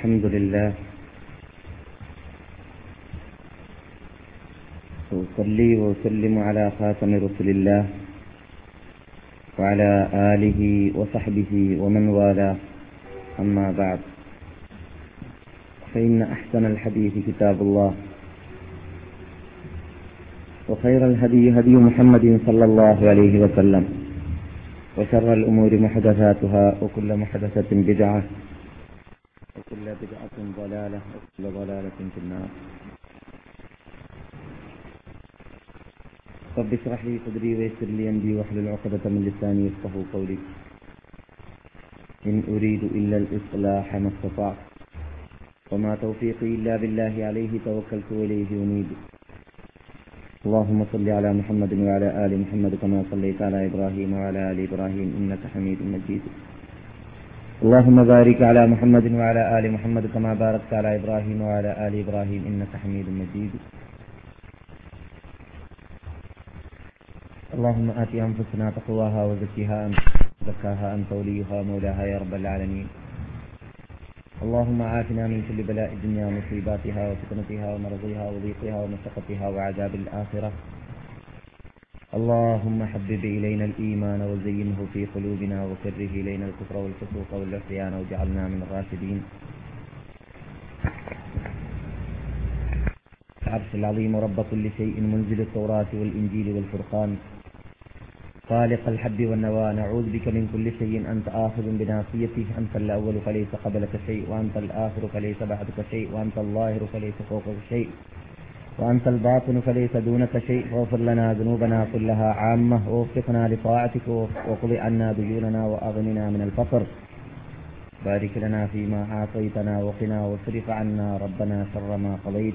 الحمد لله. وأصلي وأسلم على خاتم رسل الله وعلى آله وصحبه ومن والاه. أما بعد فإن أحسن الحديث كتاب الله وخير الهدي هدي محمد صلى الله عليه وسلم وشر الأمور محدثاتها وكل محدثة بدعة وكل بدعة ضلالة وكل ضلالة في النار. رب اشرح لي صدري ويسر لي أمري واحلل عقدة من لساني يفقه قولي. إن أريد إلا الإصلاح ما استطعت وما توفيقي إلا بالله عليه توكلت وإليه أنيب. اللهم صل على محمد وعلى آل محمد كما صليت على إبراهيم وعلى آل إبراهيم إنك حميد مجيد. اللهم بارك على محمد وعلى آل محمد كما باركت على إبراهيم وعلى آل إبراهيم إنك حميد مجيد. اللهم آت أنفسنا تقواها وزكها أنت زكاها أنت وليها مولاها يا رب العالمين. اللهم عافنا من كل بلاء الدنيا ومصيباتها وفتنتها ومرضها وضيقها ومشقتها وعذاب الآخرة. اللهم حبب إلينا الإيمان وزينه في قلوبنا وكره إلينا الكفر والفسوق والعصيان واجعلنا من الراشدين. العرش العظيم رب كل شيء منزل التوراة والإنجيل والفرقان. خالق الحب والنوى نعوذ بك من كل شيء أنت آخذ بناصيته أنت الأول فليس قبلك شيء وأنت الآخر فليس بعدك شيء وأنت الظاهر فليس فوقك شيء. وأنت الباطن فليس دونك شيء واغفر لنا ذنوبنا كلها عامة ووفقنا لطاعتك وقض عنا ديوننا وأغننا من الفقر. بارك لنا فيما أعطيتنا وقنا واصرف عنا ربنا شر ما قضيت.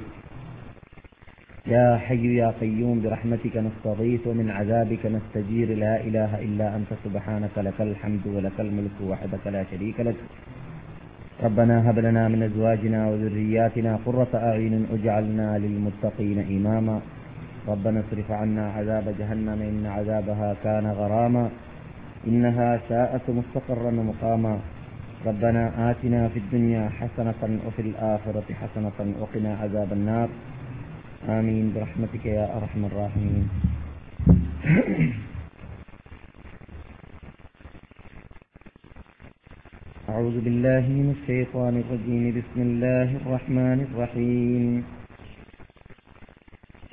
يا حي يا قيوم برحمتك نستغيث ومن عذابك نستجير. لا إله إلا أنت سبحانك لك الحمد ولك الملك وحدك لا شريك لك. ربنا هب لنا من أزواجنا وذرياتنا قرة أعين أجعلنا للمتقين إماما. ربنا اصرف عنا عذاب جهنم إن عذابها كان غراما. إنها ساءت مستقرا ومقاما. ربنا آتنا في الدنيا حسنة وفي الآخرة حسنة وقنا عذاب النار. آمين برحمتك يا أرحم الراحمين. أعوذ بالله من الشيطان الرجيم. بسم الله الرحمن الرحيم.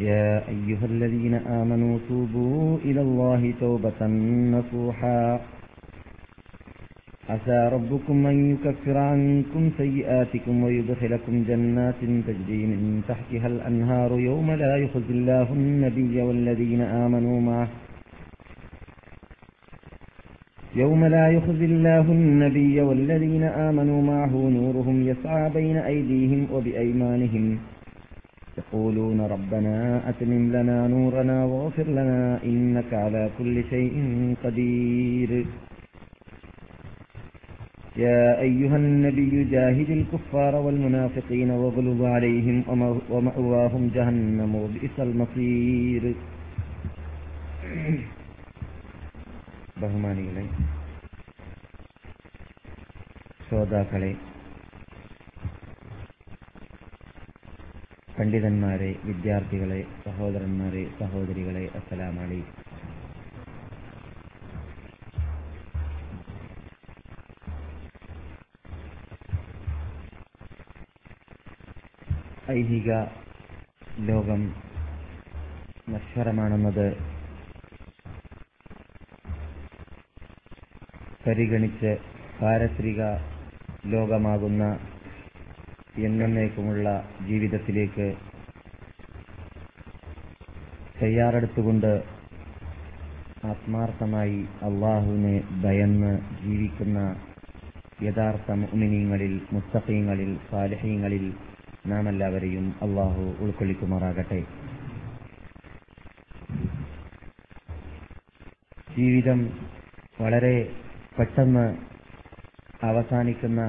يا أيها الذين آمنوا توبوا إلى الله توبة نصوحا. عسى ربكم أن يكفر عنكم سيئاتكم ويدخلكم جنات تجري من تحتها الأنهار يوم لا يخزي الله النبي والذين آمنوا معه. يوم لا يخزي الله النبي والذين آمنوا معه نورهم يسعى بين أيديهم وبأيمانهم. يقولون ربنا أتمم لنا نورنا واغفر لنا إنك على كل شيء قدير. يا أيها النبي جاهد الكفار والمنافقين واغلظ عليهم ومأواهم جهنم وبئس المصير. ബഹുമാനികളെ ശ്രോതാക്കളെ പണ്ഡിതന്മാരെ വിദ്യാർത്ഥികളെ സഹോദരന്മാരെ സഹോദരികളെ അസ്സലാമലൈ. ഐഹിക ലോകം നശ്വരമാണെന്നത് പരിഗണിച്ച് പാരത്രിക ലോകമാകുന്ന എന്നേക്കുമുള്ള ജീവിതത്തിലേക്ക് തയ്യാറെടുത്തുകൊണ്ട് ആത്മാർത്ഥമായി അള്ളാഹുവിനെ ഭയന്ന് ജീവിക്കുന്ന യഥാർത്ഥ മുഅ്മിനീങ്ങളിൽ മുസ്തഫീങ്ങളിൽ സാലഹീങ്ങളിൽ നാം എല്ലാവരെയും അള്ളാഹു ഉൾക്കൊള്ളിക്കുമാറാകട്ടെ. ജീവിതം വളരെ പെട്ടെന്ന് അവസാനിക്കുന്ന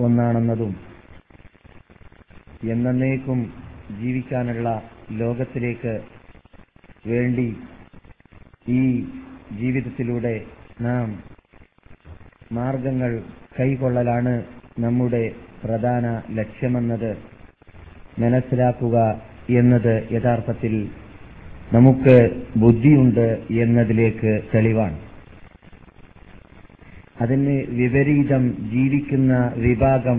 ഒന്നാണെന്നതും എന്നേക്കും ജീവിക്കാനുള്ള ലോകത്തിലേക്ക് വേണ്ടി ഈ ജീവിതത്തിലൂടെ നാം മാർഗങ്ങൾ കൈകൊള്ളലാണ് നമ്മുടെ പ്രധാന ലക്ഷ്യമെന്നത് മനസ്സിലാക്കുക എന്നത് യഥാർത്ഥത്തിൽ നമുക്ക് ബുദ്ധിയുണ്ട് എന്നതിലേക്ക് തെളിവാണ്. അതിന് വിപരീതം ജീവിക്കുന്ന വിഭാഗം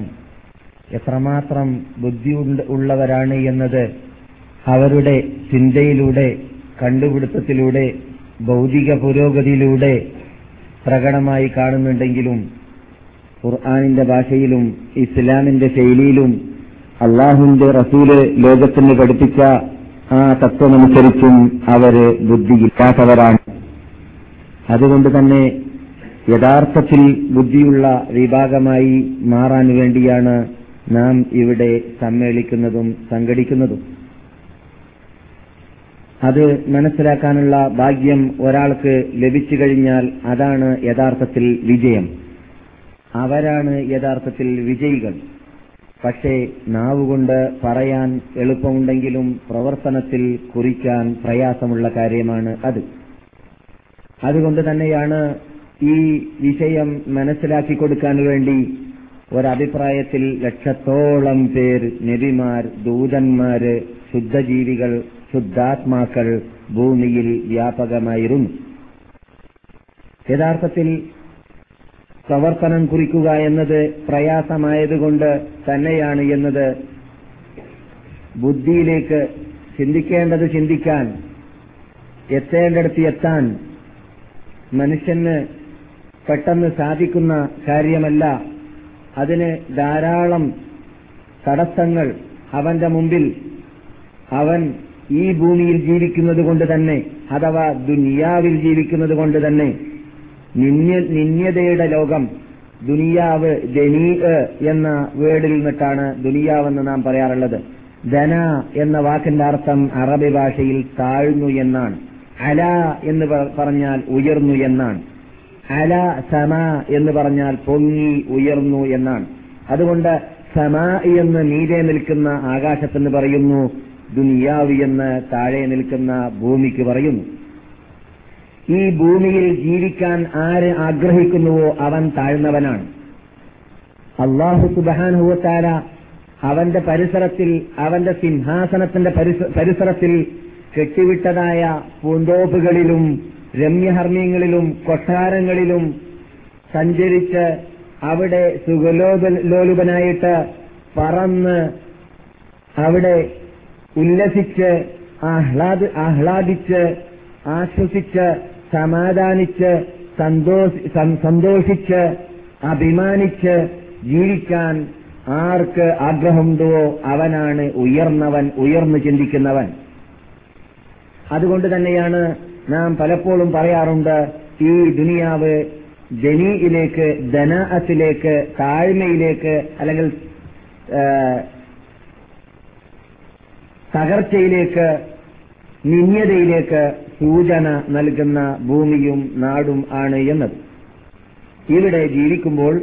എത്രമാത്രം ബുദ്ധി ഉള്ളവരാണ് എന്നത് അവരുടെ ചിന്തയിലൂടെ കണ്ടുപിടുത്തത്തിലൂടെ ഭൗതിക പുരോഗതിയിലൂടെ പ്രകടമായി കാണുന്നുണ്ടെങ്കിലും ഖുർആാനിന്റെ ഭാഷയിലും ഇസ്ലാമിന്റെ ശൈലിയിലും അള്ളാഹുവിന്റെ റസൂൽ ലോകത്തിന് പഠിപ്പിച്ച ആ തത്വമനുസരിച്ചും അവർ ബുദ്ധിയില്ലാത്തവരാണ്. അതുകൊണ്ട് തന്നെ യഥാർത്ഥത്തിൽ ബുദ്ധിയുള്ള വിഭാഗമായി മാറാൻ വേണ്ടിയാണ് നാം ഇവിടെ സമ്മേളിക്കുന്നതും സംഘടിക്കുന്നതും. അത് മനസ്സിലാക്കാനുള്ള ഭാഗ്യം ഒരാൾക്ക് ലഭിച്ചു കഴിഞ്ഞാൽ അതാണ് യഥാർത്ഥത്തിൽ വിജയം. അവരാണ് യഥാർത്ഥത്തിൽ വിജയികൾ. പക്ഷേ നാവുകൊണ്ട് പറയാൻ എളുപ്പമുണ്ടെങ്കിലും പ്രവർത്തനത്തിൽ കുറിക്കാൻ പ്രയാസമുള്ള കാര്യമാണ് അത്. അതുകൊണ്ട് തന്നെയാണ് ഈ വിഷയം മനസ്സിലാക്കി കൊടുക്കാൻ വേണ്ടി ഒരഭിപ്രായത്തിൽ ലക്ഷത്തോളം പേർ നബിമാർ ദൂതന്മാര് ശുദ്ധജീവികൾ ശുദ്ധാത്മാക്കൾ ഭൂമിയിൽ വ്യാപകമായിരുന്നു. യഥാർത്ഥത്തിൽ പ്രവർത്തനം കുറിക്കുക എന്നത് പ്രയാസമായതുകൊണ്ട് തന്നെയാണ് എന്നത്. ബുദ്ധിയിലേക്ക് ചിന്തിക്കേണ്ടത് ചിന്തിക്കാൻ എത്തേണ്ടടുത്ത് എത്താൻ മനുഷ്യന് പെട്ടെന്ന് സാധിക്കുന്ന കാര്യമല്ല. അതിന് ധാരാളം തടസ്സങ്ങൾ അവന്റെ മുമ്പിൽ അവൻ ഈ ഭൂമിയിൽ ജീവിക്കുന്നത് കൊണ്ട് തന്നെ അഥവാ ദുനിയാവിൽ ജീവിക്കുന്നത് കൊണ്ട് തന്നെ നിന്യ നിന്യതയുടെ ലോകം ദുനിയാവ് ദനീ എന്ന വേർഡിൽ നിന്നിട്ടാണ് ദുനിയാവെന്ന് നാം പറയാറുള്ളത്. ധന എന്ന വാക്കിന്റെ അർത്ഥം അറബി ഭാഷയിൽ താഴ്ന്നു എന്നാണ്. അല എന്ന് പറഞ്ഞാൽ ഉയർന്നു എന്നാണ്. അല സമ എന്ന് പറഞ്ഞാൽ പൊങ്ങി ഉയർന്നു എന്നാണ്. അതുകൊണ്ട് സമ എന്ന് നീരെ നിൽക്കുന്ന ആകാശത്തിന് പറയുന്നു ദുനിയാവ് എന്ന് താഴെ നിൽക്കുന്ന ഭൂമിക്ക് പറയുന്നു. ഈ ഭൂമിയിൽ ജീവിക്കാൻ ആര് ആഗ്രഹിക്കുന്നുവോ അവൻ താഴ്ന്നവനാണ്. അള്ളാഹു സുബാനുഹുത്താല അവന്റെ പരിസരത്തിൽ അവന്റെ സിംഹാസനത്തിന്റെ പരിസരത്തിൽ കെട്ടിവിട്ടതായ പൂന്തോപ്പുകളിലും രമ്യഹർമ്മ്യങ്ങളിലും കൊട്ടാരങ്ങളിലും സഞ്ചരിച്ച് അവിടെ സുഖലോലുപനായിട്ട് പറന്ന് അവിടെ ഉല്ലസിച്ച് ആഹ്ലാദ് ആഹ്ലാദിച്ച് ആശ്വസിച്ച് സമാധാനിച്ച് സന്തോഷിച്ച് അഭിമാനിച്ച് ജീവിക്കാൻ ആർക്ക് ആഗ്രഹമുണ്ടോ അവനാണ് ഉയർന്നവൻ ഉയർന്നു ചിന്തിക്കുന്നവൻ. അതുകൊണ്ട് തന്നെയാണ് നാം പലപ്പോഴും പറയാറുണ്ട് ഈ ദുനിയാവ് ജനീയിലേക്ക് ധനാഅത്തിലേക്ക് താഴ്മയിലേക്ക് അല്ലെങ്കിൽ തകർച്ചയിലേക്ക് നിന്യതയിലേക്ക് സൂചന നൽകുന്ന ഭൂമിയും നാടും ആണ് എന്നത്. ഇവിടെ ജീവിക്കുമ്പോൾ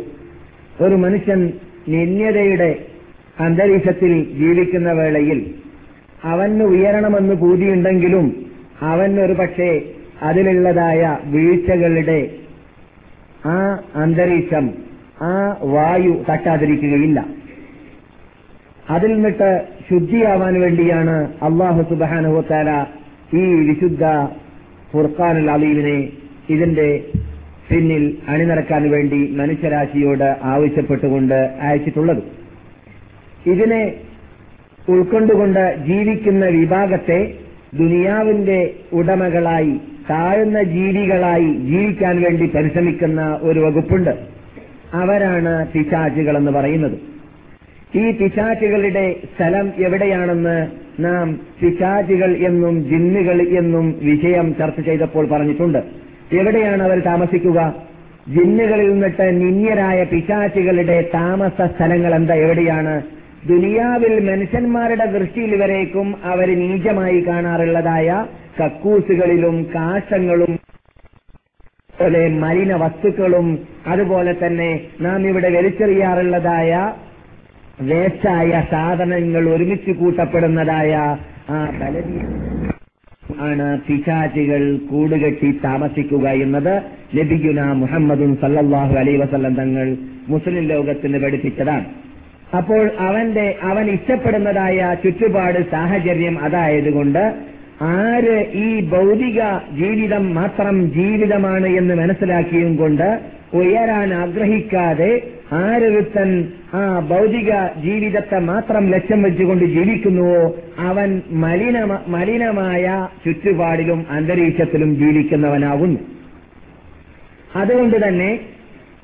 ഒരു മനുഷ്യൻ നിന്യതയുടെ അന്തരീക്ഷത്തിൽ ജീവിക്കുന്ന വേളയിൽ അവന് ഉയരണമെന്ന് പൂതിയുണ്ടെങ്കിലും അവനൊരു പക്ഷേ അതിലുള്ളതായ വീഴ്ചകളുടെ ആ അന്തരീക്ഷം ആ വായു തട്ടാതിരിക്കുകയില്ല. അതിൽ നിന്നിട്ട് ശുദ്ധിയാവാൻ വേണ്ടിയാണ് അള്ളാഹു സുബാനുഹത്താല ഈ വിശുദ്ധ ഫുർഖാനുൽ അലീമിനെ ഇതിന്റെ പിന്നിൽ അണിനിറക്കാൻ വേണ്ടി മനുഷ്യരാശിയോട് ആവശ്യപ്പെട്ടുകൊണ്ട് അയച്ചിട്ടുള്ളത്. ഇതിനെ ഉൾക്കൊണ്ടുകൊണ്ട് ജീവിക്കുന്ന വിഭാഗത്തെ ദുനിയാവിന്റെ ഉടമകളായി താഴ്ന്ന ജീവികളായി ജീവിക്കാൻ വേണ്ടി പരിശ്രമിക്കുന്ന ഒരു വകുപ്പുണ്ട്. അവരാണ് പിശാചികൾ എന്ന് പറയുന്നത്. ഈ പിശാചുകളുടെ സ്ഥലം എവിടെയാണെന്ന് നാം പിശാചുകൾ എന്നും ജിന്നുകൾ എന്നും വിഷയം ചർച്ച ചെയ്തപ്പോൾ പറഞ്ഞിട്ടുണ്ട്. എവിടെയാണ് അവർ താമസിക്കുക? ജിന്നുകളിൽ നിന്നിട്ട് നിന്യരായ പിശാചുകളുടെ താമസ സ്ഥലങ്ങൾ എന്താ? എവിടെയാണ്? ദുനിയാവിൽ മനുഷ്യന്മാരുടെ ദൃഷ്ടിയിൽ വരേക്കും അവർ നീചമായി കാണാറുള്ളതായ കക്കൂസുകളിലും കാശങ്ങളും മലിന വസ്തുക്കളും അതുപോലെ തന്നെ നാം ഇവിടെ വലിച്ചെറിയാറുള്ളതായ വേസ്റ്റായ സാധനങ്ങൾ ഒരുമിച്ച് കൂട്ടപ്പെടുന്നതായ ആ ബലവീ ആണ് പിശാചികൾ കൂടുകെട്ടി താമസിക്കുക എന്നത് ലബിഗുന മുഹമ്മദും സല്ലാഹു അലൈ വസല്ലം തങ്ങൾ മുസ്ലിം ലോകത്തിന് പഠിപ്പിച്ചതാണ്. അപ്പോൾ അവന്റെ അവൻ ഇഷ്ടപ്പെടുന്നതായ ചുറ്റുപാട് സാഹചര്യം അതായതുകൊണ്ട് ആര് ഈ ഭൗതിക ജീവിതം മാത്രം ജീവിതമാണ് എന്ന് മനസ്സിലാക്കിയും കൊണ്ട് ഉയരാൻ ആഗ്രഹിക്കാതെ ആരൊരുത്തൻ ആ ഭൗതിക ജീവിതത്തെ മാത്രം ലക്ഷ്യം വെച്ചുകൊണ്ട് ജീവിക്കുന്നുവോ അവൻ മലിന മലിനമായ ചുറ്റുപാടിലും അന്തരീക്ഷത്തിലും ജീവിക്കുന്നവനാകുന്നു അതുകൊണ്ട് തന്നെ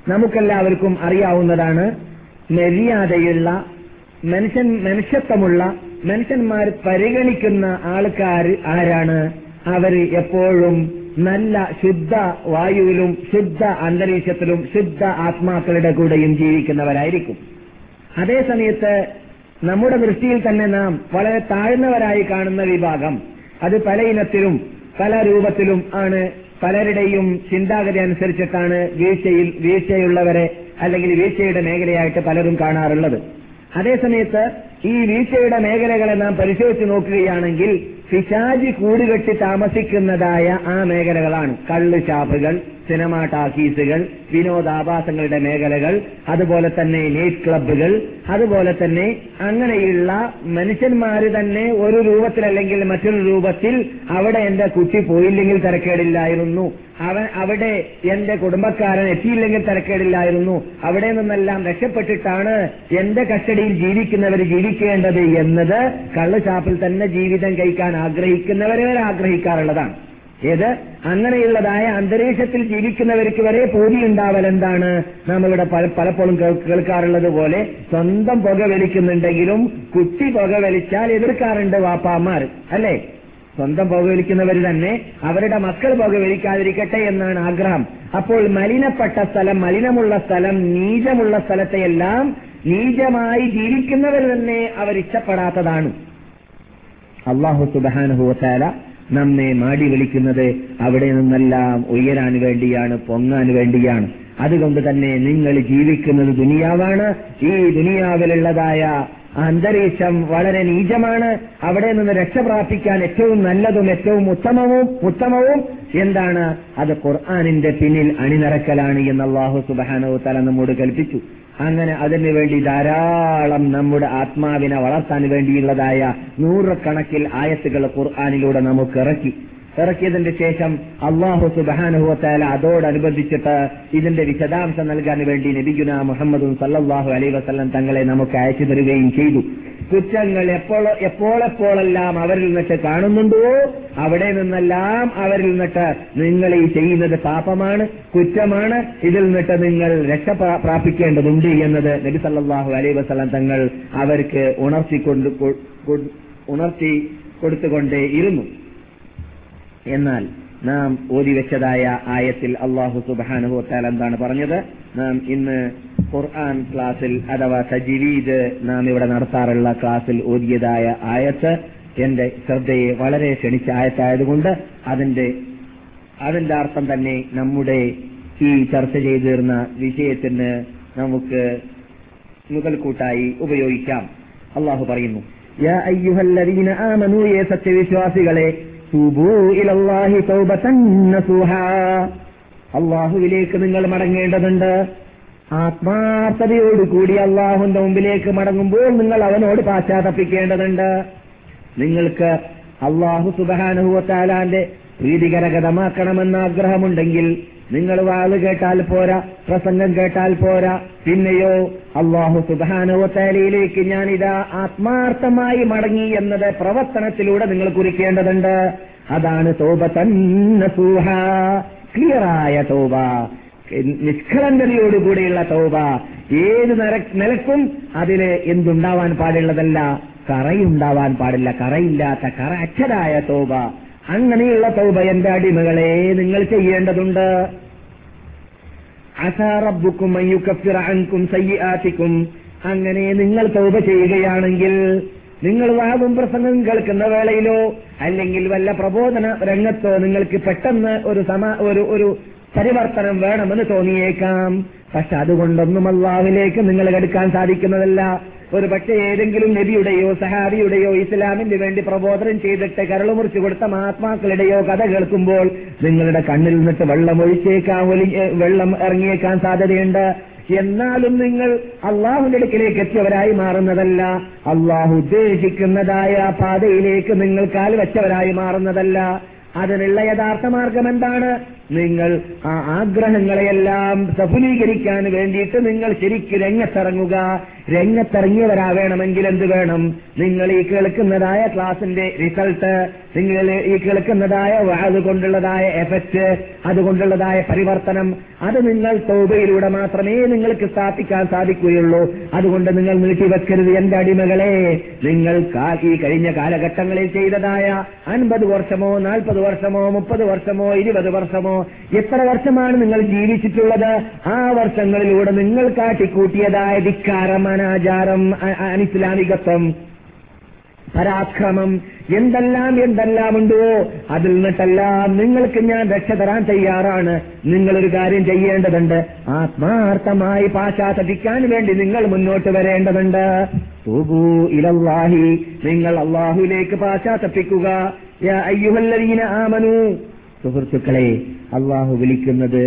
നമുക്കെല്ലാവർക്കും അറിയാവുന്നതാണ് മര്യാദയുള്ള മനുഷ്യൻ മനുഷ്യത്വമുള്ള മനുഷ്യന്മാർ പരിഗണിക്കുന്ന ആൾക്കാർ ആരാണ്? അവർ എപ്പോഴും നല്ല ശുദ്ധ വായുവിലും ശുദ്ധ അന്തരീക്ഷത്തിലും ശുദ്ധ ആത്മാക്കളുടെ കൂടെയും ജീവിക്കുന്നവരായിരിക്കും. അതേസമയത്ത് നമ്മുടെ ദൃഷ്ടിയിൽ തന്നെ നാം വളരെ താഴ്ന്നവരായി കാണുന്ന വിഭാഗം അത് പല ഇനത്തിലും പല രൂപത്തിലും ആണ് പലരുടെയും ചിന്താഗതി അനുസരിച്ചിട്ടാണ് വീഴ്ചയിൽ വീഴ്ചയുള്ളവരെ അല്ലെങ്കിൽ വീഴ്ചയുടെ മേഖലയായിട്ട് പലരും കാണാറുള്ളത്. അതേസമയത്ത് ഈ വീഴ്ചയുടെ മേഖലകളെ നാം പരിശോധിച്ച് നോക്കുകയാണെങ്കിൽ പിശാജി കൂടുകെട്ടി താമസിക്കുന്നതായ ആ മേഖലകളാണ്. കള്ള് ഷാപ്പുകൾ സിനിമാ ടാക്കീസുകൾ വിനോദാഭാസങ്ങളുടെ മേഖലകൾ അതുപോലെ തന്നെ നൈറ്റ് ക്ലബ്ബുകൾ അതുപോലെ തന്നെ അങ്ങനെയുള്ള മനുഷ്യന്മാര് തന്നെ ഒരു രൂപത്തിൽ അല്ലെങ്കിൽ മറ്റൊരു രൂപത്തിൽ അവിടെ എന്റെ കുട്ടി പോയില്ലെങ്കിൽ തിരക്കേടില്ലായിരുന്നു. അവൻ അവിടെ എന്റെ കുടുംബക്കാരൻ എത്തിയില്ലെങ്കിൽ തിരക്കേടില്ലായിരുന്നു. അവിടെ നിന്നെല്ലാം രക്ഷപ്പെട്ടിട്ടാണ് എന്റെ കസ്റ്റഡിയിൽ ജീവിക്കുന്നവർ ജീവിക്കേണ്ടത് എന്നത് കള്ളുചാപ്പിൽ തന്നെ ജീവിതം കഴിക്കാൻ ആഗ്രഹിക്കുന്നവരെ ആഗ്രഹിക്കാറുള്ളതാണ്. ഏത് അങ്ങനെയുള്ളതായ അന്തരീക്ഷത്തിൽ ജീവിക്കുന്നവർക്ക് വരെ പൂതി ഉണ്ടാവൽ എന്താണ് നമ്മളിവിടെ പലപ്പോഴും കേൾക്കാറുള്ളത് പോലെ സ്വന്തം പുക വലിക്കുന്നുണ്ടെങ്കിലും കുട്ടി പുക വലിച്ചാൽ എതിർക്കാറുണ്ട് വാപ്പാമാർ അല്ലേ? സ്വന്തം പുക വലിക്കുന്നവർ തന്നെ അവരുടെ മക്കൾ പുക വലിക്കാതിരിക്കട്ടെ എന്നാണ് ആഗ്രഹം. അപ്പോൾ മലിനപ്പെട്ട സ്ഥലം മലിനമുള്ള സ്ഥലം നീചമുള്ള സ്ഥലത്തെയെല്ലാം നീചമായി ജീവിക്കുന്നവർ തന്നെ അവർ ഇഷ്ടപ്പെടാത്തതാണ്. അള്ളാഹു സുബാനുഹുവത്താല നമ്മെ മാടി വിളിക്കുന്നത് അവിടെ നിന്നെല്ലാം ഉയരാൻ വേണ്ടിയാണ് പൊങ്ങാൻ വേണ്ടിയാണ്. അതുകൊണ്ട് തന്നെ നിങ്ങൾ ജീവിക്കുന്നത് ദുനിയാവാണ്. ഈ ദുനിയാവിലുള്ളതായ അന്തരീക്ഷം വളരെ നീചമാണ്. അവിടെ നിന്ന് രക്ഷപ്രാപിക്കാൻ ഏറ്റവും നല്ലതും ഏറ്റവും ഉത്തമവും ഉത്തമവും എന്താണ്? അത് ഖുർആാനിന്റെ പിന്നിൽ അണിനിറക്കലാണ് എന്ന് അള്ളാഹു സുബാനോ തല നമ്മോട് കൽപ്പിച്ചു. അങ്ങനെ അതിനു വേണ്ടി ധാരാളം നമ്മുടെ ആത്മാവിനെ വളർത്താൻ വേണ്ടിയുള്ളതായ നൂറുകണക്കിൽ ആയത്തുകൾ ഖുർആാനിലൂടെ നമുക്ക് ഇറക്കി. ഇറക്കിയതിന്റെ ശേഷം അള്ളാഹു സുബാനുഹുവത്താല അതോടനുബന്ധിച്ചിട്ട് ഇതിന്റെ വിശദാംശം നൽകാൻ വേണ്ടി നബിഗുന മുഹമ്മദും സല്ലാഹു അലൈ വസ്ലം തങ്ങളെ നമുക്ക് അയച്ചു തരികയും ചെയ്തു. കുറ്റങ്ങൾ എപ്പോൾ എപ്പോഴെപ്പോഴെല്ലാം അവരിൽ നിന്നിട്ട് കാണുന്നുണ്ടോ? അവിടെ നിന്നെല്ലാം അവരിൽ നിന്നിട്ട് നിങ്ങൾ ഈ ചെയ്യുന്നത് പാപമാണ് കുറ്റമാണ്. ഇതിൽ നിന്നിട്ട് നിങ്ങൾ രക്ഷ പ്രാപിക്കേണ്ടതുണ്ട് എന്നത് നബി സല്ലാഹു അലൈ വസ്ലം തങ്ങൾ അവർക്ക് ഉണർത്തിക്കൊണ്ട് ഉണർത്തി കൊടുത്തുകൊണ്ടേയിരുന്നു. എന്നാൽ നാം ഓതിവെച്ചതായ ആയത്തിൽ അള്ളാഹു സുബാനുഭവത്താൽ എന്താണ് പറഞ്ഞത്? നാം ഇന്ന് ഖുർആൻ ക്ലാസിൽ അഥവാ സജിവീദ് നാം ഇവിടെ നടത്താറുള്ള ക്ലാസിൽ ഓതിയതായ ആയത്ത് എന്റെ ശ്രദ്ധയെ വളരെ ക്ഷണിച്ച ആയത്തായതുകൊണ്ട് അതിന്റെ അതിന്റെ അർത്ഥം തന്നെ നമ്മുടെ ഈ ചർച്ച ചെയ്തു തീർന്ന വിഷയത്തിന് നമുക്ക് മുതൽക്കൂട്ടായി ഉപയോഗിക്കാം. അള്ളാഹു പറയുന്നു യാ സത്യവിശ്വാസികളെ അള്ളാഹുവിലേക്ക് നിങ്ങൾ മടങ്ങേണ്ടതുണ്ട്. ആത്മാർത്ഥതയോടുകൂടി അള്ളാഹുന്റെ മുമ്പിലേക്ക് മടങ്ങുമ്പോൾ നിങ്ങൾ അവനോട് പാശ്ചാത്തപ്പിക്കേണ്ടതുണ്ട്. നിങ്ങൾക്ക് അള്ളാഹു സുബാനുഹുവത്താലാന്റെ പ്രീതികരകതമാക്കണമെന്ന ആഗ്രഹമുണ്ടെങ്കിൽ നിങ്ങൾ വാൾ കേട്ടാൽ പോരാ പ്രസംഗം കേട്ടാൽ പോരാ. പിന്നെയോ അള്ളാഹു ഞാൻ ഞാനിതാ ആത്മാർത്ഥമായി മടങ്ങി എന്നത് പ്രവർത്തനത്തിലൂടെ നിങ്ങൾ കുറിക്കേണ്ടതുണ്ട്. അതാണ് തോപ തന്നെ സൂഹ. ക്ലിയറായ തോബ. നിഷ്കളങ്കതയോടുകൂടിയുള്ള തോബ. ഏത് നിലക്കും അതിൽ എന്തുണ്ടാവാൻ പാടുള്ളതല്ല കറയുണ്ടാവാൻ പാടില്ല. കറയില്ലാത്ത കറ അച്ഛരായ തോബ. അങ്ങനെയുള്ള തൗബ എന്റെ അടിമകളെ നിങ്ങൾ ചെയ്യേണ്ടതുണ്ട്. അസാറബുക്കും സയ്യാത്തിക്കും അങ്ങനെ നിങ്ങൾ തൗബ ചെയ്യുകയാണെങ്കിൽ നിങ്ങൾ വാദം പ്രസംഗം കേൾക്കുന്ന വേളയിലോ അല്ലെങ്കിൽ വല്ല പ്രബോധന രംഗത്തോ നിങ്ങൾക്ക് പെട്ടെന്ന് ഒരു സമ ഒരു ഒരു പരിവർത്തനം വേണമെന്ന് തോന്നിയേക്കാം. പക്ഷെ അതുകൊണ്ടൊന്നും അള്ളാഹുലേക്ക് നിങ്ങൾ എടുക്കാൻ സാധിക്കുന്നതല്ല. ഒരു പക്ഷേ ഏതെങ്കിലും നബിയുടെയോ സഹാബിയുടെയോ ഇസ്ലാമിന് വേണ്ടി പ്രബോധനം ചെയ്തിട്ട് കരളുമുറിച്ചു കൊടുത്ത മഹാത്മാക്കളുടെയോ കഥ കേൾക്കുമ്പോൾ നിങ്ങളുടെ കണ്ണിൽ നിന്നിട്ട് വെള്ളം ഒഴിച്ചേക്കാൻ വെള്ളം ഇറങ്ങിയേക്കാൻ സാധ്യതയുണ്ട്. എന്നാലും നിങ്ങൾ അള്ളാഹുവിന്റെ അടുക്കിലേക്ക് എത്തിയവരായി മാറുന്നതല്ല. അള്ളാഹു ഉദ്ദേശിക്കുന്നതായ പാതയിലേക്ക് നിങ്ങൾ കാൽ വെച്ചവരായി മാറുന്നതല്ല. അതിനുള്ള യഥാർത്ഥ മാർഗം എന്താണ്? നിങ്ങൾ ആ ആഗ്രഹങ്ങളെയെല്ലാം സഫലീകരിക്കാൻ വേണ്ടിയിട്ട് നിങ്ങൾ ശരിക്ക് രംഗത്തിറങ്ങുക. രംഗത്തിറങ്ങിയവരാവേണമെങ്കിൽ എന്ത് വേണം? നിങ്ങൾ ഈ കേൾക്കുന്നതായ ക്ലാസിന്റെ റിസൾട്ട് നിങ്ങൾ ഈ കേൾക്കുന്നതായ അതുകൊണ്ടുള്ളതായ എഫക്റ്റ് അതുകൊണ്ടുള്ളതായ പരിവർത്തനം. അത് നിങ്ങൾ തോബയിലൂടെ മാത്രമേ നിങ്ങൾക്ക് സ്ഥാപിക്കാൻ സാധിക്കുകയുള്ളൂ. അതുകൊണ്ട് നിങ്ങൾ നീട്ടിവെക്കരുത് എന്റെ അടിമകളെ. നിങ്ങൾ ഈ കഴിഞ്ഞ കാലഘട്ടങ്ങളിൽ ചെയ്തതായ അൻപത് വർഷമോ നാൽപ്പത് വർഷമോ മുപ്പത് വർഷമോ ഇരുപത് വർഷമോ എത്ര വർഷമാണ് നിങ്ങൾ ജീവിച്ചിട്ടുള്ളത്? ആ വർഷങ്ങളിലൂടെ നിങ്ങൾ കാട്ടിക്കൂട്ടിയതായ ധിക്കാരം അനാചാരം അനിസ്ലാമികത്വം പരാക്രമം എന്തെല്ലാം എന്തെല്ലാം ഉണ്ടോ അതിൽ നിന്നിട്ടെല്ലാം നിങ്ങൾക്ക് ഞാൻ രക്ഷ തരാൻ തയ്യാറാണ്. നിങ്ങളൊരു കാര്യം ചെയ്യേണ്ടതുണ്ട്. ആത്മാർത്ഥമായി പാശ്ചാത്തപിക്കാൻ വേണ്ടി നിങ്ങൾ മുന്നോട്ട് വരേണ്ടതുണ്ട്. ഇലല്ലാഹി. നിങ്ങൾ അള്ളാഹുലേക്ക് പാശ്ചാത്തപ്പിക്കുക ആമനു. സുഹൃത്തുക്കളെ അള്ളാഹു വിളിക്കുന്നത്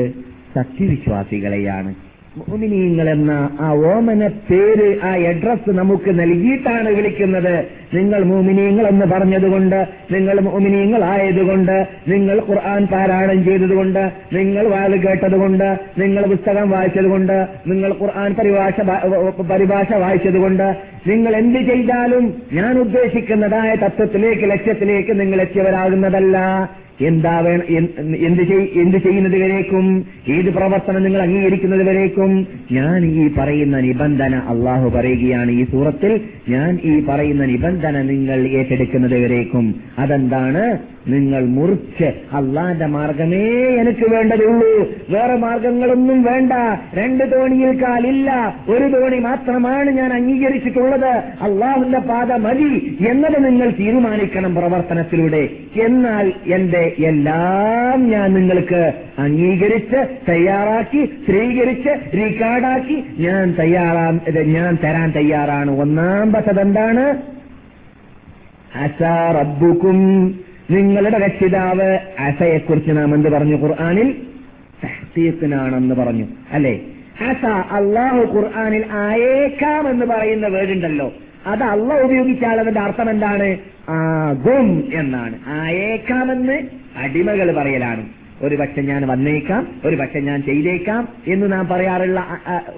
സത്യവിശ്വാസികളെയാണ്. മോമിനിയങ്ങൾ എന്ന ആ ഓമന പേര് ആ അഡ്രസ് നമുക്ക് നൽകിയിട്ടാണ് വിളിക്കുന്നത്. നിങ്ങൾ മോമിനീങ്ങൾ എന്ന് പറഞ്ഞതുകൊണ്ട് നിങ്ങൾ മോമിനീങ്ങളായതുകൊണ്ട് നിങ്ങൾ ഖുർആൻ പാരായണം ചെയ്തതുകൊണ്ട് നിങ്ങൾ വാത് കേട്ടതുകൊണ്ട് നിങ്ങൾ പുസ്തകം വായിച്ചതുകൊണ്ട് നിങ്ങൾ ഖുർആൻ പരിഭാഷ പരിഭാഷ വായിച്ചതുകൊണ്ട് നിങ്ങൾ എന്ത് ചെയ്താലും ഞാൻ ഉദ്ദേശിക്കുന്നതായ തത്വത്തിലേക്ക് ലക്ഷ്യത്തിലേക്ക് നിങ്ങൾ എത്തിയവരാകുന്നതല്ല. എന്താ എന്ത് എന്ത് ചെയ്യുന്നത് വരേക്കും? ഏത് പ്രവർത്തനം നിങ്ങൾ അംഗീകരിക്കുന്നത് വരേക്കും? ഞാൻ ഈ പറയുന്ന നിബന്ധന അള്ളാഹു പറയുകയാണ് ഈ സൂറത്തിൽ. ഞാൻ ഈ പറയുന്ന നിബന്ധന നിങ്ങൾ ഏറ്റെടുക്കുന്നത് വരേക്കും. അതെന്താണ്? നിങ്ങൾ മുറിച്ച് അള്ളാന്റെ മാർഗമേ എനിക്ക് വേണ്ടതുള്ളൂ. വേറെ മാർഗങ്ങളൊന്നും വേണ്ട. രണ്ട് തോണിയിൽ കാലില്ല. ഒരു തോണി മാത്രമാണ് ഞാൻ അംഗീകരിച്ചിട്ടുള്ളത്. അള്ളാഹുന്റെ പാത മതി എന്നത് നിങ്ങൾ തീരുമാനിക്കണം പ്രവർത്തനത്തിലൂടെ. എന്നാൽ എന്റെ എല്ലാം ഞാൻ നിങ്ങൾക്ക് അംഗീകരിച്ച് തയ്യാറാക്കി സ്ത്രീകരിച്ച് റീകാർഡാക്കി ഞാൻ തയ്യാറാ ഞാൻ തരാൻ തയ്യാറാണ്. ഒന്നാം എന്താണ്? അസാ റബ്ബുക്കും നിങ്ങളുടെ രക്ഷിതാവ് അസയെക്കുറിച്ച് നാം എന്ത് പറഞ്ഞു ഖുർആാനിൽ? തഹ്തീഖിനാണെന്ന് പറഞ്ഞു. അല്ലെ? അസ അള്ളാഹു ഖുർആാനിൽ ആയേക്കാം എന്ന് പറയുന്ന വേർഡുണ്ടല്ലോ. അത് അള്ള ഉപയോഗിച്ചാൽ അതിന്റെ അർത്ഥം എന്താണ് ആകും എന്നാണ്. ആയേക്കാമെന്ന് അടിമകൾ പറയലാണ്. ഒരു പക്ഷെ ഞാൻ വന്നേക്കാം ഒരു പക്ഷെ ഞാൻ ചെയ്തേക്കാം എന്ന് നാം പറയാറുള്ള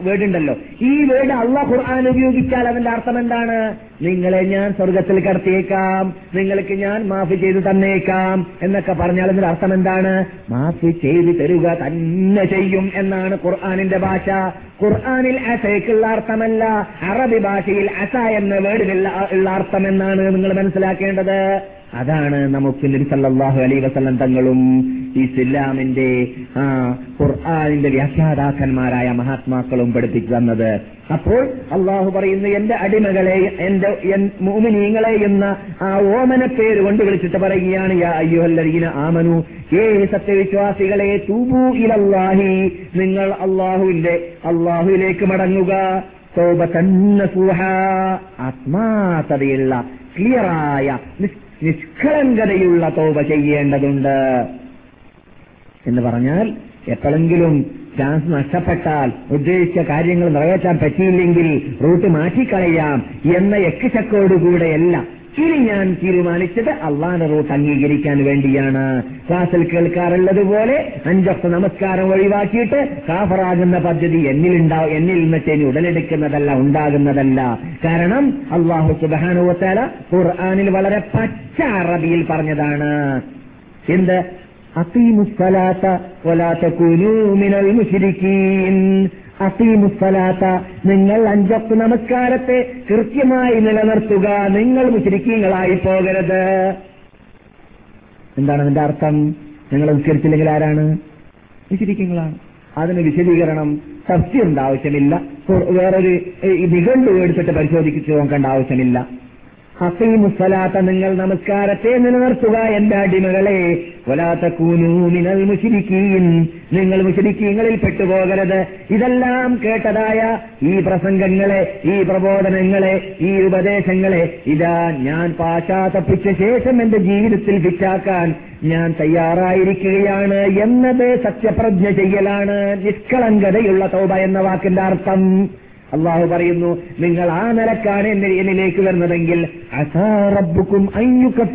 വേർഡ് ഉണ്ടല്ലോ ഈ വേർഡ് അള്ള ഖുർആൻ ഉപയോഗിച്ചാൽ അതിന്റെ അർത്ഥം എന്താണ്? നിങ്ങളെ ഞാൻ സ്വർഗത്തിൽ കടത്തിയേക്കാം നിങ്ങൾക്ക് ഞാൻ മാഫി ചെയ്തു തന്നേക്കാം എന്നൊക്കെ പറഞ്ഞാൽ അതിന്റെ അർത്ഥം എന്താണ്? മാഫി ചെയ്തു തരുക തന്നെ ചെയ്യും എന്നാണ് ഖുർആാനിന്റെ ഭാഷ. ഖുർആാനിൽ അസയ്ക്കുള്ള അർത്ഥമല്ല അറബി ഭാഷയിൽ അസ എന്ന വേർഡിലുള്ള ഉള്ള അർത്ഥം എന്നാണ് നിങ്ങൾ മനസ്സിലാക്കേണ്ടത്. അതാണ് നമുക്ക് നബി സല്ലല്ലാഹു അലൈഹി വസല്ലം തങ്ങളും ഇസ്ലാമിന്റെ ആ ഖുർആാനിന്റെ വ്യാഖ്യാതാക്കന്മാരായ മഹാത്മാക്കളും പഠിപ്പിച്ചു തന്നത്. അപ്പോൾ അള്ളാഹു പറയുന്നു എന്റെ അടിമകളെ എന്റെ മോമിനീങ്ങളെ എന്ന ആ ഓമന പേര് കൊണ്ട് വിളിച്ചിട്ട് പറയുകയാണ് ആമനു ഏ സത്യവിശ്വാസികളെ തൂബു ഇലല്ലാഹി നിങ്ങൾ അള്ളാഹുവിന്റെ അള്ളാഹുവിലേക്ക് മടങ്ങുക. നസൂഹ ആത്മാർത്ഥതയുള്ള ക്ലിയറായ നിസ്- നിഷ്കളങ്കതയുള്ള തോപ ചെയ്യേണ്ടതുണ്ട്. എന്ന് പറഞ്ഞാൽ എപ്പോഴെങ്കിലും ചാൻസ് നഷ്ടപ്പെട്ടാൽ ഉദ്ദേശിച്ച കാര്യങ്ങൾ നിറവേറ്റാൻ പറ്റിയില്ലെങ്കിൽ റൂട്ട് മാറ്റിക്കളയാം എന്ന എക്കുചക്കോടുകൂടെയല്ല ഇനി ഞാൻ തീരുമാനിച്ചത് അള്ളാന്റെ റൂട്ട് അംഗീകരിക്കാൻ വേണ്ടിയാണ്. ക്ലാസ്സിൽ കേൾക്കാറുള്ളത് പോലെ അഞ്ചൊക്കെ നമസ്കാരം ഒഴിവാക്കിയിട്ട് കാഫറാകുന്ന പദ്ധതി എന്നിലുണ്ടാവും എന്നിൽ നിന്നിട്ട് ഇനി ഉടലെടുക്കുന്നതല്ല ഉണ്ടാകുന്നതല്ല. കാരണം അള്ളാഹു സുബാനുവത്താല ഖുർആാനിൽ വളരെ പച്ച അറബിയിൽ പറഞ്ഞതാണ്. എന്ത്? മുശ്രിക്കീൻ അസീമുസ്സലാത്ത നിങ്ങൾ അഞ്ചൊക്കെ നമസ്കാരത്തെ കൃത്യമായി നിലനിർത്തുക. നിങ്ങൾ മുശ്രിക്കീങ്ങളായി പോകരുത്. എന്താണ് അതിന്റെ അർത്ഥം? നിങ്ങൾ നിസ്കരിച്ചില്ലെങ്കിൽ ആരാണ്? മുശ്രിക്കീങ്ങളാണ് അതിന് വിശദീകരണം തഫ്സീറിന്റെ ആവശ്യമില്ല. വേറൊരു നിഘണ്ടു എടുത്തിട്ട് പരിശോധിച്ച് നോക്കേണ്ട ആവശ്യമില്ല. അസീമുസലാത്ത നിങ്ങൾ നമസ്കാരത്തെ നിലനിർത്തുക എന്റെ അടിമകളെ. മിനൽ മുഷിരിക്കീൻ നിങ്ങൾ മുഷിരിക്കീങ്ങളിൽ പെട്ടുപോകരുത്. ഇതെല്ലാം കേട്ടതായ ഈ പ്രസംഗങ്ങളെ ഈ പ്രബോധനങ്ങളെ ഈ ഉപദേശങ്ങളെ ഇതാ ഞാൻ പാശ്ചാത്തപ്പിച്ച ശേഷം എന്റെ ജീവിതത്തിൽ ഫിറ്റാക്കാൻ ഞാൻ തയ്യാറായിരിക്കുകയാണ് എന്നത് സത്യപ്രജ്ഞ ചെയ്യലാണ് നിഷ്കളങ്കതയുള്ള തോബ എന്ന വാക്കിന്റെ അർത്ഥം. അള്ളാഹു പറയുന്നു നിങ്ങൾ ആ നിലക്കാണ് എന്നെ എന്നിലേക്ക് വരുന്നതെങ്കിൽ അസാറബുക്കും അയ്യുക്കും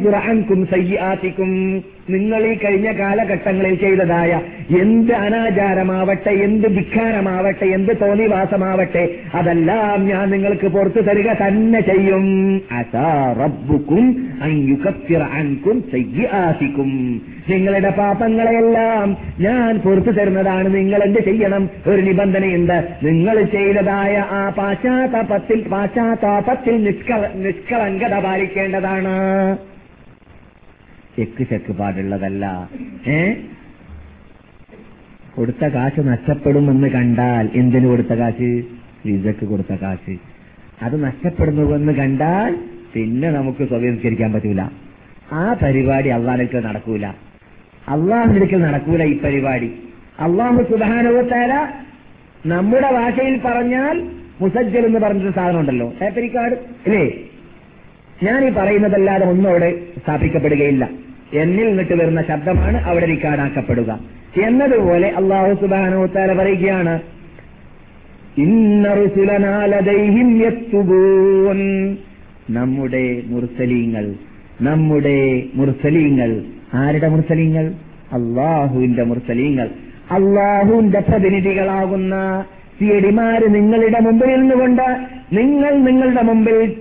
നിങ്ങൾ ഈ കഴിഞ്ഞ കാലഘട്ടങ്ങളിൽ ചെയ്തതായ എന്ത് അനാചാരമാവട്ടെ എന്ത് ധിക്കാരമാവട്ടെ എന്ത് തോന്നിവാസമാവട്ടെ അതെല്ലാം ഞാൻ നിങ്ങൾക്ക് പുറത്തു തരിക തന്നെ ചെയ്യും. അസാറബുക്കും അൻകും നിങ്ങളുടെ പാപങ്ങളെയെല്ലാം ഞാൻ പുറത്തു തരുന്നതാണ് നിങ്ങൾ എന്ത് ചെയ്യണം? ഒരു നിബന്ധനയുണ്ട്. നിങ്ങൾ ചെയ്തതായ ആ പാശ്ചാത്താപത്തിൽ പാശ്ചാത്താപത്തിൽ നിഷ്കള നിഷ്കളങ്കത പാലിക്കേണ്ടതാണ്. ചെക്ക് ചെക്ക് പാടുള്ളതല്ല. ഏ? കൊടുത്ത കാശ് നഷ്ടപ്പെടുമെന്ന് കണ്ടാൽ എന്തിനു കൊടുത്ത കാശ്? വിസക്ക് കൊടുത്ത കാശ്. അത് നഷ്ടപ്പെടുന്നുവെന്ന് കണ്ടാൽ പിന്നെ നമുക്ക് സ്വീകരിക്കാൻ പറ്റൂല. ആ പരിപാടി അള്ളാഹിലേക്ക് നടക്കൂല. അള്ളാഹിക്കൽ നടക്കൂല ഈ പരിപാടി. അള്ളാഹു സുബാനുവത്താര നമ്മുടെ ഭാഷയിൽ പറഞ്ഞാൽ മുസജ്ജൽ എന്ന് പറഞ്ഞൊരു സാധനം ഉണ്ടല്ലോ. ടേപ്പരിക്കാട് അല്ലേ ഞാൻ ഈ പറയുന്നതല്ലാതെ ഒന്നും അവിടെ സ്ഥാപിക്കപ്പെടുകയില്ല. എന്നിൽ നിന്നിട്ട് വരുന്ന ശബ്ദമാണ് അവിടെ റിക്കാർഡാക്കപ്പെടുക. എന്നതുപോലെ അള്ളാഹു സുബാനോത്താല പറയുകയാണ് നമ്മുടെ മുർസലീങ്ങൾ നമ്മുടെ മുർസലീങ്ങൾ. ആരുടെ മുർസലീങ്ങൾ? അള്ളാഹുവിന്റെ മുർസലീങ്ങൾ. അള്ളാഹുവിന്റെ പ്രതിനിധികളാകുന്ന സിയടിമാര് നിങ്ങളുടെ മുമ്പിൽ നിന്നുകൊണ്ട് നിങ്ങൾ നിങ്ങളുടെ മുമ്പിൽ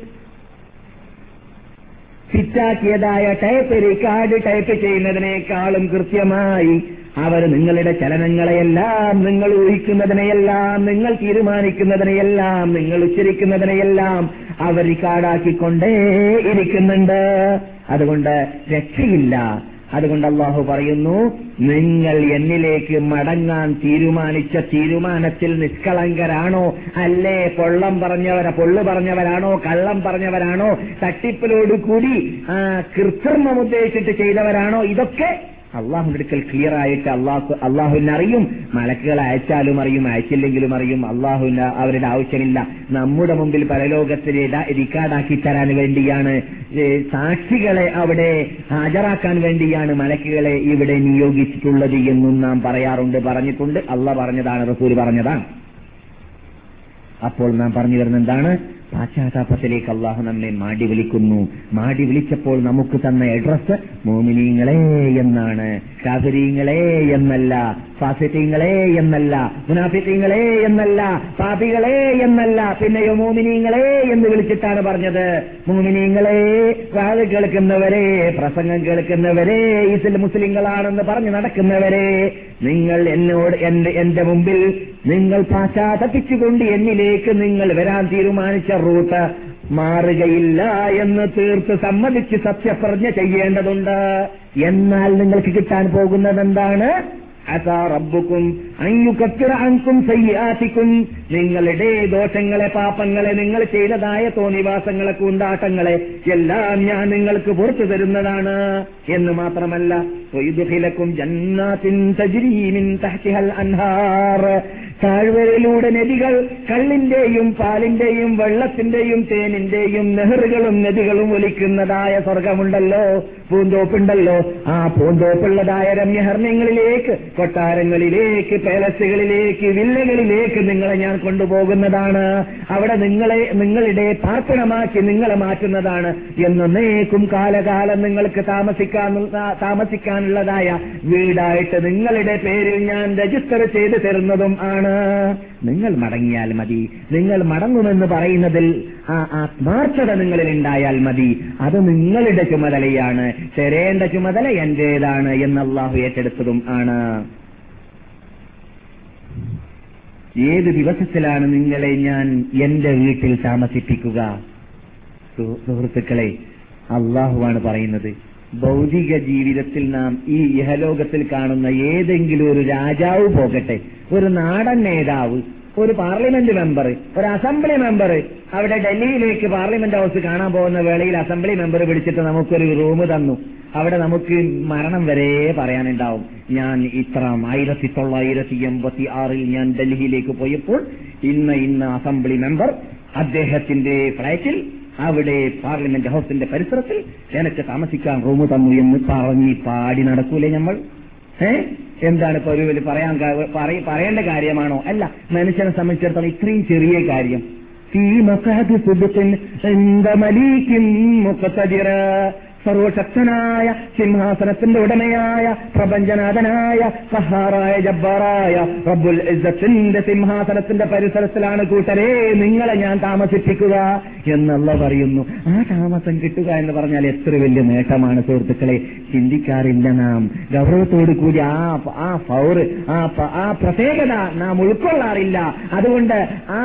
ഫിറ്റാക്കിയതായ ടൈപ്പ് റിക്കാർഡ് ടൈപ്പ് ചെയ്യുന്നതിനേക്കാളും കൃത്യമായി അവർ നിങ്ങളുടെ ചലനങ്ങളെയെല്ലാം നിങ്ങൾ ഊഹിക്കുന്നതിനെയെല്ലാം നിങ്ങൾ തീരുമാനിക്കുന്നതിനെയെല്ലാം നിങ്ങൾ ഉച്ചരിക്കുന്നതിനെയെല്ലാം അവർ റിക്കാർഡാക്കിക്കൊണ്ടേ ഇരിക്കുന്നുണ്ട്. അതുകൊണ്ട് രക്ഷയില്ല. അതുകൊണ്ട് അള്ളാഹു പറയുന്നു നിങ്ങൾ എന്നിലേക്ക് മടങ്ങാൻ തീരുമാനിച്ച തീരുമാനത്തിൽ നിഷ്കളങ്കരാണോ? അല്ലേ? പൊള്ളം പറഞ്ഞവര പൊള്ളു പറഞ്ഞവരാണോ? കള്ളം പറഞ്ഞവരാണോ? തട്ടിപ്പിലോട് കൂടി ആ കൃത്രിമം ഉദ്ദേശിച്ചിട്ട് ചെയ്തവരാണോ? ഇതൊക്കെ അള്ളാഹുന്റെ അടുക്കൽ ക്ലിയർ ആയിട്ട് അള്ളാഹു അള്ളാഹുവിനെ അറിയും. മലക്കുകൾ അയച്ചാലും അറിയും അയച്ചില്ലെങ്കിലും അറിയും. അള്ളാഹുവിന് അവരുടെ ആവശ്യമില്ല. നമ്മുടെ മുമ്പിൽ പരലോകത്തിൽ റിക്കാർഡാക്കി തരാൻ വേണ്ടിയാണ്. സാക്ഷികളെ അവിടെ ഹാജരാക്കാൻ വേണ്ടിയാണ് മലക്കുകളെ ഇവിടെ നിയോഗിച്ചിട്ടുള്ളത് എന്നും നാം പറയാറുണ്ട് പറഞ്ഞിട്ടുണ്ട്. അള്ള പറഞ്ഞതാണ് റസൂൽ പറഞ്ഞതാണ്. അപ്പോൾ നാം പറഞ്ഞു വരുന്ന എന്താണ്? പാശ്ചാത്താപത്തിലേക്ക് അള്ളാഹു നമ്മെ മാടി വിളിക്കുന്നു. മാടി വിളിച്ചപ്പോൾ നമുക്ക് തന്ന അഡ്രസ് മോമിനീങ്ങളെ എന്നാണ്. കാഫരീങ്ങളെ എന്നല്ല ഫാസിറ്റീങ്ങളെ എന്നല്ല മുനാഫിത്തീങ്ങളെ എന്നല്ല പാപികളെ എന്നല്ല പിന്നെയോ മോമിനീങ്ങളെ എന്ന് വിളിച്ചിട്ടാണ് പറഞ്ഞത്. മോമിനീങ്ങളെ വാഴ കേൾക്കുന്നവരെ പ്രസംഗം കേൾക്കുന്നവരെ ഇസ്ല മുസ്ലിങ്ങളാണെന്ന് പറഞ്ഞു നടക്കുന്നവരെ നിങ്ങൾ എന്നോട് എന്റെ എന്റെ മുമ്പിൽ നിങ്ങൾ പാശ്ചാത്തപ്പിച്ചുകൊണ്ട് എന്നിലേക്ക് നിങ്ങൾ വരാൻ തീരുമാനിച്ച റൂട്ട് മാറുകയില്ല എന്ന് തീർത്ത് സമ്മതിച്ച് സത്യപ്രജ്ഞ ചെയ്യേണ്ടതുണ്ട്. എന്നാൽ നിങ്ങൾക്ക് കിട്ടാൻ പോകുന്നത് എന്താണ് അസാറബുക്കും അയ്യുക്കത്തിറക്കും സയ്യാത്തിക്കും. നിങ്ങളുടെ ദോഷങ്ങളെ പാപങ്ങളെ നിങ്ങൾ ചെയ്തതായ തോന്നിവാസങ്ങളെ കൂണ്ടാട്ടങ്ങളെ എല്ലാം ഞാൻ നിങ്ങൾക്ക് പുറത്തു തരുന്നതാണ്. എന്ന് മാത്രമല്ല വൈദുഹിലക്കും ജന്നാത്തിൻ തജ്രീമിൻ തഹ്തിഹൽ അൻഹാർ. താഴ്വരയിലൂടെ നദികൾ കള്ളിന്റെയും പാലിന്റെയും വെള്ളത്തിന്റെയും തേനിന്റെയും നെഹറുകളും നദികളും ഒലിക്കുന്നതായ സ്വർഗമുണ്ടല്ലോ പൂന്തോപ്പുണ്ടല്ലോ. ആ പൂന്തോപ്പുള്ളതായ രമ്യഹർണ്യങ്ങളിലേക്ക് കൊട്ടാരങ്ങളിലേക്ക് പാലസുകളിലേക്ക് വില്ലകളിലേക്ക് നിങ്ങളെ ഞാൻ കൊണ്ടുപോകുന്നതാണ്. അവിടെ നിങ്ങളെ നിങ്ങളുടെ പാർപ്പണമാക്കി നിങ്ങളെ മാറ്റുന്നതാണ്. എന്നേക്കും കാലകാലം നിങ്ങൾക്ക് താമസിക്കാൻ താമസിക്കാനുള്ളതായ വീടായിട്ട് നിങ്ങളുടെ പേരിൽ ഞാൻ രജിസ്റ്റർ ചെയ്ത് തരുന്നതും ആണ്. നിങ്ങൾ മടങ്ങിയാൽ മതി. നിങ്ങൾ മടങ്ങുമെന്ന് പറയുന്നതിൽ ആ ആത്മാർത്ഥത നിങ്ങളിൽ ഉണ്ടായാൽ മതി. അത് നിങ്ങളുടെ ചുമതലയാണ്. തരേണ്ട ചുമതല എന്റേതാണ് എന്ന് ഏറ്റെടുത്തതും ആണ്. ഏത് ദിവസത്തിലാണ് നിങ്ങളെ ഞാൻ എന്റെ വീട്ടിൽ താമസിപ്പിക്കുക? സുഹൃത്തുക്കളെ അള്ളാഹുവാണ് പറയുന്നത്. ഭൗതിക ജീവിതത്തിൽ നാം ഈ ഇഹലോകത്തിൽ കാണുന്ന ഏതെങ്കിലും ഒരു രാജാവ് പോകട്ടെ. ഒരു നാടൻ നേതാവ് ഒരു പാർലമെന്റ് മെമ്പർ ഒരു അസംബ്ലി മെമ്പർ അവിടെ ഡൽഹിയിലേക്ക് പാർലമെന്റ് ഹൗസ് കാണാൻ പോകുന്ന വേളയിൽ അസംബ്ലി മെമ്പർ വിളിച്ചിട്ട് നമുക്കൊരു റൂം തന്നു. അവിടെ നമുക്ക് മരണം വരെ പറയാനുണ്ടാവും. ഞാൻ ഇത്ര ആയിരത്തി തൊള്ളായിരത്തി എൺപത്തി ആറിൽ ഞാൻ ഡൽഹിയിലേക്ക് പോയപ്പോൾ ഇന്ന് ഇന്ന് അസംബ്ലി മെമ്പർ അദ്ദേഹത്തിന്റെ ഫ്ളാറ്റിൽ അവിടെ പാർലമെന്റ് ഹൗസിന്റെ പരിസരത്തിൽ എനിക്ക് താമസിക്കാൻ റൂം തന്നു എന്ന് പറഞ്ഞ് പാടി നടക്കൂലേ നമ്മൾ? ഏ? എന്താണ് ഇപ്പൊ ഒരു പറയാൻ പറയേണ്ട കാര്യമാണോ? അല്ല മനുഷ്യനെ സംബന്ധിച്ചിടത്തോളം ഇത്രയും ചെറിയ കാര്യം. മസാദ് സുബത്തിൻ എന്ത മലീക്കിൻ മുഖത്തതിറ സർവശക്തനായ സിംഹാസനത്തിന്റെ ഉടമയായ പ്രപഞ്ചനാഥനായ സഹാറായ ജബ്ബാറായ റബ്ബുൽ ഇസ്സത്തിന്റെ സിംഹാസനത്തിന്റെ പരിസരത്തിലാണ് കൂട്ടരെ നിങ്ങളെ ഞാൻ താമസിപ്പിക്കുക എന്നുള്ള പറയുന്നു. ആ താമസം കിട്ടുക എന്ന് പറഞ്ഞാൽ എത്ര വലിയ നേട്ടമാണ് സുഹൃത്തുക്കളെ. ചിന്തിക്കാറില്ല നാം. ഗൗരവത്തോടു കൂടി ആ ആ പൗർ ആ പ്രത്യേകത നാം ഉൾക്കൊള്ളാറില്ല. അതുകൊണ്ട് ആ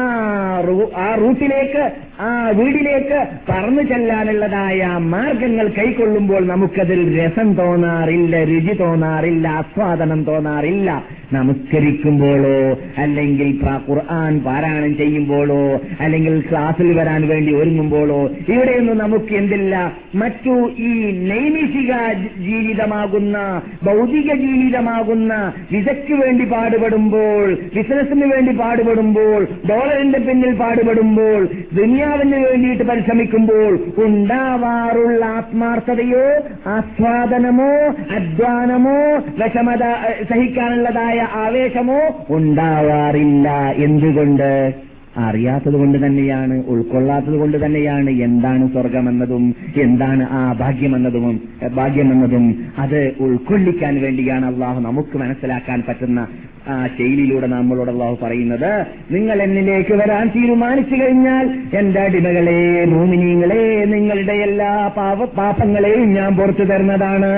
ആ റൂട്ടിലേക്ക് ആ വീടിലേക്ക് പറന്നു ചെല്ലാനുള്ളതായ മാർഗങ്ങൾ കൈക്കൊള്ളുമ്പോൾ നമുക്കതിൽ രസം തോന്നാറില്ല രുചി തോന്നാറില്ല ആസ്വാദനം തോന്നാറില്ല. നമസ്കരിക്കുമ്പോഴോ അല്ലെങ്കിൽ ഖുർആൻ പാരായണം ചെയ്യുമ്പോഴോ അല്ലെങ്കിൽ ക്ലാസ്സിൽ വരാൻ വേണ്ടി ഒരുങ്ങുമ്പോഴോ ഇവിടെയൊന്നും നമുക്ക് എന്തില്ല. മറ്റു ഈ നൈമിഷിക ജീവിതമാകുന്ന ഭൗതിക ജീവിതമാകുന്ന വിസയ്ക്ക് വേണ്ടി പാടുപെടുമ്പോൾ ബിസിനസിന് വേണ്ടി പാടുപെടുമ്പോൾ ഡോളറിന്റെ പിന്നിൽ പാടുപെടുമ്പോൾ ദുനിയാവിന് വേണ്ടിയിട്ട് പരിശ്രമിക്കുമ്പോൾ ഉണ്ടാവാറുള്ള ആത്മാർത്ഥതയോ ആസ്വാദനമോ അധ്വാനമോ വിഷമത സഹിക്കാനുള്ളതായ ആവേശമോ ഉണ്ടാവാറില്ല. എന്തുകൊണ്ട്? അറിയാത്തത് കൊണ്ട് തന്നെയാണ് ഉൾക്കൊള്ളാത്തത് കൊണ്ട് തന്നെയാണ് എന്താണ് സ്വർഗമെന്നതും എന്താണ് ആ ഭാഗ്യമെന്നതും ഭാഗ്യമെന്നതും അത് ഉൾക്കൊള്ളിക്കാൻ വേണ്ടിയാണ് അള്ളാഹു നമുക്ക് മനസ്സിലാക്കാൻ പറ്റുന്ന ആ ശൈലിയിലൂടെ നമ്മളോട് അള്ളാഹു പറയുന്നത്. നിങ്ങൾ എന്നിലേക്ക് വരാൻ തീരുമാനിച്ചു കഴിഞ്ഞാൽ എന്റെ അടിമകളെ ഭൂമിനീങ്ങളെ നിങ്ങളുടെ എല്ലാ പാപ പാപങ്ങളെയും ഞാൻ പുറത്തു തരുന്നതാണ്.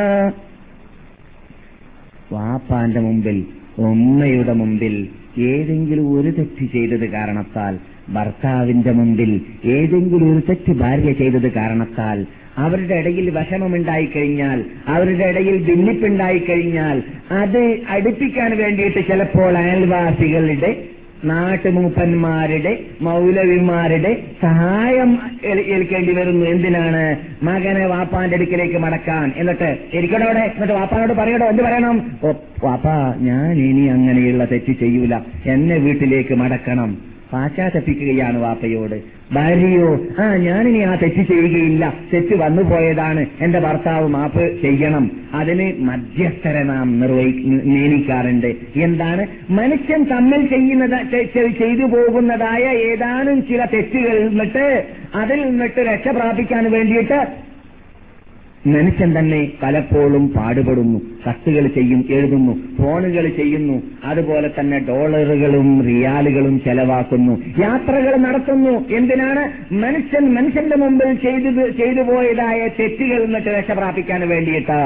വാപ്പാന്റെ മുമ്പിൽ ഉമ്മയുടെ മുമ്പിൽ ഏതെങ്കിലും ഒരു തെറ്റ് ചെയ്തത് കാരണത്താൽ ഭർത്താവിന്റെ മുമ്പിൽ ഏതെങ്കിലും ഒരു തെറ്റ് ഭാര്യ ചെയ്തത് കാരണത്താൽ അവരുടെ ഇടയിൽ വിഷമമുണ്ടായിക്കഴിഞ്ഞാൽ അവരുടെ ഇടയിൽ ഭിന്നിപ്പുണ്ടായിക്കഴിഞ്ഞാൽ അത് അടുപ്പിക്കാൻ വേണ്ടിയിട്ട് ചിലപ്പോൾ അയൽവാസികളുടെ നാട്ടുമൂപ്പന്മാരുടെ മൗലവിമാരുടെ സഹായം ഏൽ- ഏൽക്കേണ്ടി വരുന്നു. എന്തിനാണ്? മകനെ വാപ്പാന്റെ അടുക്കിലേക്ക് മടക്കാൻ. എന്നിട്ട് ഇരിക്കണോ അവിടെ. എന്നിട്ട് വാപ്പാനോട് പറയണോ എന്ത് പറയണം? വാപ്പാ ഞാൻ ഇനി അങ്ങനെയുള്ള തെറ്റ് ചെയ്യൂല. എന്നെ വീട്ടിലേക്ക് മടക്കണം. പാശ്ചാത്തപ്പിക്കുകയാണ് വാപ്പയോട്. ഭാര്യയോ ആ ഞാനിനി ആ തെറ്റ് ചെയ്യുകയില്ല. തെറ്റ് വന്നു പോയതാണ് എന്റെ ഭർത്താവ് മാപ്പ് ചെയ്യണം. അതിന് മധ്യസ്ഥരെ നാം നിർവഹി നിയമിക്കാറുണ്ട്. എന്താണ്? മനുഷ്യൻ തമ്മിൽ ചെയ്യുന്നത് ചെയ്തു പോകുന്നതായ ഏതാനും ചില തെറ്റുകൾ നിന്നിട്ട് അതിൽ നിന്നിട്ട് രക്ഷ പ്രാപിക്കാൻ വേണ്ടിയിട്ട് മനുഷ്യൻ തന്നെ പലപ്പോഴും പാടുപെടുന്നു കത്തുകൾ ചെയ്യും എഴുതുന്നു ഫോണുകൾ ചെയ്യുന്നു അതുപോലെ തന്നെ ഡോളറുകളും റിയാലുകളും ചെലവാക്കുന്നു യാത്രകൾ നടത്തുന്നു. എന്തിനാണ്? മനുഷ്യൻ മനുഷ്യന്റെ മുമ്പിൽ ചെയ്തു ചെയ്തു പോയതായ തെറ്റുകൾ നിന്നിട്ട് രക്ഷ പ്രാപിക്കാൻ വേണ്ടിയിട്ട്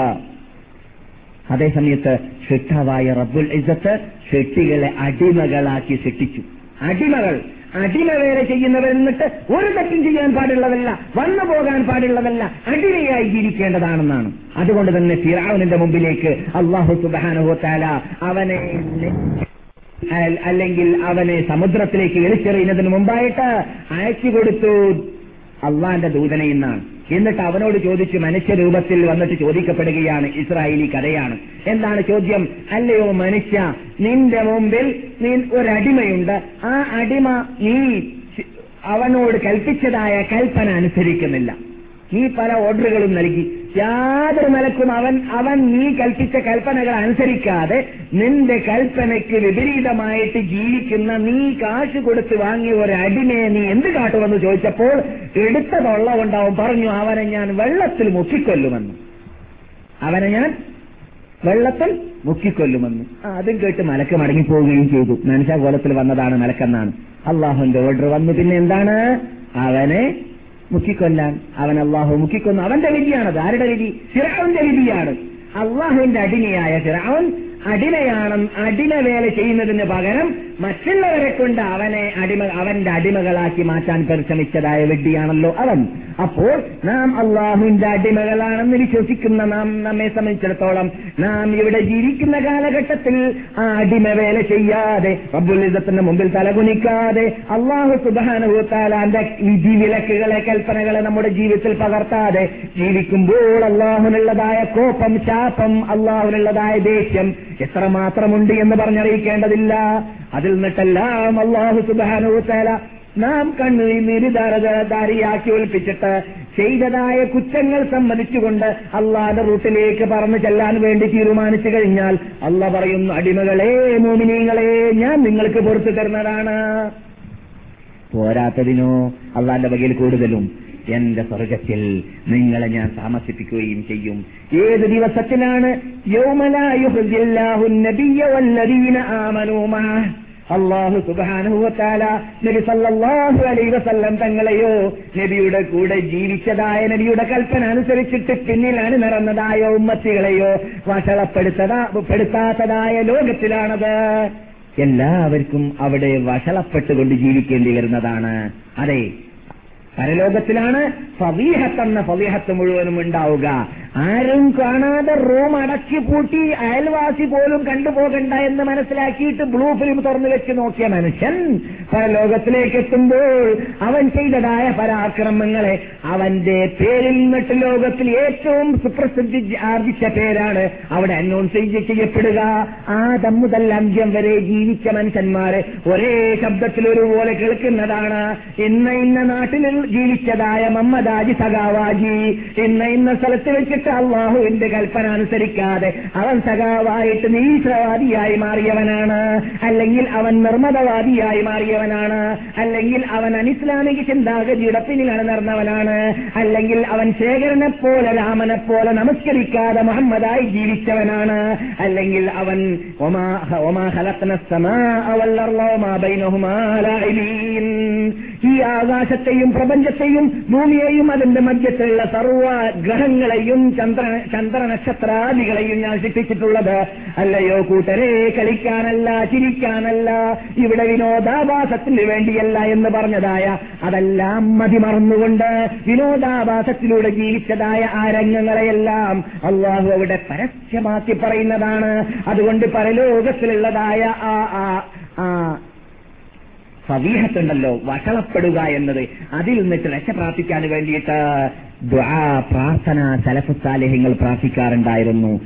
അതേസമയത്ത് ഷിട്ടാവായ റബ്ബുൽ ഇസത്ത് ഷെട്ടികളെ അടിമകളാക്കി ശിക്ഷിച്ചു അടിമകൾ. അടിമവേല ചെയ്യുന്നവർ എന്നിട്ട് ഒരു തെറ്റും ചെയ്യാൻ പാടുള്ളതല്ല വന്നു പോകാൻ പാടുള്ളതല്ല അടിമയായി ജീവിക്കേണ്ടതാണെന്നാണ്. അതുകൊണ്ട് തന്നെ ഫിറാവുനിന്റെ മുമ്പിലേക്ക് അള്ളാഹു സുബാനുഹോത്താല അവനെ അല്ലെങ്കിൽ അവനെ സമുദ്രത്തിലേക്ക് എളിച്ചെറിയുന്നതിന് മുമ്പായിട്ട് അയച്ചു കൊടുത്തു. അള്ളാന്റെ ദൂതനെ എന്നാണ് എന്നിട്ട് അവനോട് ചോദിച്ച് മനുഷ്യരൂപത്തിൽ വന്നിട്ട് ചോദിക്കപ്പെടുകയാണ് ഇസ്രായേലി കഥയാണ്. എന്താണ് ചോദ്യം? അല്ലയോ മനുഷ്യ നിന്റെ മുമ്പിൽ നീ ഒരടിമയുണ്ട്. ആ അടിമ നീ അവനോട് കൽപ്പിച്ചതായ കൽപ്പന അനുസരിക്കുന്നില്ല. നീ പല ഓർഡറുകളും നൽകി. യാതൊരു നിലക്കും അവൻ അവൻ നീ കൽപ്പിച്ച കൽപ്പനകൾ അനുസരിക്കാതെ നിന്റെ കൽപ്പനയ്ക്ക് വിപരീതമായിട്ട് ജീവിക്കുന്ന നീ കാശ് കൊടുത്ത് വാങ്ങിയ ഒരു അടിമയെ നീ എന്ത് കാട്ടുമെന്ന് ചോദിച്ചപ്പോൾ എടുത്ത തൊള്ള പറഞ്ഞു അവനെ ഞാൻ വെള്ളത്തിൽ മുക്കിക്കൊല്ലുമെന്ന്. അവനെ ഞാൻ വെള്ളത്തിൽ മുക്കിക്കൊല്ലുമെന്ന്. അതും കേട്ട് മലക്ക് മടങ്ങിപ്പോവുകയും ചെയ്തു. മനുഷ്യ കോലത്തിൽ വന്നതാണ് മലക്കെന്നാണ്. അള്ളാഹുന്റെ ഓർഡർ വന്നു. പിന്നെ എന്താണ്? അവനെ മുക്കിക്കൊല്ലാൻ അവൻ അള്ളാഹു മുക്കിക്കൊന്നു. അവന്റെ വിധിയാണത്. ആരുടെ വിധി? ഫിറാവുന്റെ വിധിയാണ്. അള്ളാഹുവിന്റെ അടിമയായ ഫിറാവൻ അടിമയാണെന്ന് അടിമ വേല ചെയ്യുന്നതിന് പകരം മറ്റുള്ളവരെ കൊണ്ട് അവനെ അടിമ അവന്റെ അടിമകളാക്കി മാറ്റാൻ പരിശ്രമിച്ചതായ വെഡ്ഡിയാണല്ലോ അവൻ. അപ്പോൾ നാം അള്ളാഹുവിന്റെ അടിമകളാണെന്ന് വിശ്വസിക്കുന്ന നാം നമ്മെ സംബന്ധിച്ചിടത്തോളം നാം ഇവിടെ ജീവിക്കുന്ന കാലഘട്ടത്തിൽ ആ അടിമവേല ചെയ്യാതെ റബ്ബുലിസത്തിന്റെ മുമ്പിൽ തലകുനിക്കാതെ അള്ളാഹു സുബാനുഭൂത്താലാന്റെ വിധി വിലക്കുകളെ കൽപ്പനകളെ നമ്മുടെ ജീവിതത്തിൽ പകർത്താതെ ജീവിക്കുമ്പോൾ അള്ളാഹുനുള്ളതായ കോപം ശാപം അള്ളാഹുനുള്ളതായ ദേഷ്യം എത്രമാത്രമുണ്ട് എന്ന് പറഞ്ഞറിയിക്കേണ്ടതില്ല. അതിൽ നിന്നിട്ടെല്ലാം അള്ളാഹു സുബാനുഭൂത്താല നാം കണ്ണുനീര് ധാരിയാക്കി ഒളിപ്പിച്ചിട്ട് ചെയ്തതായ കുറ്റങ്ങൾ സമ്മതിച്ചുകൊണ്ട് അള്ളാന്റെ റൂട്ടിലേക്ക് പറഞ്ഞു ചെല്ലാൻ വേണ്ടി തീരുമാനിച്ചു കഴിഞ്ഞാൽ അല്ല പറയുന്നു അടിമകളെ മോമിനീങ്ങളെ ഞാൻ നിങ്ങൾക്ക് പുറത്തു തരുന്നതാണ്. പോരാത്തതിനോ അള്ളാന്റെ വകയിൽ കൂടുതലും എന്റെ സ്വർഗത്തിൽ നിങ്ങളെ ഞാൻ താമസിപ്പിക്കുകയും ചെയ്യും. ഏത് ദിവസത്തിലാണ്? അള്ളാഹു സുബാനുഭവത്താല നബി സല്ലാഹു അലൈ വസല്ലം തങ്ങളെയോ നബിയുടെ കൂടെ ജീവിച്ചതായ നബിയുടെ കൽപ്പന അനുസരിച്ചിട്ട് പിന്നിലാണ് നടന്നതായ ഉമ്മത്തികളെയോ വഷളപ്പെടുത്തതാ ലോകത്തിലാണത്. എല്ലാവർക്കും അവിടെ വഷളപ്പെട്ടുകൊണ്ട് ജീവിക്കേണ്ടി വരുന്നതാണ്. അതെ പരലോകത്തിലാണ് ഫവീഹത്തെന്ന ഫവീഹത്ത് മുഴുവനും ഉണ്ടാവുക. ആരും കാണാതെ റൂം അടച്ചു പൂട്ടി അയൽവാസി പോലും കണ്ടുപോകണ്ട എന്ന് മനസ്സിലാക്കിയിട്ട് ബ്ലൂ ഫിലിം തുറന്നു വെച്ച് നോക്കിയ മനുഷ്യൻ പരലോകത്തിലേക്ക് എത്തുമ്പോൾ അവൻ ചെയ്തതായ പരാക്രമങ്ങളെ അവന്റെ പേരിൽ നിന്നിട്ട് ലോകത്തിൽ ഏറ്റവും സുപ്രസിദ്ധി ആർജിച്ച പേരാണ് അവിടെ അനൗൺസ് ചെയ്യപ്പെടുക. ആദം മുതൽ അന്ത്യം വരെ ജീവിച്ച മനുഷ്യന്മാരെ ഒരേ ശബ്ദത്തിൽ ഒരുപോലെ കേൾക്കുന്നതാണ്. ഇന്ന ഇന്ന നാട്ടിൽ ജീവിച്ചതായ മമ്മദാജി സഖാവാജി. ഇന്ന ഇന്ന സ്ഥലത്ത് വെച്ചിട്ട് അള്ളാഹുവിന്റെ കൽപ്പന അനുസരിക്കാതെ അവൻ സഖാവായിട്ട് നീശ്രവാദിയായി മാറിയവനാണ്. അല്ലെങ്കിൽ അവൻ നിർമ്മതവാദിയായി മാറിയവനാണ്. അല്ലെങ്കിൽ അവൻ അനിസ്ലാമിക ചിന്താഗതിയുടെ പിന്നിലാണ് നടന്നവനാണ്. അല്ലെങ്കിൽ അവൻ ശേഖരനെ പോലെ രാമനെ പോലെ നമസ്കരിക്കാതെ മുഹമ്മദായി ജീവിച്ചവനാണ്. അല്ലെങ്കിൽ അവൻ ഈ ആകാശത്തെയും പ്രപഞ്ചത്തെയും ഭൂമിയെയും അതിന്റെ മധ്യത്തിലുള്ള സർവ ഗ്രഹങ്ങളെയും ചന്ദ്ര ചന്ദ്ര നക്ഷത്രാദികളെയും ഞാൻ ശിക്ഷിച്ചിട്ടുള്ളത് അല്ലയോ കൂട്ടരെ കളിക്കാനല്ല ചിരിക്കാനല്ല ഇവിടെ വിനോദാഭാസത്തിന് വേണ്ടിയല്ല എന്ന് പറഞ്ഞതായ അതെല്ലാം മതിമറന്നുകൊണ്ട് വിനോദാഭാസത്തിലൂടെ ജീവിച്ചതായ ആ രംഗങ്ങളെയെല്ലാം അള്ളാഹു അവിടെ പരസ്യമാക്കി പറയുന്നതാണ്. അതുകൊണ്ട് പരലോകത്തിലുള്ളതായ ആ ആ ഫവീഹത്തുണ്ടല്ലോ വഷളപ്പെടുക എന്നത്. അതിൽ നിന്നിട്ട് രക്ഷ പ്രാപിക്കാൻ വേണ്ടിയിട്ട് ദ്വാ പ്രാർത്ഥന സലഫുസാലിഹ്യങ്ങൾ പ്രാർത്ഥിക്കാറുണ്ടായിരുന്നു.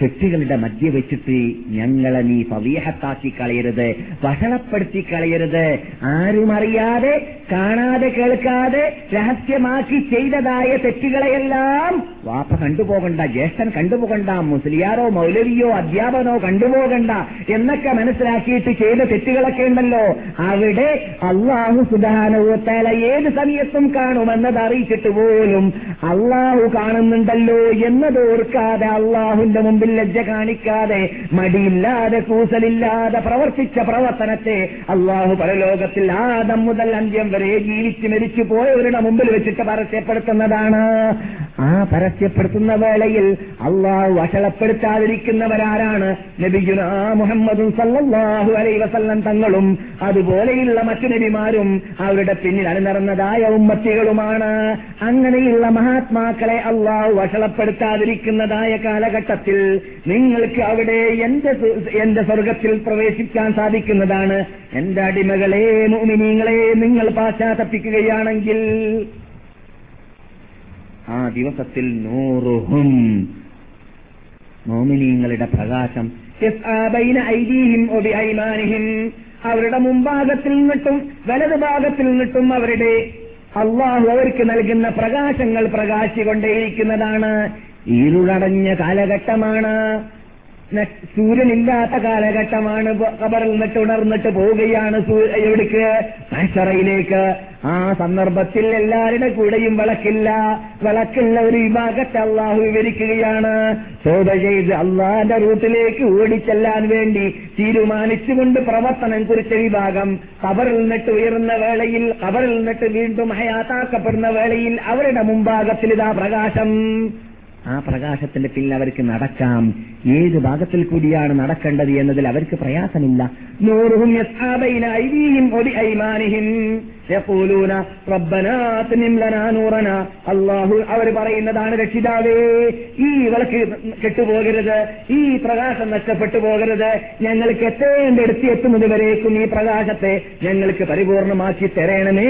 ശക്തികളുടെ മധ്യ വെച്ചിട്ട് ഞങ്ങളെ നീ പവീഹത്താക്കി കളയരുത് വഷളപ്പെടുത്തി കളയരുത്. ആരും അറിയാതെ കാണാതെ കേൾക്കാതെ രഹസ്യമാക്കി ചെയ്തതായ തെറ്റുകളെയെല്ലാം വാപ്പ കണ്ടുപോകണ്ട ജ്യേഷ്ഠൻ കണ്ടുപോകണ്ട മുസ്ലിയാരോ മൗലവിയോ അധ്യാപനോ കണ്ടുപോകണ്ട എന്നൊക്കെ മനസ്സിലാക്കിയിട്ട് ചെയ്ത തെറ്റുകളൊക്കെ ഉണ്ടല്ലോ. അവിടെ അള്ളാഹു സുധാനവത്താല ഏത് സമയത്തും കാണുമെന്നത് അറിയിച്ചിട്ട് പോലും അള്ളാഹു കാണുന്നുണ്ടല്ലോ എന്നത് ഓർക്കാതെ അള്ളാഹുന്റെ മുമ്പിൽ ലജ്ജ കാണിക്കാതെ മടിയില്ലാതെ കൂസലില്ലാതെ പ്രവർത്തിച്ച പ്രവർത്തനത്തെ അള്ളാഹു പരലോകത്തിൽ ആദം മുതൽ അന്ത്യം വരെ ജീവിച്ച് മരിച്ചു പോയവരുടെ മുമ്പിൽ വെച്ചിട്ട് പരസ്യപ്പെടുത്തുന്നതാണ്. ആ പരസ്യപ്പെടുത്തുന്ന വേളയിൽ അള്ളാഹു വഷളപ്പെടുത്താതിരിക്കുന്നവരാരാണ് നബിഗുന മുഹമ്മദും സല്ലാഹു അലൈ വസല്ലം തങ്ങളും. അതുപോലെയുള്ള മറ്റു നബിമാരും അവരുടെ പിന്നിൽ അണിനിറന്നതായ ഉമ്മത്തികളുമാണ്. അങ്ങനെയുള്ള മഹാത്മാക്കളെ അള്ളാഹു വഷളപ്പെടുത്താതിരിക്കുന്നതായ കാലഘട്ടത്തിൽ നിങ്ങൾക്ക് അവിടെ എന്റെ എന്റെ സ്വർഗത്തിൽ പ്രവേശിക്കാൻ സാധിക്കുന്നതാണ്. എന്റെ അടിമകളെ മോമിനിങ്ങളെ നിങ്ങൾ പാശ്ചാത്തപ്പിക്കുകയാണെങ്കിൽ ആ ദിവസത്തിൽ നൂറുഹും മോമിനീങ്ങളുടെ പ്രകാശം. അവരുടെ മുമ്പാകത്തിൽ നിന്നിട്ടും വലതു ഭാഗത്തിൽ നിന്നിട്ടും അവരുടെ അള്ളാഹു അവർക്ക് നൽകുന്ന പ്രകാശങ്ങൾ പ്രകാശിക്കൊണ്ടേയിരിക്കുന്നതാണ്. ഇരുളടഞ്ഞ കാലഘട്ടമാണ്. സൂര്യനില്ലാത്ത കാലഘട്ടമാണ്. കബറിൽ നിന്നിട്ട് ഉണർന്നിട്ട് പോവുകയാണ് എവിടേക്ക് മഷറയിലേക്ക് ആ സന്ദർഭത്തിൽ എല്ലാവരുടെ കൂടെയും വിളക്കില്ല. വിളക്കുള്ള ഒരു വിഭാഗത്തെ അള്ളാഹു വിവരിക്കുകയാണ്. ചോദ ചെയ്ത് അള്ളാന്റെ റൂട്ടിലേക്ക് ഓടിച്ചെല്ലാൻ വേണ്ടി തീരുമാനിച്ചുകൊണ്ട് പ്രവർത്തനം കുറിച്ച വിഭാഗം കബറിൽ നിന്നിട്ട് ഉയർന്ന വേളയിൽ കബറിൽ നിന്നിട്ട് വീണ്ടും ഹയാത്താക്കപ്പെടുന്ന വേളയിൽ അവരുടെ മുമ്പാകത്തിൽ ഇതാ പ്രകാശം. ആ പ്രകാശത്തിന്റെ പിന്നിൽ അവർക്ക് നടക്കാം. ഏത് ഭാഗത്തിൽ കൂടിയാണ് നടക്കേണ്ടത് എന്നതിൽ അവർക്ക് പ്രയാസമില്ല. അല്ലാഹു അവർ പറയുന്നതാണ് രക്ഷിതാവേ ഈ വിളക്ക് കെട്ടുപോകരുത് ഈ പ്രകാശം നഷ്ടപ്പെട്ടു പോകരുത്. ഞങ്ങൾക്ക് എത്തേണ്ടടുത്ത് എത്തുന്നത് വരേക്കും ഈ പ്രകാശത്തെ ഞങ്ങൾക്ക് പരിപൂർണമാക്കി തരണമേ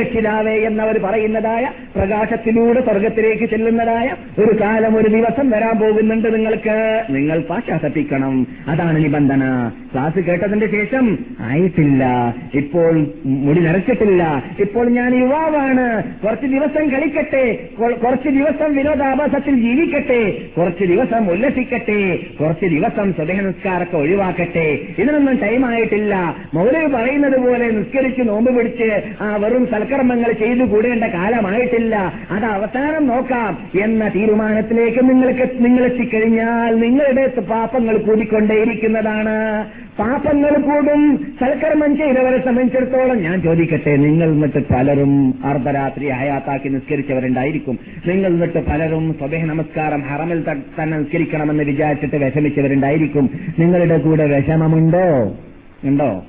രക്ഷിതാവേ എന്നവർ പറയുന്നതായ പ്രകാശത്തിലൂടെ സ്വർഗത്തിലേക്ക് ചെല്ലുന്നതായ ഒരു കാലം ഒരു ദിവസം വരാൻ പോകുന്നുണ്ട് നിങ്ങൾക്ക്. നിങ്ങൾ പാശ്ചാത്തപ്പിക്കണം അതാണ് നിബന്ധന. ക്ലാസ് കേട്ടതിന്റെ ശേഷം ആയിട്ടില്ല. ഇപ്പോൾ മുടി നരച്ചിട്ടില്ല. ഇപ്പോൾ ഞാൻ യുവാവാണ്. കുറച്ച് ദിവസം കളിക്കട്ടെ. കുറച്ച് ദിവസം വിനോദാഭാസത്തിൽ ജീവിക്കട്ടെ. കുറച്ച് ദിവസം ഉല്ലസിക്കട്ടെ. കുറച്ച് ദിവസം സ്വദേഹനസ്കാരമൊക്കെ ഒഴിവാക്കട്ടെ. ഇതിനൊന്നും ടൈം ആയിട്ടില്ല. മൗലവി പറയുന്നത് പോലെ നിസ്കരിച്ച് നോമ്പ് പിടിച്ച് ആ വെറും സൽക്കർമ്മങ്ങൾ ചെയ്തു കൂടേണ്ട കാലമായിട്ടില്ല. അത് അവസാനം നോക്കാം എന്ന തീരുമാനത്തിലേക്ക് നിങ്ങൾക്ക് നിങ്ങൾ എത്തിക്കഴിഞ്ഞാൽ നിങ്ങളുടെ പാപങ്ങൾ കൂടിക്കൊണ്ടേയിരിക്കുന്നതാണ്. പാപങ്ങൾ കൂടും. സൽക്കർമ്മം ചെയ്തവരെ സംബന്ധിച്ചിടത്തോളം ഞാൻ ചോദിക്കട്ടെ നിങ്ങൾ എന്നിട്ട് പലരും അർദ്ധരാത്രി ഹയാത്താക്കി നിസ്കരിച്ചവരുണ്ടായിരിക്കും. നിങ്ങൾ എന്നിട്ട് പലരും സ്വദേഹ നമസ്കാരം ഹറമിൽ തന്നെ നിസ്കരിക്കണമെന്ന് വിചാരിച്ചിട്ട് വിഷമിച്ചവരുണ്ടായിരിക്കും. നിങ്ങളുടെ കൂടെ വിഷമമുണ്ടോ? ഉണ്ടോ?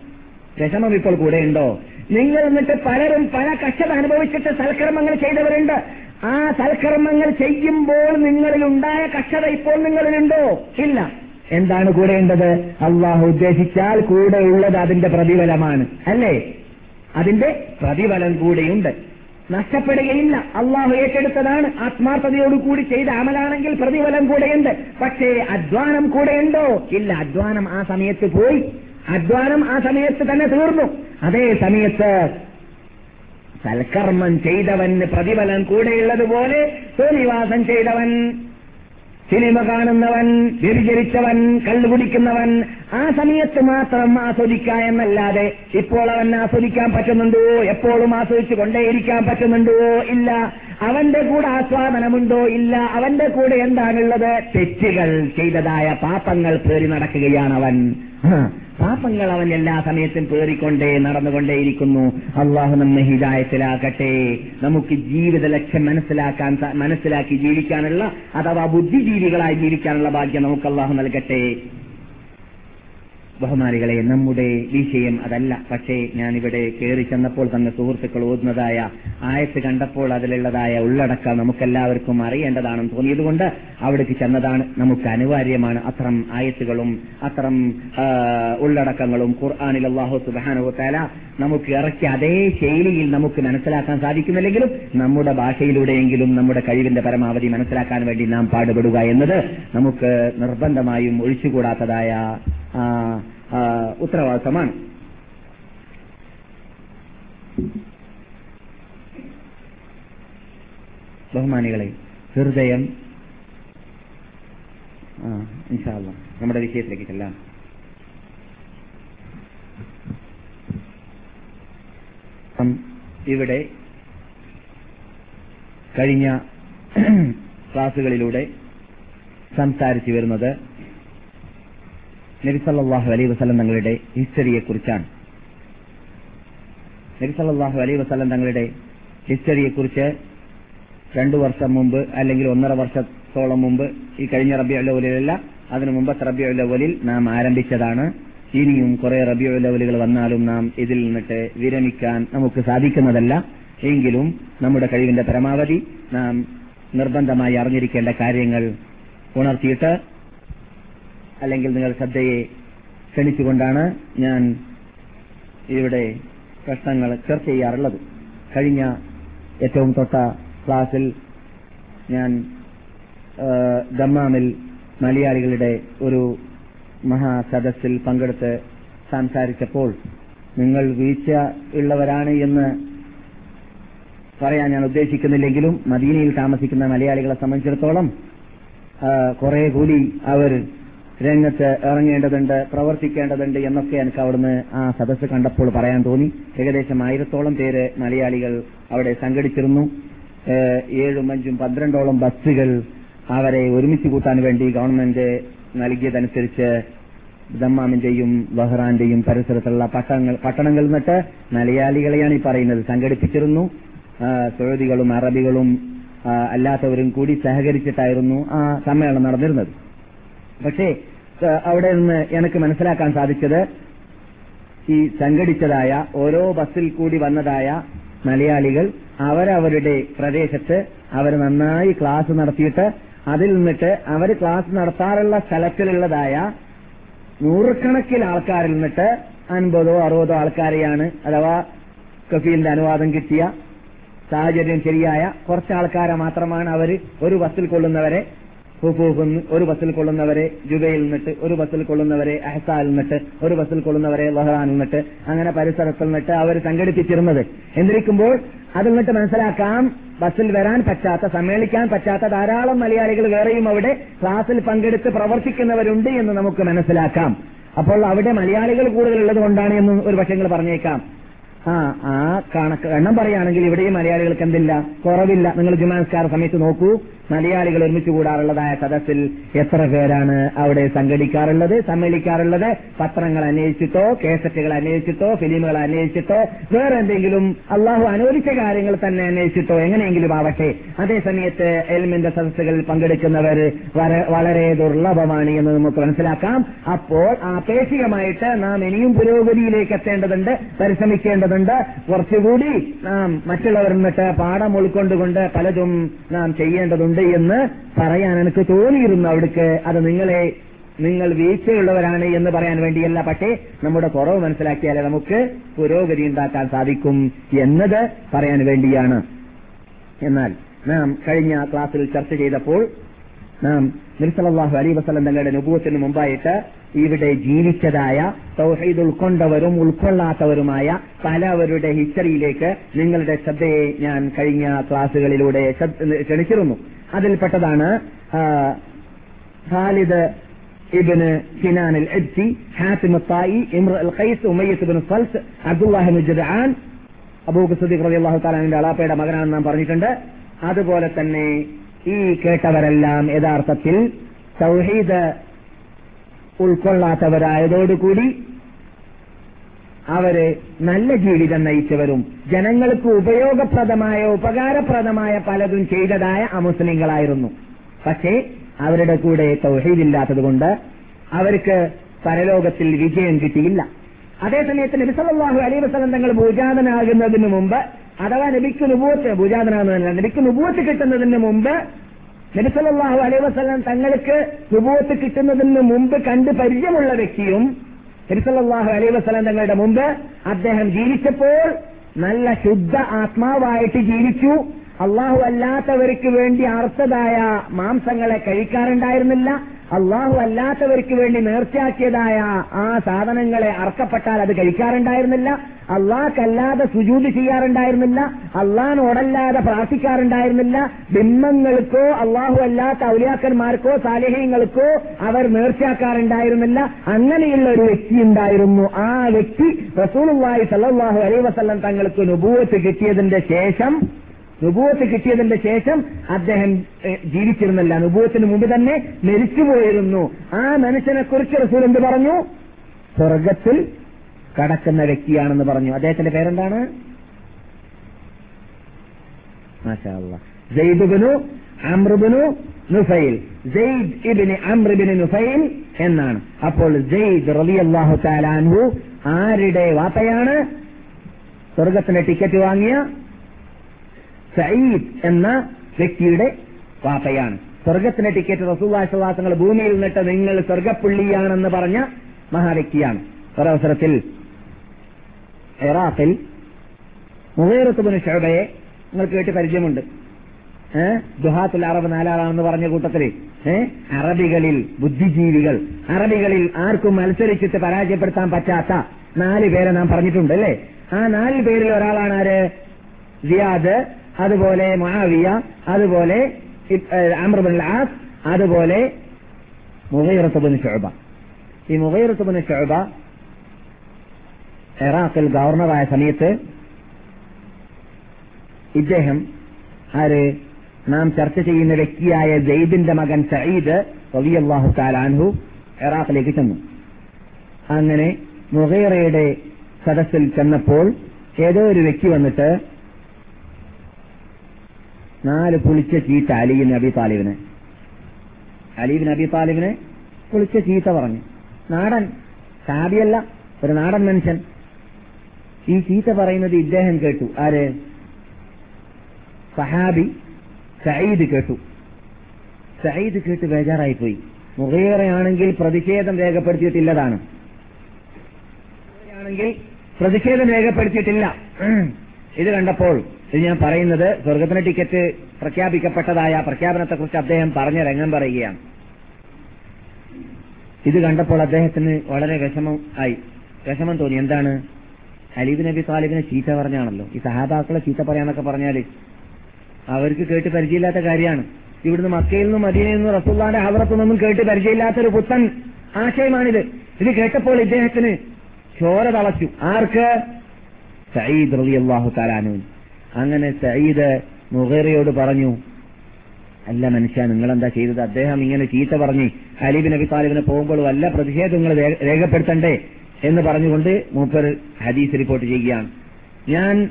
വിഷമം ഇപ്പോൾ കൂടെ ഉണ്ടോ? നിങ്ങൾ എന്നിട്ട് പലരും പല കഷ്ടത അനുഭവിച്ചിട്ട് സൽക്കർമ്മങ്ങൾ ചെയ്തവരുണ്ട്. ആ സൽക്കർമ്മങ്ങൾ ചെയ്യുമ്പോൾ നിങ്ങളിൽ ഉണ്ടായ കക്ഷത ഇപ്പോൾ നിങ്ങളിലുണ്ടോ? ഇല്ല. എന്താണ് കൂടെയുണ്ടത് അള്ളാഹു ഉദ്ദേശിച്ചാൽ കൂടെയുള്ളത് അതിന്റെ പ്രതിഫലമാണ്. അല്ലേ? അതിന്റെ പ്രതിഫലം കൂടെയുണ്ട്. നഷ്ടപ്പെടുകയില്ല. അള്ളാഹു ഏറ്റെടുത്തതാണ്. ആത്മാർത്ഥതയോടുകൂടി ചെയ്ത അമലാണെങ്കിൽ പ്രതിഫലം കൂടെയുണ്ട്. പക്ഷേ അധ്വാനം കൂടെയുണ്ടോ? ഇല്ല. അധ്വാനം ആ സമയത്ത് പോയി. അധ്വാനം ആ സമയത്ത് തന്നെ തീർന്നു. അതേ സമയത്ത് സൽക്കർമ്മം ചെയ്തവന് പ്രതിഫലം കൂടെയുള്ളതുപോലെ തോന്നിവാസം ചെയ്തവൻ. സിനിമ കാണുന്നവൻ വ്യഭിചരിച്ചവൻ കള്ളുകുടിക്കുന്നവൻ ആ സമയത്ത് മാത്രം ആസ്വദിക്കുക എന്നല്ലാതെ ഇപ്പോൾ അവൻ ആസ്വദിക്കാൻ പറ്റുന്നുണ്ടോ? എപ്പോഴും ആസ്വദിച്ചു കൊണ്ടേയിരിക്കാൻ പറ്റുന്നുണ്ടോ? ഇല്ല. അവന്റെ കൂടെ ആസ്വാദനമുണ്ടോ? ഇല്ല. അവന്റെ കൂടെ എന്താണുള്ളത്? തെറ്റുകൾ ചെയ്തതായ പാപങ്ങൾ പേറി നടക്കുകയാണ് അവൻ. പാപങ്ങൾ അവൻ എല്ലാ സമയത്തും പേറിക്കൊണ്ടേ നടന്നുകൊണ്ടേയിരിക്കുന്നു. അള്ളാഹു നമ്മെ ഹിതായത്തിലാക്കട്ടെ നമുക്ക് ജീവിത ലക്ഷ്യം മനസ്സിലാക്കാൻ മനസ്സിലാക്കി ജീവിക്കാനുള്ള അഥവാ ബുദ്ധിജീവികളായി ജീവിക്കാനുള്ള ഭാഗ്യം നമുക്ക് അള്ളാഹു നൽകട്ടെ. ബഹുമാനികളെ നമ്മുടെ വിഷയം അതല്ല. പക്ഷേ ഞാനിവിടെ കയറി ചെന്നപ്പോൾ തന്നെ സുഹൃത്തുക്കൾ ഓതുന്നതായ ആയത്ത് കണ്ടപ്പോൾ അതിലുള്ളതായ ഉള്ളടക്കം നമുക്കെല്ലാവർക്കും അറിയേണ്ടതാണെന്ന് തോന്നിയതുകൊണ്ട് അവിടേക്ക് ചെന്നതാണ്. നമുക്ക് അനിവാര്യമാണ് അത്തരം ആയത്തുകളും അത്തരം ഉള്ളടക്കങ്ങളും ഖുർആാനിൽ അള്ളാഹു സുബാനുത്താല നമുക്ക് ഇറക്കി അതേ ശൈലിയിൽ നമുക്ക് മനസ്സിലാക്കാൻ സാധിക്കുന്നില്ലെങ്കിലും നമ്മുടെ ഭാഷയിലൂടെയെങ്കിലും നമ്മുടെ കഴിവിന്റെ പരമാവധി മനസ്സിലാക്കാൻ വേണ്ടി നാം പാടുപെടുക എന്നത് നമുക്ക് നിർബന്ധമായും ഒഴിച്ചുകൂടാത്തതായ ഉത്തരവാദിത്തമാണ്. ബഹുമാനികളെ ഹൃദയം നമ്മുടെ വിഷയത്തിലേക്ക് ചെല്ലാം. ഇവിടെ കഴിഞ്ഞ ക്ലാസുകളിലൂടെ സംസാരിച്ചു വരുന്നത് നബിസല്ലാഹു അലൈ വസ്ലം തങ്ങളുടെ ഹിസ്റ്ററിയെക്കുറിച്ചാണ്. നബിസല്ലാഹു അലൈ വസ്ലം തങ്ങളുടെ ഹിസ്റ്ററിയെക്കുറിച്ച് രണ്ടു വർഷം മുമ്പ് അല്ലെങ്കിൽ ഒന്നര വർഷത്തോളം മുമ്പ് ഈ കഴിഞ്ഞ റബിയുല്ലവലിലല്ല അതിനു മുമ്പത്തെ റബിയുല്ലവലിൽ നാം ആരംഭിച്ചതാണ്. ഇനിയും കുറെ റബിയുല്ലവലുകൾ വന്നാലും നാം ഇതിൽ നിന്നിട്ട് വിരമിക്കാൻ നമുക്ക് സാധിക്കുന്നതല്ല. എങ്കിലും നമ്മുടെ കഴിവിന്റെ പരമാവധി നാം നിർബന്ധമായി അറിഞ്ഞിരിക്കേണ്ട കാര്യങ്ങൾ ഉണർത്തിയിട്ട് അല്ലെങ്കിൽ നിങ്ങൾ ശ്രദ്ധയെ ക്ഷണിച്ചുകൊണ്ടാണ് ഞാൻ ഇവിടെ പ്രശ്നങ്ങൾ ചർച്ച ചെയ്യാറുള്ളത്. കഴിഞ്ഞ ഏറ്റവും തൊട്ട ക്ലാസിൽ ഞാൻ ദമ്മാമിൽ മലയാളികളുടെ ഒരു മഹാസദസ്സിൽ പങ്കെടുത്ത് സംസാരിച്ചപ്പോൾ നിങ്ങൾ വീഴ്ച ഉള്ളവരാണ് എന്ന് പറയാൻ ഞാൻ ഉദ്ദേശിക്കുന്നില്ലെങ്കിലും മദീനയിൽ താമസിക്കുന്ന മലയാളികളെ സംബന്ധിച്ചിടത്തോളം കുറെ കൂടി അവർ രംഗത്ത് ഇറങ്ങേണ്ടതുണ്ട് പ്രവർത്തിക്കേണ്ടതുണ്ട് എന്നൊക്കെ എനിക്ക് അവിടുന്ന് ആ സദസ് കണ്ടപ്പോൾ പറയാൻ തോന്നി. ഏകദേശം ആയിരത്തോളം പേര് മലയാളികൾ അവിടെ സംഘടിച്ചിരുന്നു. ഏഴും അഞ്ചും പന്ത്രണ്ടോളം ബസ്സുകൾ അവരെ ഒരുമിച്ച് കൂട്ടാൻ വേണ്ടി ഗവൺമെന്റ് നൽകിയതനുസരിച്ച് ദമ്മാമിന്റെയും ബഹ്റാന്റെയും പരിസരത്തുള്ള പട്ടണങ്ങൾ പട്ടണങ്ങളിൽ നിന്നിട്ട് മലയാളികളെയാണ് ഈ പറയുന്നത് സംഘടിപ്പിച്ചിരുന്നു. സൗദികളും അറബികളും അല്ലാത്തവരും കൂടി സഹകരിച്ചിട്ടായിരുന്നു ആ സമ്മേളനം നടന്നിരുന്നത്. പക്ഷേ അവിടെ നിന്ന് എനിക്ക് മനസ്സിലാക്കാൻ സാധിച്ചത് ഈ സംഘടിച്ചതായ ഓരോ ബസ്സിൽ കൂടി വന്നതായ മലയാളികൾ അവരവരുടെ പ്രദേശത്ത് അവർ നന്നായി ക്ലാസ് നടത്തിയിട്ട് അതിൽ നിന്നിട്ട് അവർ ക്ലാസ് നടത്താറുള്ള സ്ഥലത്തിലുള്ളതായ നൂറുകണക്കിന് ആൾക്കാരിൽ നിന്നിട്ട് അൻപതോ അറുപതോ ആൾക്കാരെയാണ് അഥവാ കഫീലിന്റെ അനുവാദം കിട്ടിയ സാഹചര്യം ശരിയായ കുറച്ച് ആൾക്കാരെ മാത്രമാണ് അവർ ഒരു ബസ്സിൽ കൊള്ളുന്നവരെ ഹുഫൂഫിൽ ഒരു ബസ്സിൽ കൊള്ളുന്നവരെ ജുബയിൽ നിന്നിട്ട് ഒരു ബസ്സിൽ കൊള്ളുന്നവരെ അഹസാൽ നിന്നിട്ട് ഒരു ബസ്സിൽ കൊള്ളുന്നവരെ ലഹറാനിൽ നിന്നിട്ട് അങ്ങനെ പരിസരത്തിൽ നിന്നിട്ട് അവർ സംഘടിപ്പിച്ചിരുന്നത്. എന്നിരിക്കുമ്പോൾ അതിൽ നിന്നിട്ട് മനസ്സിലാക്കാം ബസ്സിൽ വരാൻ പറ്റാത്ത സമ്മേളിക്കാൻ പറ്റാത്ത ധാരാളം മലയാളികൾ വേറെയും അവിടെ ക്ലാസ്സിൽ പങ്കെടുത്ത് പ്രവർത്തിക്കുന്നവരുണ്ട് എന്ന് നമുക്ക് മനസ്സിലാക്കാം. അപ്പോൾ അവിടെ മലയാളികൾ കൂടുതലുള്ളത് കൊണ്ടാണ് എന്ന് ഒരു പക്ഷേ നിങ്ങൾ പറഞ്ഞേക്കാം. ആ ആ കണക്ക് എണ്ണം പറയുകയാണെങ്കിൽ ഇവിടെയും മലയാളികൾക്ക് എന്തില്ല? കുറവില്ല. നിങ്ങൾ ജുമാനസ്കാര സമയത്ത് നോക്കൂ. മലയാളികൾ ഒരുമിച്ച് കൂടാറുള്ളതായ സദസ്സിൽ എത്ര പേരാണ് അവിടെ സംഘടിക്കാറുള്ളത് സമ്മേളിക്കാറുള്ളത്? പത്രങ്ങൾ അന്വേഷിച്ചിട്ടോ കേസറ്റുകൾ അന്വേഷിച്ചിട്ടോ ഫിലിമുകൾ അന്വേഷിച്ചിട്ടോ വേറെ എന്തെങ്കിലും അള്ളാഹു അനുവദിച്ച കാര്യങ്ങൾ തന്നെ അന്വേഷിച്ചിട്ടോ? എങ്ങനെയെങ്കിലും ആവട്ടെ. അതേസമയത്ത് എൽമിന്റെ സദസ്സുകളിൽ പങ്കെടുക്കുന്നവർ വളരെ ദുർലഭമാണ് എന്ന് നമുക്ക് മനസ്സിലാക്കാം. അപ്പോൾ ആപേക്ഷികമായിട്ട് നാം ഇനിയും പുരോഗതിയിലേക്ക് എത്തേണ്ടതുണ്ട് പരിശ്രമിക്കേണ്ടതുണ്ട്. കുറച്ചുകൂടി നാം മറ്റുള്ളവർ നിന്നിട്ട് പാഠം ഉൾക്കൊണ്ടുകൊണ്ട് പലതും നാം ചെയ്യേണ്ടതുണ്ട്. എന്ന് പറയാൻ എനിക്ക് തോന്നിയിരുന്നു അവിടേക്ക്. അത് നിങ്ങളെ നിങ്ങൾ വീഴ്ചയുള്ളവരാണ് എന്ന് പറയാൻ വേണ്ടിയല്ല. പക്ഷേ നമ്മുടെ കുറവ് മനസ്സിലാക്കിയാലേ നമുക്ക് പുരോഗതി ഉണ്ടാക്കാൻ സാധിക്കും എന്നത് പറയാൻ വേണ്ടിയാണ്. എന്നാൽ നാം കഴിഞ്ഞ ക്ലാസ്സിൽ ചർച്ച ചെയ്തപ്പോൾ നാം നിർസലാഹു അലി വസലം തങ്ങളുടെ നുഭവത്തിന് മുമ്പായിട്ട് ഇവിടെ ജീവിച്ചതായ തൗഹീദ് ഉൾക്കൊണ്ടവരും ഉൾക്കൊള്ളാത്തവരുമായ പലവരുടെ ഹിസ്റ്ററിയിലേക്ക് നിങ്ങളുടെ ശ്രദ്ധയെ ഞാൻ കഴിഞ്ഞ ക്ലാസുകളിലൂടെ ക്ഷണിച്ചിരുന്നു. അതിൽപ്പെട്ടതാണ് ഖാലിദ് ഇബിന് സിനാൻ അൽ എബ്സി ഹാത്തിം തായി ഇമ്ര അൽ ഖൈസ് ഉമയ്യസ് ബിൻ സൽസ് അബ്ദുല്ലാഹിബിൻ ജദ്ആൻ സുദീഖ് സദീഖ് അള്ളാഹു തആലാന്റെ അളാപ്പയുടെ മകനാണെന്ന് നാം പറഞ്ഞിട്ടുണ്ട്. അതുപോലെ തന്നെ ഈ കേട്ടവരെല്ലാം യഥാർത്ഥത്തിൽ തൗഹീദ് ഉൾക്കൊള്ളാത്തവരായതോടുകൂടി അവരെ നല്ല ജീവിതം നയിച്ചവരും ജനങ്ങൾക്ക് ഉപയോഗപ്രദമായ ഉപകാരപ്രദമായ പലതും ചെയ്തതായ അമുസ്ലിങ്ങളായിരുന്നു. പക്ഷേ അവരുടെ കൂടെ തൗഹീദില്ലാത്തതുകൊണ്ട് അവർക്ക് പരലോകത്തിൽ വിജയം കിട്ടിയില്ല. അതേസമയത്ത് നബിസല്ലാഹു അലൈ വസ്ലം തങ്ങൾ ഭൂജാതനാകുന്നതിന് മുമ്പ് അഥവാ നബിക്ക് നുപൂത്ത് ഭൂജാതനാകുന്നതല്ല നബിക്ക് നുപൂത്ത് കിട്ടുന്നതിന് മുമ്പ് നബിസല്ലാഹു അലൈ വസ്ലം തങ്ങൾക്ക് സുബൂത്ത് കിട്ടുന്നതിന് മുമ്പ് കണ്ട് പരിചയമുള്ള വ്യക്തിയും നബിസലാഹു അലൈ വസ്ലം തങ്ങളുടെ മുമ്പ് അദ്ദേഹം ജീവിച്ചപ്പോൾ നല്ല ശുദ്ധ ആത്മാവായിട്ട് ജീവിച്ചു. അള്ളാഹു അല്ലാത്തവർക്ക് വേണ്ടി അർത്ഥതായ മാംസങ്ങളെ കഴിക്കാറുണ്ടായിരുന്നില്ല. അള്ളാഹു അല്ലാത്തവർക്ക് വേണ്ടി നേർച്ചയാക്കിയതായ ആ സാധനങ്ങളെ അർക്കപ്പെട്ടാൽ അത് കഴിക്കാറുണ്ടായിരുന്നില്ല. അള്ളാഹ്ക്കല്ലാതെ സുജൂതി ചെയ്യാറുണ്ടായിരുന്നില്ല. അള്ളാഹിനോടല്ലാതെ പ്രാർത്ഥിക്കാറുണ്ടായിരുന്നില്ല. ബിംബങ്ങൾക്കോ അള്ളാഹു അല്ലാത്ത ഔലിയാക്കന്മാർക്കോ സാലിഹ്യങ്ങൾക്കോ അവർ നേർച്ചയാക്കാറുണ്ടായിരുന്നില്ല. അങ്ങനെയുള്ള ഒരു വ്യക്തി ഉണ്ടായിരുന്നു. ആ വ്യക്തി റസൂലുള്ളാഹി സല്ലാഹു അലൈഹി വസല്ലം തങ്ങൾക്ക് നുപൂവത്ത് കിട്ടിയതിന്റെ ശേഷം നുബൂവത്ത് കിട്ടിയതിന്റെ ശേഷം അദ്ദേഹം ജീവിച്ചിരുന്നല്ല. നുബൂവത്തിന് മുമ്പ് തന്നെ മരിച്ചുപോയിരുന്നു. ആ മനുഷ്യനെ കുറിച്ച് റസൂൽ എന്ത് പറഞ്ഞു? സ്വർഗത്തിൽ കടക്കുന്ന വ്യക്തിയാണെന്ന് പറഞ്ഞു. അദ്ദേഹത്തിന്റെ പേരെന്താണ്? മാഷാ അമ്രുബിനു നുഫൈൽ. സെയ്ദ് ഇബ്നു അംർ ഇബ്നു നുഫൈൽ എന്നാണ്. അപ്പോൾ സെയ്ദ് റബി അള്ളാഹു അൻഹു ആരുടെ വാപ്പയാണ്? സ്വർഗത്തിന്റെ ടിക്കറ്റ് വാങ്ങിയ സയ്യിദ് എന്ന വ്യക്തിയുടെ വാപ്പയാണ്. സ്വർഗത്തിന് ടിക്കറ്റ് റസൂവാശ്വാസങ്ങൾ ഭൂമിയിൽ നിന്നിട്ട് നിങ്ങൾ സ്വർഗപ്പുള്ളിയാണെന്ന് പറഞ്ഞ മഹാവ്യക്തിയാണ്. ഒരവസരത്തിൽ ഇറാഖിൽ മുഹേറത്തുബിന് ഷോബയെ നിങ്ങൾ കേട്ട് പരിചയമുണ്ട്. ദുഹാത്തുൽ അറബ് നാലാളാണെന്ന് പറഞ്ഞ കൂട്ടത്തിൽ. അറബികളിൽ ബുദ്ധിജീവികൾ. അറബികളിൽ ആർക്കും മത്സരിച്ചിട്ട് പരാജയപ്പെടുത്താൻ പറ്റാത്ത നാല് പേരെ നാം പറഞ്ഞിട്ടുണ്ട് അല്ലേ? ആ നാല് പേരിൽ ഒരാളാണ് ആര്? സിയാദ് അതുപോലെ മഹാവിയ അതുപോലെ അമ്രബിൻ ആസ് അതുപോലെ മുഹീറത്തുബിൻ ഷുഅബ ഈ മുഹീറത്തുബിൻ ഷുഅബ ഇറാഖിൽ ഗവർണറായ സമയത്ത് ഇദ്ദേഹം ആര് നാം ചർച്ച ചെയ്യുന്ന വ്യക്തിയായ ജെയ്ദിന്റെ മകൻ സയ്യിദ് റളിയല്ലാഹു കാലാൻഹു ഇറാഖിലേക്ക് ചെന്നു. അങ്ങനെ മുഗൈറയുടെ സദസ്സിൽ ചെന്നപ്പോൾ ഏതോ ഒരു വ്യക്തി വന്നിട്ട് നാല് പുളിച്ച ചീത്ത അലിബിൻ നബി താലിബിന്. അലീബിൻ നബി താലിബിന് പുളിച്ച ചീത്ത പറഞ്ഞു. നാടൻ സാബിയല്ല ഒരു നാടൻ മനുഷ്യൻ. ഈ ചീത്ത പറയുന്നത് ഇദ്ദേഹം കേട്ടു. ആര്? സഹാബി സയ്യിദ് കേട്ടു. സയ്യിദ് കേട്ട് ബേജാറായി പോയി മുഖേറയാണെങ്കിൽ പ്രതിഷേധം രേഖപ്പെടുത്തിയിട്ടില്ലതാണ്. ആണെങ്കിൽ പ്രതിഷേധം രേഖപ്പെടുത്തിയിട്ടില്ല. ഇത് കണ്ടപ്പോൾ ഇത് ഞാൻ പറയുന്നത് സ്വർഗത്തിന് ടിക്കറ്റ് പ്രഖ്യാപിക്കപ്പെട്ടതായ പ്രഖ്യാപനത്തെക്കുറിച്ച് അദ്ദേഹം പറഞ്ഞ രംഗം പറയുകയാണ്. ഇത് കണ്ടപ്പോൾ അദ്ദേഹത്തിന് വളരെ വിഷമം ആയി. വിഷമം തോന്നി. എന്താണ്? അലീബ് നബി താലിബിനെ ചീത്ത പറഞ്ഞാണല്ലോ. ഈ സഹാബാക്കളെ ചീത്ത പറയാന്നൊക്കെ പറഞ്ഞാൽ അവർക്ക് കേട്ട് പരിചയമില്ലാത്ത കാര്യമാണ്. ഇവിടുന്ന് മക്കയിൽ നിന്നും മദീനയിൽ നിന്നും റസൂള്ളാന്റെ ഹവറത്തു കേട്ട് കേട്ട് പരിചയമില്ലാത്തൊരു പുത്തൻ ആശയമാണിത്. ഇത് കേട്ടപ്പോൾ ഇദ്ദേഹത്തിന് ചോര തളച്ചു. ആർക്ക്? സയ്യിദ് റളിയല്ലാഹു താലാനു അങ്ങനെ സയ്യിദ് മുഗേറയോട് പറഞ്ഞു അല്ല മനുഷ്യ നിങ്ങളെന്താ ചെയ്തത്? അദ്ദേഹം ഇങ്ങനെ ചീത്ത പറഞ്ഞു ഹലീബ് നബി താലിബിനെ പോകുമ്പോൾ വല്ല പ്രതിഷേധം നിങ്ങൾ രേഖപ്പെടുത്തണ്ടേ എന്ന് പറഞ്ഞുകൊണ്ട് മൂപ്പർ ഹദീസ് റിപ്പോർട്ട് ചെയ്യുകയാണ്. ഞാൻ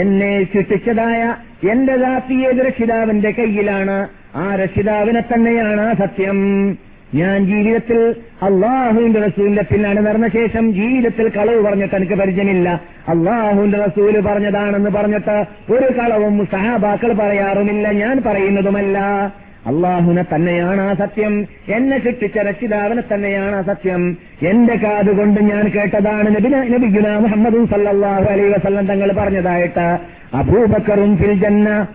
എന്നെ സൃഷ്ടിച്ചതായ എന്റെ ദാത്തിയേത് രക്ഷിതാവിന്റെ കയ്യിലാണ്. ആ രക്ഷിതാവിനെ തന്നെയാണ് സത്യം. ഞാൻ ജീവിതത്തിൽ അള്ളാഹുവിന്റെ റസൂലിന്റെ പിന്നാണ് നടന്ന ശേഷം ജീവിതത്തിൽ കളവ് പറഞ്ഞിട്ട് എനിക്ക് പരിചയമില്ല. അള്ളാഹുവിന്റെ റസൂൽ പറഞ്ഞതാണെന്ന് പറഞ്ഞിട്ട് ഒരു കളവും സഹാബാക്കൾ പറയാറുമില്ല ഞാൻ പറയുന്നതുമല്ല. അള്ളാഹുനെ തന്നെയാണ് ആ സത്യം. എന്നെ സൃഷ്ടിച്ച രക്ഷിതാവിനെ തന്നെയാണ് ആ സത്യം. എന്റെ കാതുകൊണ്ട് ഞാൻ കേട്ടതാണ് നബിഗുന മുഹമ്മദും സല്ലല്ലാഹു അലൈഹി വസല്ലം തങ്ങൾ പറഞ്ഞതായിട്ട്. അബൂബക്കറും ഫിൽ ജന്ന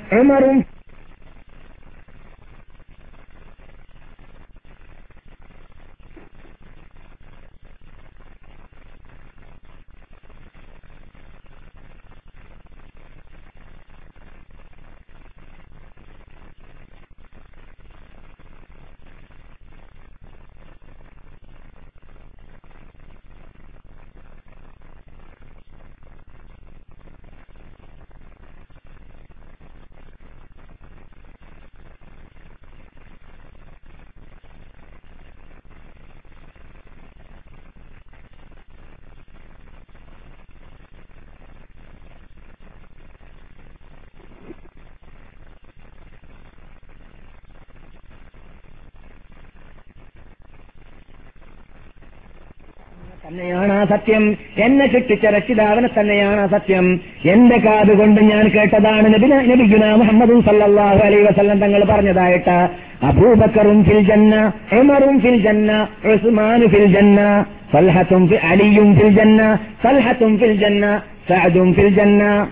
തന്നെയാണ് ആ സത്യം. എന്നെ സൃഷ്ടിച്ച രക്ഷിതാവിനെ തന്നെയാണ് ആ സത്യം. എന്റെ കാതുകൊണ്ട് ഞാൻ കേട്ടതാണ് നബിഗുന മുഹമ്മദ് സല്ലല്ലാഹു അലൈഹി വസല്ലം തങ്ങൾ പറഞ്ഞതായിട്ട്. അബൂബക്കറും ഫിൽ ജന്ന ഉമറും ഫിൽ ജന്ന ഉസ്മാനു ഫിൽ ജന്ന സൽഹത്തും ഫി- അലിയും ഫിൽ ജന്ന സൽഹത്തും ഫിൽ ജന്ന സഅദും ഫിൽ ജന്ന.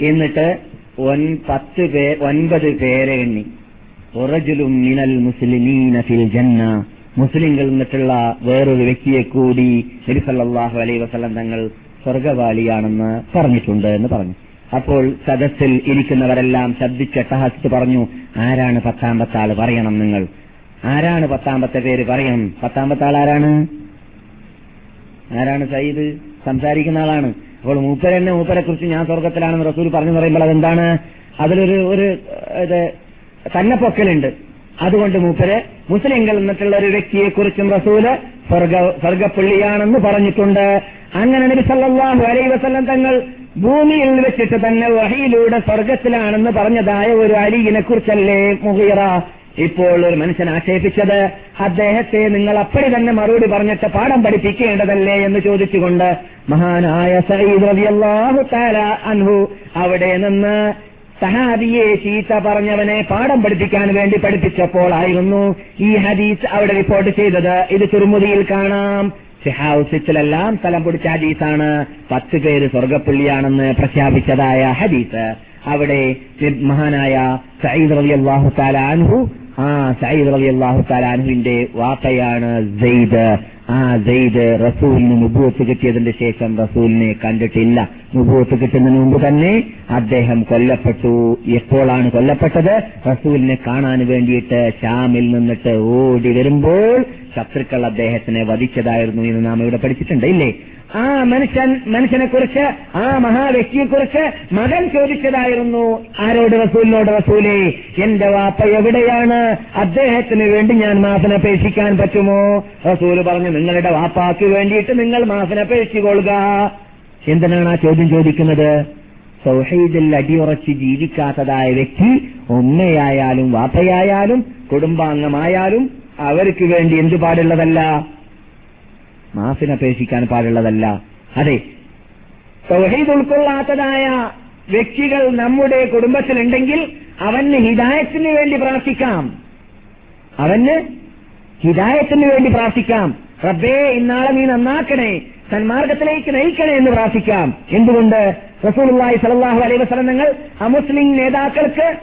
എന്നിട്ട് പത്ത് പേ ഒൻപത് പേരെ എണ്ണി. മിനൽ മുസ്ലിമീന ഫിൽ ജന്ന. മുസ്ലിങ്ങൾ എന്നിട്ടുള്ള വേറൊരു വ്യക്തിയെ കൂടി നബി അലൈ വസല്ലം തങ്ങൾ സ്വർഗവാലിയാണെന്ന് പറഞ്ഞിട്ടുണ്ട് എന്ന് പറഞ്ഞു. അപ്പോൾ സദസ്സിൽ ഇരിക്കുന്നവരെല്ലാം ശബ്ദിച്ച് അട്ടഹാസിച്ച് പറഞ്ഞു ആരാണ് പത്താമത്തെ ആൾ പറയണം നിങ്ങൾ? ആരാണ് പത്താമ്പത്തെ പേര് പറയണം? പത്താമ്പത്താൾ ആരാണ്? ആരാണ് സയ്യിദ്? സംസാരിക്കുന്ന ആളാണ്. അപ്പോൾ മൂപ്പരെന്നെ മൂപ്പരെ കുറിച്ച് ഞാൻ സ്വർഗത്തിലാണെന്ന് റസൂൽ പറഞ്ഞു പറയുമ്പോൾ അതെന്താണ്? അതിലൊരു ഒരു ഇത് തന്നെ പൊക്കലുണ്ട് അതുകൊണ്ട് മൂപ്പര് മുസ്ലിങ്ങൾ എന്നിട്ടുള്ള ഒരു വ്യക്തിയെ കുറിച്ചും റസൂൽ സ്വർഗ സ്വർഗപ്പുള്ളിയാണെന്ന് പറഞ്ഞിട്ടുണ്ട്. അങ്ങനെ നബി അലൈഹി വസല്ലം തങ്ങൾ ഭൂമിയിൽ വെച്ചിട്ട് തന്നെ വഹിയിലൂടെ സ്വർഗത്തിലാണെന്ന് പറഞ്ഞതായ ഒരു അലിയിനെ കുറിച്ചല്ലേ മുഹീറ ഇപ്പോൾ ഒരു മനുഷ്യൻ ആക്ഷേപിച്ചത് അദ്ദേഹത്തെ നിങ്ങൾ അപ്പടി തന്നെ മറുപടി പറഞ്ഞിട്ട് പാഠം പഠിപ്പിക്കേണ്ടതല്ലേ? എന്ന് ചോദിച്ചുകൊണ്ട് മഹാനായ സയ്യിദ് അൻഹു അവിടെ നിന്ന് സഹാബിയെ ചീത്ത പറഞ്ഞവനെ പാഠം പഠിപ്പിക്കാൻ വേണ്ടി പഠിപ്പിച്ചപ്പോളായിരുന്നു ഈ ഹദീസ് അവിടെ റിപ്പോർട്ട് ചെയ്തത്. ഇത് തുറമുദിയിൽ കാണാം. ഷിഹാവുസിലെല്ലാം സ്ഥലം പിടിച്ച ഹദീസാണ്. പത്ത് പേര് സ്വർഗപ്പുള്ളിയാണെന്ന് പ്രഖ്യാപിച്ചതായ ഹദീസ്. അവിടെ മഹാനായ സയ്യിദ് റബി അള്ളാഹു താലാൻഹു ആ സയ്യിദ് റബി അള്ളാഹു താലാൻഹുവിന്റെ വാപ്പയാണ് സെയ്ദ്. ആ സെയ്ദ് റസൂലിന് മുബൂത്ത് കിട്ടിയതിന്റെ ശേഷം റസൂലിനെ കണ്ടിട്ടില്ല. മുബൂത്ത് കിട്ടുന്നതിന് മുമ്പ് തന്നെ അദ്ദേഹം കൊല്ലപ്പെട്ടു. എപ്പോഴാണ് കൊല്ലപ്പെട്ടത്? റസൂലിനെ കാണാൻ വേണ്ടിയിട്ട് ഷാമിൽ നിന്നിട്ട് ഓടി വരുമ്പോൾ ശത്രുക്കൾ അദ്ദേഹത്തിനെ വധിച്ചതായിരുന്നു എന്ന് നാം ഇവിടെ പഠിച്ചിട്ടുണ്ട് ഇല്ലേ? ആ മനുഷ്യൻ മനുഷ്യനെ കുറിച്ച് ആ മഹാവ്യക്തിയെ കുറിച്ച് മകൻ ചോദിച്ചതായിരുന്നു. ആരോട് റസൂലിനോട് റസൂലേ എന്റെ വാപ്പ എവിടെയാണ്? അദ്ദേഹത്തിന് വേണ്ടി ഞാൻ മാഫിനപേക്ഷിക്കാൻ പറ്റുമോ? റസൂൽ പറഞ്ഞു നിങ്ങളുടെ വാപ്പാക്ക് വേണ്ടിയിട്ട് നിങ്ങൾ മാഫിനപേക്ഷിക്കൊള്ളുക എന്തിനാണ് ആ ചോദ്യം ചോദിക്കുന്നത്? സൗഹൈദിൽ അടിയുറച്ച് ജീവിക്കാത്തതായ വ്യക്തി ഉമ്മയായാലും വാപ്പയായാലും കുടുംബാംഗമായാലും അവർക്ക് വേണ്ടി എന്തു പാടുള്ളതല്ല മാഫിനപേക്ഷിക്കാൻ പാടുള്ളതല്ല. അതെ. സൗഹീദ് ഉൾക്കൊള്ളാത്തതായ വ്യക്തികൾ നമ്മുടെ കുടുംബത്തിലുണ്ടെങ്കിൽ അവന് ഹിദായത്തിന് വേണ്ടി പ്രാർത്ഥിക്കാം. അവന് ഹിദായത്തിന് വേണ്ടി പ്രാർത്ഥിക്കാം. റബ്ബേ ഇന്നാളെ നീ നന്നാക്കണേ. സന്മാർഗത്തിലേക്ക് നയിക്കണേ എന്ന് പ്രാർത്ഥിക്കാം. എന്തുകൊണ്ട്? റസൂൽ സ്വല്ലല്ലാഹു അലൈഹി വസല്ലം തങ്ങൾ അമുസ്ലിം നേതാക്കൾക്ക്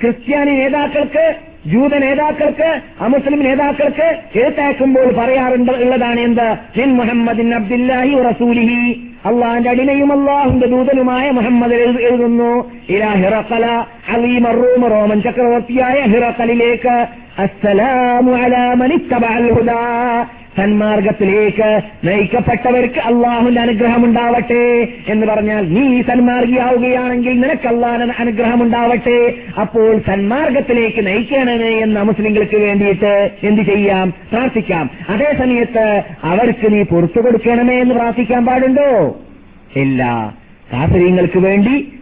ക്രിസ്ത്യാനി നേതാക്കൾക്ക് ജൂത നേതാക്കൾക്ക് അമുസ്ലിം നേതാക്കൾക്ക് എഴുത്തയക്കുമ്പോൾ പറയാറുണ്ട് ഉള്ളതാണ് എന്ത്? മിൻ മുഹമ്മദിൻ അബ്ദുല്ലാഹി റസൂലിഹി. അള്ളാന്റെ അടിമയും അള്ളാഹുന്റെ ദൂതനുമായ മുഹമ്മദ് എഴുതു- എഴുതുന്നു. ഇലാ ഹിറക്കല അലീമ റൂം റോമൻ ചക്രവർത്തിയായ ഹിറക്കലിലേക്ക് അസ്സലാമു അലാ മനിത്തബഅൽ ഹുദാ. സന്മാർഗത്തിലേക്ക് നയിക്കപ്പെട്ടവർക്ക് അള്ളാഹുന്റെ അനുഗ്രഹം ഉണ്ടാവട്ടെ എന്ന് പറഞ്ഞാൽ നീ സന്മാർഗിയാവുകയാണെങ്കിൽ നിനക്ക് അള്ളാഹുന്റെ അനുഗ്രഹം ഉണ്ടാവട്ടെ അപ്പോൾ സന്മാർഗത്തിലേക്ക് നയിക്കണമേ എന്ന മുസ്ലിങ്ങൾക്ക് വേണ്ടിയിട്ട് എന്ത് ചെയ്യാം? പ്രാർത്ഥിക്കാം. അതേ സമയത്ത് അവർക്ക് നീ പുറത്തു കൊടുക്കണമേ എന്ന് പ്രാർത്ഥിക്കാൻ പാടുണ്ടോ? ഇല്ല. കാഫര്യങ്ങൾക്ക് വേണ്ടി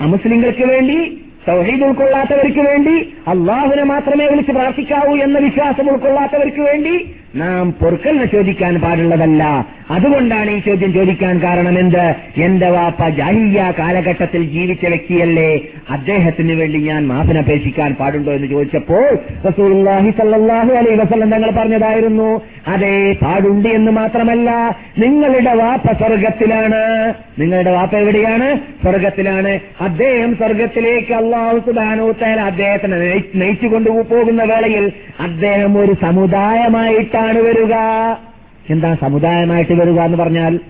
അമുസ്ലിങ്ങൾക്ക് വേണ്ടി തൗഹീദ് ഉൾക്കൊള്ളാത്തവർക്ക് വേണ്ടി അള്ളാഹുവിനെ മാത്രമേ വിളിച്ച് പ്രാർത്ഥിക്കാവൂ എന്ന വിശ്വാസം ഉൾക്കൊള്ളാത്തവർക്ക് വേണ്ടി നാം പൊറുക്കലിനെ ചോദിക്കാൻ പാടുള്ളതല്ല. അതുകൊണ്ടാണ് ഈ ചോദ്യം ചോദിക്കാൻ കാരണമെന്ത്? എന്റെ വാപ്പ ജാഹിയ കാലഘട്ടത്തിൽ ജീവിച്ച വ്യക്തിയല്ലേ. അദ്ദേഹത്തിന് വേണ്ടി ഞാൻ മാഫിനപേക്ഷിക്കാൻ പാടുണ്ടോ എന്ന് ചോദിച്ചപ്പോൾ റസൂലുള്ളാഹി തങ്ങൾ പറഞ്ഞതായിരുന്നു. അതെ പാടുണ്ട് എന്ന് മാത്രമല്ല നിങ്ങളുടെ വാപ്പ സ്വർഗത്തിലാണ്. നിങ്ങളുടെ വാപ്പ എവിടെയാണ്? സ്വർഗത്തിലാണ്. അദ്ദേഹം സ്വർഗത്തിലേക്ക് അള്ളാഹു സുബാനോത്തേൽ അദ്ദേഹത്തിനെ നയി- നയിച്ചു കൊണ്ടുപോകുന്ന വേളയിൽ അദ്ദേഹം ഒരു സമുദായമായിട്ടാണ് വരിക? എന്താ സമുദായമായിട്ട് വരിക എന്ന് പറഞ്ഞാൽ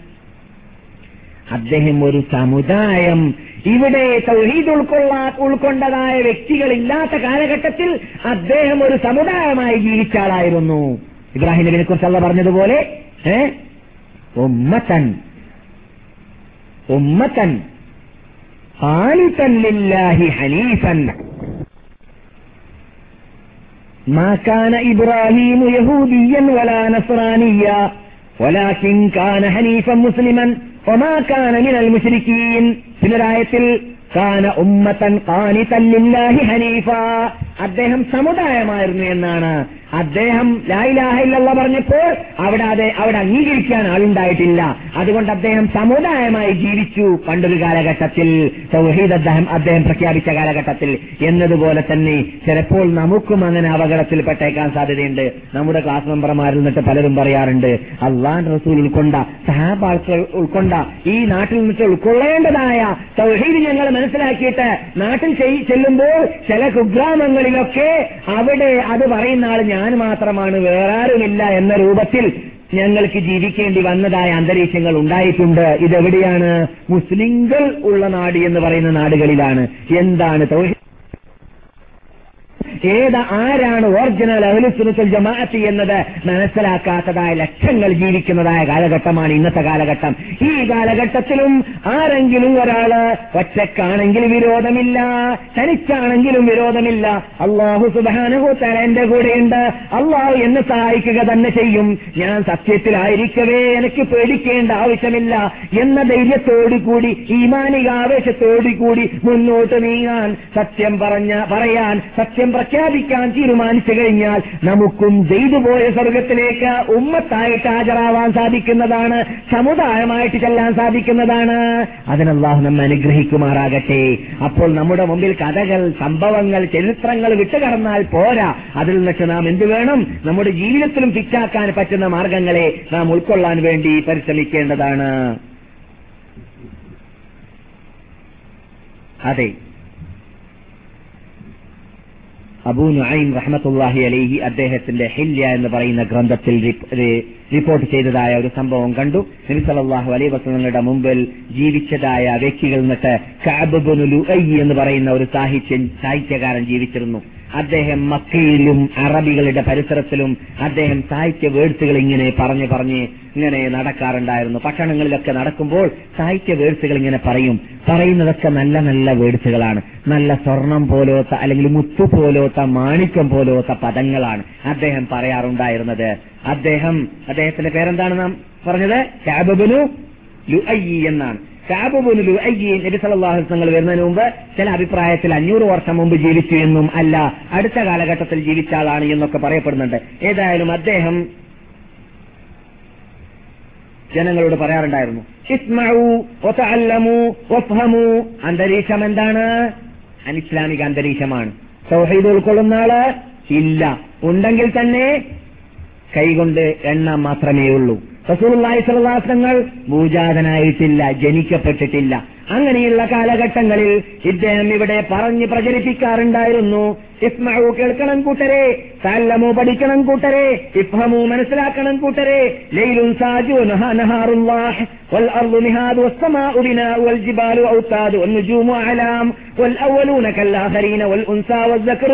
അദ്ദേഹം ഒരു സമുദായം. ഇവിടെ തൗഹീദ് ഉൾക്കൊള്ളാ ഉൾക്കൊണ്ടതായ വ്യക്തികളില്ലാത്ത കാലഘട്ടത്തിൽ അദ്ദേഹം ഒരു സമുദായമായി ജീവിച്ച ആളായിരുന്നു ഇബ്രാഹിം നബിനെ കുറിച്ച് അല്ല പറഞ്ഞതുപോലെ ഉമ്മത്തൻ. ഉമ്മത്തൻ. ഹാലിത്തൻ ഹനീഫൻ. ما كان إبراهيم يهوديا ولا نصرانيا ولكن كان حنيفا مسلما وما كان من المشركين في الآية كان أمة قانتا لله حنيفا അദ്ദേഹം സമുദായമായിരുന്നു എന്നാണ് അദ്ദേഹം ലായിലാഹില്ല പറഞ്ഞപ്പോൾ അവിടെ അതെ അവിടെ അംഗീകരിക്കാൻ ആളുണ്ടായിട്ടില്ല. അതുകൊണ്ട് അദ്ദേഹം സമുദായമായി ജീവിച്ചു പണ്ടൊരു കാലഘട്ടത്തിൽ. സൗഹീദ് അദ്ദേഹം അദ്ദേഹം പ്രഖ്യാപിച്ച കാലഘട്ടത്തിൽ. എന്നതുപോലെ തന്നെ ചിലപ്പോൾ നമുക്കും അങ്ങനെ അപകടത്തിൽപ്പെട്ടേക്കാൻ സാധ്യതയുണ്ട്. നമ്മുടെ ക്ലാസ് മെമ്പർമാരിൽ നിന്നിട്ട് പലരും പറയാറുണ്ട് അള്ളാൻ റസൂൽ ഉൾക്കൊണ്ട സഹാബാക്കൾ ഉൾക്കൊണ്ട ഈ നാട്ടിൽ നിന്നിട്ട് ഉൾക്കൊള്ളേണ്ടതായ സൗഹീദ് ഞങ്ങൾ മനസ്സിലാക്കിയിട്ട് നാട്ടിൽ ചെല്ലുമ്പോൾ ചില കുഗ്രാമങ്ങളിലൊക്കെ അവിടെ അത് പറയുന്ന ആൾ ഞാൻ മാത്രമാണ് വേറാരുമില്ല എന്ന രൂപത്തിൽ ഞങ്ങൾക്ക് ജീവിക്കേണ്ടി വന്നതായ അന്തരീക്ഷങ്ങൾ ഉണ്ടായിട്ടുണ്ട്. ഇതെവിടെയാണ്? മുസ്ലിങ്ങൾ ഉള്ള നാട് എന്ന് പറയുന്ന നാടുകളിലാണ്. എന്താണ് ഏത് ആരാണ് ഒറിജിനൽ അഹ്ലുസുനത്തുൽ ജമാഅത്ത് എന്നത് മനസ്സിലാക്കാത്തതായ ലക്ഷങ്ങൾ ജീവിക്കുന്നതായ കാലഘട്ടമാണ് ഇന്നത്തെ കാലഘട്ടം. ഈ കാലഘട്ടത്തിലും ആരെങ്കിലും ഒരാൾ ഒറ്റക്കാണെങ്കിൽ വിരോധമില്ല തനിച്ചാണെങ്കിലും വിരോധമില്ല. അള്ളാഹു സുബാനഹു എന്റെ കൂടെയുണ്ട്. അള്ളാഹു എന്നെ സഹായിക്കുക തന്നെ ചെയ്യും. ഞാൻ സത്യത്തിലായിരിക്കവേ എനിക്ക് പേടിക്കേണ്ട ആവശ്യമില്ല എന്ന ധൈര്യത്തോടുകൂടി ഈമാനിക ആവേശത്തോടുകൂടി മുന്നോട്ട് നീങ്ങാൻ സത്യം പറഞ്ഞ പറയാൻ സത്യം പ്രഖ്യാപിക്കാൻ തീരുമാനിച്ചു കഴിഞ്ഞാൽ നമുക്കും ചെയ്തു പോയ സ്വർഗത്തിലേക്ക് ഉമ്മത്തായിട്ട് ഹാജരാവാൻ സാധിക്കുന്നതാണ് സമുദായമായിട്ട് ചെല്ലാൻ സാധിക്കുന്നതാണ്. അതിനല്ലാഹു നമ്മെ അനുഗ്രഹിക്കുമാറാകട്ടെ. അപ്പോൾ നമ്മുടെ മുമ്പിൽ കഥകൾ സംഭവങ്ങൾ ചരിത്രങ്ങൾ വിട്ടുകടന്നാൽ പോരാ. അതിൽ നിന്നൊക്കെ നാം എന്ത് വേണം? നമ്മുടെ ജീവിതത്തിലും ഫിറ്റാക്കാൻ പറ്റുന്ന മാർഗങ്ങളെ നാം ഉൾക്കൊള്ളാൻ വേണ്ടി പരിശ്രമിക്കേണ്ടതാണ്. അതെ. അബൂ നുഐം റഹ്മത്തുല്ലാഹി അലൈഹി അദ്ദേഹത്തിന്റെ ഹില്യ എന്ന് പറയുന്ന ഗ്രന്ഥത്തിൽ റിപ്പോർട്ട് ചെയ്തതായ ഒരു സംഭവം കണ്ടു. നബി സല്ലല്ലാഹു അലൈഹി മുമ്പിൽ ജീവിച്ചതായ വ്യക്തികൾ എന്നിട്ട് കഅബുബ്നു ലുഐ എന്ന് പറയുന്ന ഒരു സാഹിത്യ സാഹിത്യകാരൻ ജീവിച്ചിരുന്നു. അദ്ദേഹം മക്കയിലും അറബികളുടെ പരിസരത്തിലും അദ്ദേഹം സാഹിത്യ വേഴ്സുകൾ ഇങ്ങനെ പറഞ്ഞു പറഞ്ഞ് ഇങ്ങനെ നടക്കാറുണ്ടായിരുന്നു. പട്ടണങ്ങളിലൊക്കെ നടക്കുമ്പോൾ സാഹിത്യ വേഴ്സുകൾ ഇങ്ങനെ പറയും. പറയുന്നതൊക്കെ നല്ല നല്ല വേഴ്സുകളാണ്. നല്ല സ്വർണം പോലോത്ത അല്ലെങ്കിൽ മുത്തു പോലോത്ത മാണിക്യം പോലോത്ത പദങ്ങളാണ് അദ്ദേഹം പറയാറുണ്ടായിരുന്നത്. അദ്ദേഹം അദ്ദേഹത്തിന്റെ പേരെന്താണ് നാം പറഞ്ഞത്? എന്നാണ്. കാബുബുനുലു അയ്യി നബി സല്ലല്ലാഹു അലൈഹി വരുന്നതിന് മുമ്പ് ചില അഭിപ്രായത്തിൽ അഞ്ഞൂറ് വർഷം മുമ്പ് ജീവിച്ചു എന്നും അല്ല അടുത്ത കാലഘട്ടത്തിൽ ജീവിച്ച ആളാണ് എന്നൊക്കെ പറയപ്പെടുന്നുണ്ട്. ഏതായാലും അദ്ദേഹം ജനങ്ങളോട് പറയാറുണ്ടായിരുന്നു. അന്തരീക്ഷം എന്താണ്? അനിസ്ലാമിക അന്തരീക്ഷമാണ്. സൗഹീദ് ഉൾക്കൊള്ളുന്ന ആൾ ഇല്ല. ഉണ്ടെങ്കിൽ തന്നെ കൈകൊണ്ട് എണ്ണ മാത്രമേ ഉള്ളൂ റസൂലുള്ളാഹി സ്വല്ലല്ലാഹു അലൈഹി വസല്ലം ഭൂജാതനായിട്ടില്ല ജനിക്കപ്പെട്ടിട്ടില്ല അങ്ങനെയുള്ള കാലഘട്ടങ്ങളിൽ ഇദ്ദേഹം ഇവിടെ പറഞ്ഞ് പ്രചരിപ്പിക്കാറുണ്ടായിരുന്നു ഇസ്മഉ കേൾക്കണം കൂട്ടരെ തല്ലമു പഠിക്കണം കൂട്ടരെ ഇഫ്ഹമു മനസ്സിലാക്കണം കൂട്ടരെ ലൈലുൻ സാജു നഹാറുല്ലാഹ് والأرض مهاد والسماء بناء والجبال أوتاد والنجوم أعلام والأولون كالآخرين والأنثى والذكر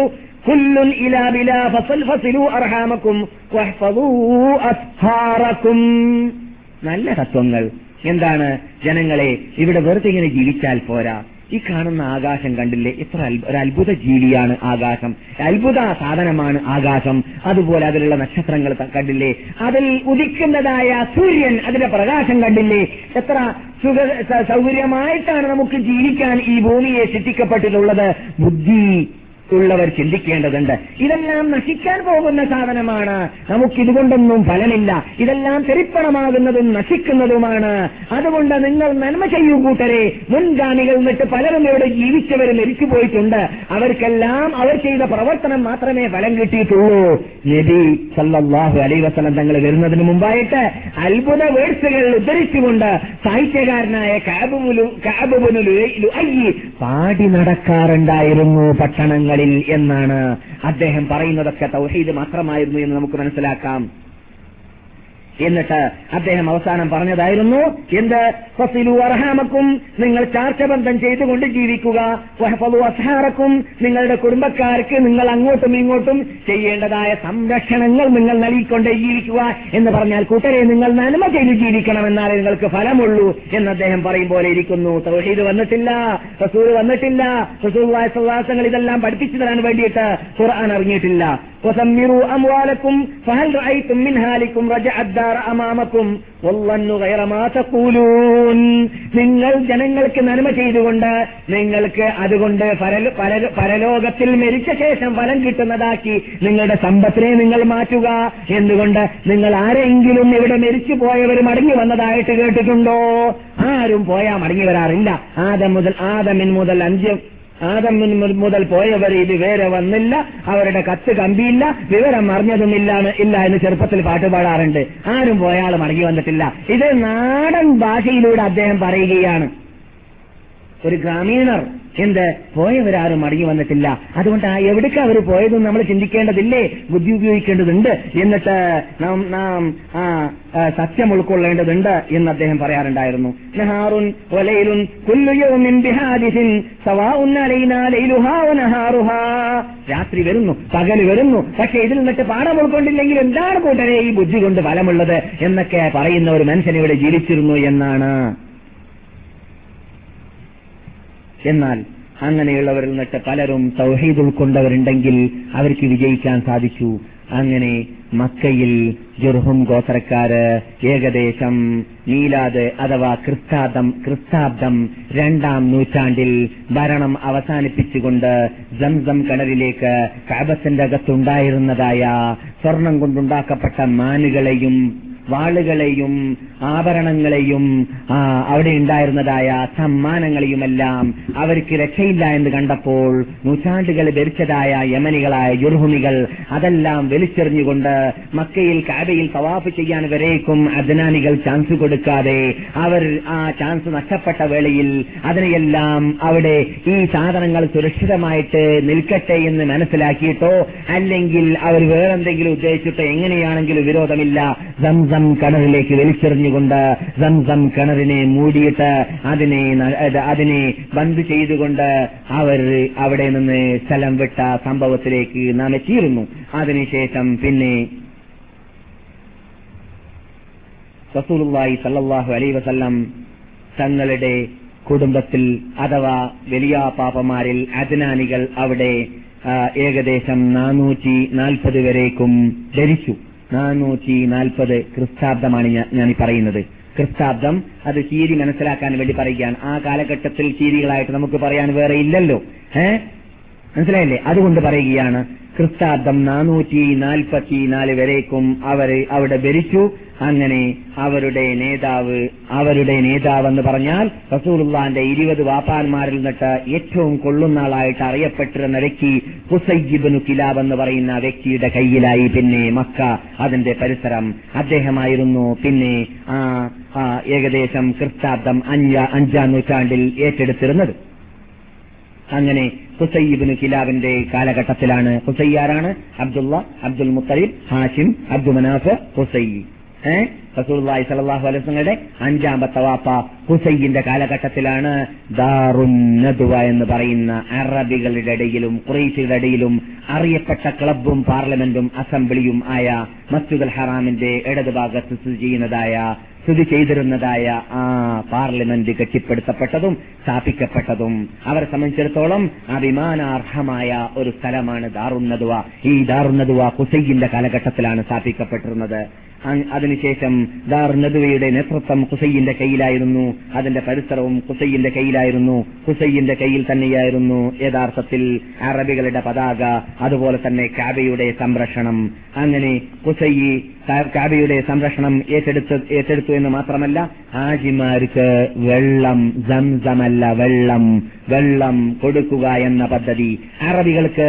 നല്ല തത്വങ്ങൾ. എന്താണ്? ജനങ്ങളെ ഇവിടെ വെറുതെ ഇങ്ങനെ ജീവിച്ചാൽ പോരാ. ഈ കാണുന്ന ആകാശം കണ്ടില്ലേ? ഇത്ര ഒരു അത്ഭുത ജീവിയാണ് ആകാശം. അത്ഭുത സാധനമാണ് ആകാശം. അതുപോലെ അതിലുള്ള നക്ഷത്രങ്ങൾ കണ്ടില്ലേ? അതിൽ ഉദിക്കുന്നതായ സൂര്യൻ അതിന്റെ പ്രകാശം കണ്ടില്ലേ? എത്ര സുഖ സൗകര്യമായിട്ടാണ് നമുക്ക് ജീവിക്കാൻ ഈ ഭൂമിയെ സൃഷ്ടിക്കപ്പെട്ടിട്ടുള്ളത്. ബുദ്ധി ഉള്ളവർ ചിന്തിക്കേണ്ടതുണ്ട്. ഇതെല്ലാം നശിക്കാൻ പോകുന്ന സാധനമാണ്. നമുക്കിതുകൊണ്ടൊന്നും ഫലമില്ല. ഇതെല്ലാം തെരിപ്പണമാകുന്നതും നശിക്കുന്നതുമാണ്. അതുകൊണ്ട് നിങ്ങൾ നന്മ ചെയ്യൂ കൂട്ടരെ. മുൻഗാമികൾ എന്നിട്ട് പലരും ഇവിടെ ജീവിച്ചവർ മരിച്ചു പോയിട്ടുണ്ട് അവർക്കെല്ലാം അവർ ചെയ്ത പ്രവർത്തനം മാത്രമേ ഫലം കിട്ടിയിട്ടുള്ളൂ. നബി സല്ലല്ലാഹു അലൈഹി വസല്ലം തങ്ങൾ വരുന്നതിന് മുമ്പായിട്ട് അത്ഭുത വേഴ്സുകൾ ഉദ്ധരിച്ചുകൊണ്ട് സാഹിത്യകാരനായ ലുഅയ്യി പാടി നടക്കാറുണ്ടായിരുന്നു പട്ടണങ്ങളിൽ എന്നാണ് അദ്ദേഹം പറയുന്നതൊക്കെ തൗഹീദ് മാത്രമായിരുന്നു എന്ന് നമുക്ക് മനസ്സിലാക്കാം. എന്നിട്ട് അദ്ദേഹം അവസാനം പറഞ്ഞതായിരുന്നു എന്ത് ഫസിലു അർഹാമക്കും നിങ്ങൾ ചാർച്ചബന്ധം ചെയ്തുകൊണ്ട് ജീവിക്കുക വഹഫലു അസ്ഹാറക്കും നിങ്ങളുടെ കുടുംബക്കാർക്ക് നിങ്ങൾ അങ്ങോട്ടും ഇങ്ങോട്ടും ചെയ്യേണ്ടതായ സംരക്ഷണങ്ങൾ നിങ്ങൾ നൽകിക്കൊണ്ട് ജീവിക്കുക എന്ന് പറഞ്ഞാൽ കൂട്ടരെ നിങ്ങൾ നന്മ ചെയ്ത് ജീവിക്കണം എന്നാലേ നിങ്ങൾക്ക് ഫലമുള്ളൂ എന്ന് അദ്ദേഹം പറയും പോലെ ഇരിക്കുന്നു തൗഹീദ് വന്നിട്ടില്ല റസൂൽ വന്നിട്ടില്ല റസൂൽ സല്ലാസങ്ങൾ ഇതെല്ലാം പഠിപ്പിച്ചു തരാൻ വേണ്ടിയിട്ട് ഖുർആൻ ഇറങ്ങിയിട്ടില്ല وثمروا أموالكم فهل رأيتم من هالكم رجع الدار അമാമക്കും നിങ്ങൾ ജനങ്ങൾക്ക് നന്മ ചെയ്തുകൊണ്ട് നിങ്ങൾക്ക് അതുകൊണ്ട് പരലോകത്തിൽ മരിച്ച ശേഷം ഫലം കിട്ടുന്നതാക്കി നിങ്ങളുടെ സമ്പത്തിനെ നിങ്ങൾ മാറ്റുക എന്തുകൊണ്ട് നിങ്ങൾ ആരെങ്കിലും ഇവിടെ മരിച്ചു പോയവർ മടങ്ങി വന്നതായിട്ട് കേട്ടിട്ടുണ്ടോ? ആരും പോയാ മടങ്ങി വരാറില്ല. ആദം മുതൽ ആദമിൻ മുതൽ അഞ്ച് ആദം മുതൽ പോയവർ ഇത് വേറെ വന്നില്ല. അവരുടെ കത്ത് കമ്പിയില്ല. വിവരം അറിഞ്ഞതുമില്ലാണ്. ഇല്ല എന്ന് ചെറുപ്പത്തിൽ പാട്ട് പാടാറുണ്ട്. ആരും പോയാൾ മടങ്ങി വന്നിട്ടില്ല. ഇത് നാടൻ ഭാഷയിലൂടെ അദ്ദേഹം പറയുകയാണ്. ഒരു ഗ്രാമീണർ എന്ത്? പോയവരാരും മടങ്ങി വന്നിട്ടില്ല. അതുകൊണ്ട് ആ എവിടേക്ക് അവർ പോയതെന്ന് നമ്മൾ ചിന്തിക്കേണ്ടതില്ലേ? ബുദ്ധി ഉപയോഗിക്കേണ്ടതുണ്ട്. എന്നിട്ട് നാം നാം ആ സത്യം ഉൾക്കൊള്ളേണ്ടതുണ്ട് എന്ന് അദ്ദേഹം പറയാറുണ്ടായിരുന്നു. രാത്രി വരുന്നു പകൽ വരുന്നു. പക്ഷെ ഇതിൽ നിന്നിട്ട് പാഠം ഉൾക്കൊണ്ടില്ലെങ്കിൽ എന്താണ് കൂട്ടരെ ഈ ബുദ്ധി കൊണ്ട് ഫലമുള്ളത് എന്നൊക്കെ പറയുന്ന ഒരു മനുഷ്യൻ ഇവിടെ ജീവിച്ചിരുന്നു എന്നാണ്. എന്നാൽ അങ്ങനെയുള്ളവരിൽ നിന്നിട്ട് പലരും തൗഹീദ് ഉൾക്കൊണ്ടവരുണ്ടെങ്കിൽ അവർക്ക് വിജയിക്കാൻ സാധിച്ചു. അങ്ങനെ മക്കയിൽ ജുർഹും ഗോത്രക്കാര് ഏകദേശം മീലാദ് അഥവാ ക്രിസ്താബ്ദം ക്രിസ്താബ്ദം രണ്ടാം നൂറ്റാണ്ടിൽ ഭരണം അവസാനിപ്പിച്ചുകൊണ്ട് ജംസം കിണറിലേക്ക് കാബത്തിന്റെ അകത്തുണ്ടായിരുന്നതായ സ്വർണം കൊണ്ടുണ്ടാക്കപ്പെട്ട മാനുകളെയും വാളുകളെയും ആഭരണങ്ങളെയും അവിടെ ഉണ്ടായിരുന്നതായ സമ്മാനങ്ങളെയുമെല്ലാം അവർക്ക് രക്ഷയില്ല എന്ന് കണ്ടപ്പോൾ നൂറ്റാണ്ടുകൾ ധരിച്ചതായ യമനികളായ ജുർഹുമികൾ അതെല്ലാം വലിച്ചെറിഞ്ഞുകൊണ്ട് മക്കയിൽ കാബയിൽ തവാഫ് ചെയ്യാൻ വരേക്കും അദ്നാനികൾ ചാൻസ് കൊടുക്കാതെ അവർ ആ ചാൻസ് നഷ്ടപ്പെട്ട വേളയിൽ അതിനെയെല്ലാം അവിടെ ഈ സാധനങ്ങൾ സുരക്ഷിതമായിട്ട് നിൽക്കട്ടെ എന്ന് മനസ്സിലാക്കിയിട്ടോ? അല്ലെങ്കിൽ അവർ വേറെന്തെങ്കിലും ഉദ്ദേശിച്ചിട്ടോ? എങ്ങനെയാണെങ്കിലും വിരോധമില്ല. സംസം കിണറിലേക്ക് വലിച്ചെറിഞ്ഞുകൊണ്ട് സംസം കിണറിനെ മൂടിയിട്ട് അതിനെ അതിനെ ബന്ദ് ചെയ്തുകൊണ്ട് അവർ അവിടെ നിന്ന് സ്ഥലം വിട്ട സംഭവത്തിലേക്ക് നാം എത്തിയിരുന്നു. അതിനുശേഷം പിന്നെ റസൂലുള്ളാഹി സല്ലല്ലാഹു അലൈഹി വസല്ലം തങ്ങളുടെ കുടുംബത്തിൽ അഥവാ വലിയ പാപ്പമാരിൽ അജ്നാനികൾ അവിടെ ഏകദേശം നാനൂറ്റി നാൽപ്പത് വരേക്കും ധരിച്ചു. നാനൂറ്റി നാൽപ്പത് ക്രിസ്താബ്ദമാണ് ഞാൻ- ഈ പറയുന്നത്. ക്രിസ്താബ്ദം അത് ചീരി മനസ്സിലാക്കാൻ വേണ്ടി പറയുകയാണ്. ആ കാലഘട്ടത്തിൽ ചീരികളായിട്ട് നമുക്ക് പറയാൻ വേറെ ഇല്ലല്ലോ. ഏ? മനസ്സിലായില്ലേ? അതുകൊണ്ട് പറയുകയാണ് ക്രിസ്താബ്ദം നാനൂറ്റി നാൽപ്പത്തി നാല് വരേക്കും അവർ അവിടെ ഭരിച്ചു. അങ്ങനെ അവരുടെ നേതാവ് അവരുടെ നേതാവെന്ന് പറഞ്ഞാൽ റസൂലുള്ളാന്റെ ഇരുപത് വാപ്പാന്മാരിൽ നിന്നിട്ട് ഏറ്റവും കൊള്ളുന്ന ആളായിട്ട് അറിയപ്പെട്ടിരുന്ന വ്യക്തി ഹുസൈബിനു കിലാബ് എന്ന് പറയുന്ന വ്യക്തിയുടെ കയ്യിലായി പിന്നെ മക്ക അതിന്റെ പരിസരം അദ്ദേഹമായിരുന്നു. പിന്നെ ആ ഏകദേശം ക്രിസ്താബ്ദം അഞ്ചാം നൂറ്റാണ്ടിൽ ഏറ്റെടുത്തിരുന്നത്. അങ്ങനെ ഹുസൈബിന് കിലാബിന്റെ കാലഘട്ടത്തിലാണ് ഹുസൈയാരാണ് അബ്ദുള്ള അബ്ദുൽ മുത്തലിബ് ഹാഷിം അബ്ദുൽ മനാഫ് ഹുസൈ. ഏഹ് റസൂർലായി സലാഹു അഞ്ചാമത്തെ വാപ്പ ഹുസൈന്റെ കാലഘട്ടത്തിലാണ് ദാറുന്നദുവ എന്ന് പറയുന്ന അറബികളുടെ ഇടയിലും കുറേശിയുടെ ഇടയിലും അറിയപ്പെട്ട ക്ലബും പാർലമെന്റും അസംബ്ലിയും ആയ മസ്ജിദുൽ ഹറാമിന്റെ ഇടതുഭാഗത്ത് സ്ഥിതി ചെയ്യുന്നതായ സ്ഥിതി ചെയ്തിരുന്നതായ ആ പാർലമെന്റ് കെട്ടിപ്പടുത്തപ്പെട്ടതും സ്ഥാപിക്കപ്പെട്ടതും. അവരെ സംബന്ധിച്ചിടത്തോളം അഭിമാനാർഹമായ ഒരു സ്ഥലമാണ് ദാറുന്നതുവ ഈ ദാറുന്നതുവ ഹുസൈന്റെ കാലഘട്ടത്തിലാണ് സ്ഥാപിക്കപ്പെട്ടിരുന്നത്. അ- ദാർ നദുവയുടെ നേതൃത്വം ഹുസൈന്റെ കയ്യിലായിരുന്നു. അതിന്റെ പരിസരവും ഹുസൈന്റെ കയ്യിലായിരുന്നു. ഹുസൈന്റെ കയ്യിൽ തന്നെയായിരുന്നു യഥാർത്ഥത്തിൽ അറബികളുടെ പതാക അതുപോലെ തന്നെ കാബയുടെ സംരക്ഷണം. അങ്ങനെ കുസൈ കാബയുടെ സംരക്ഷണം ഏറ്റെടുത്ത് ഏറ്റെടുത്തു എന്ന് മാത്രമല്ല ഹാജിമാർക്ക് വെള്ളം സംസമല്ല വെള്ളം വെള്ളം കൊടുക്കുക എന്ന പദ്ധതി. അറബികൾക്ക്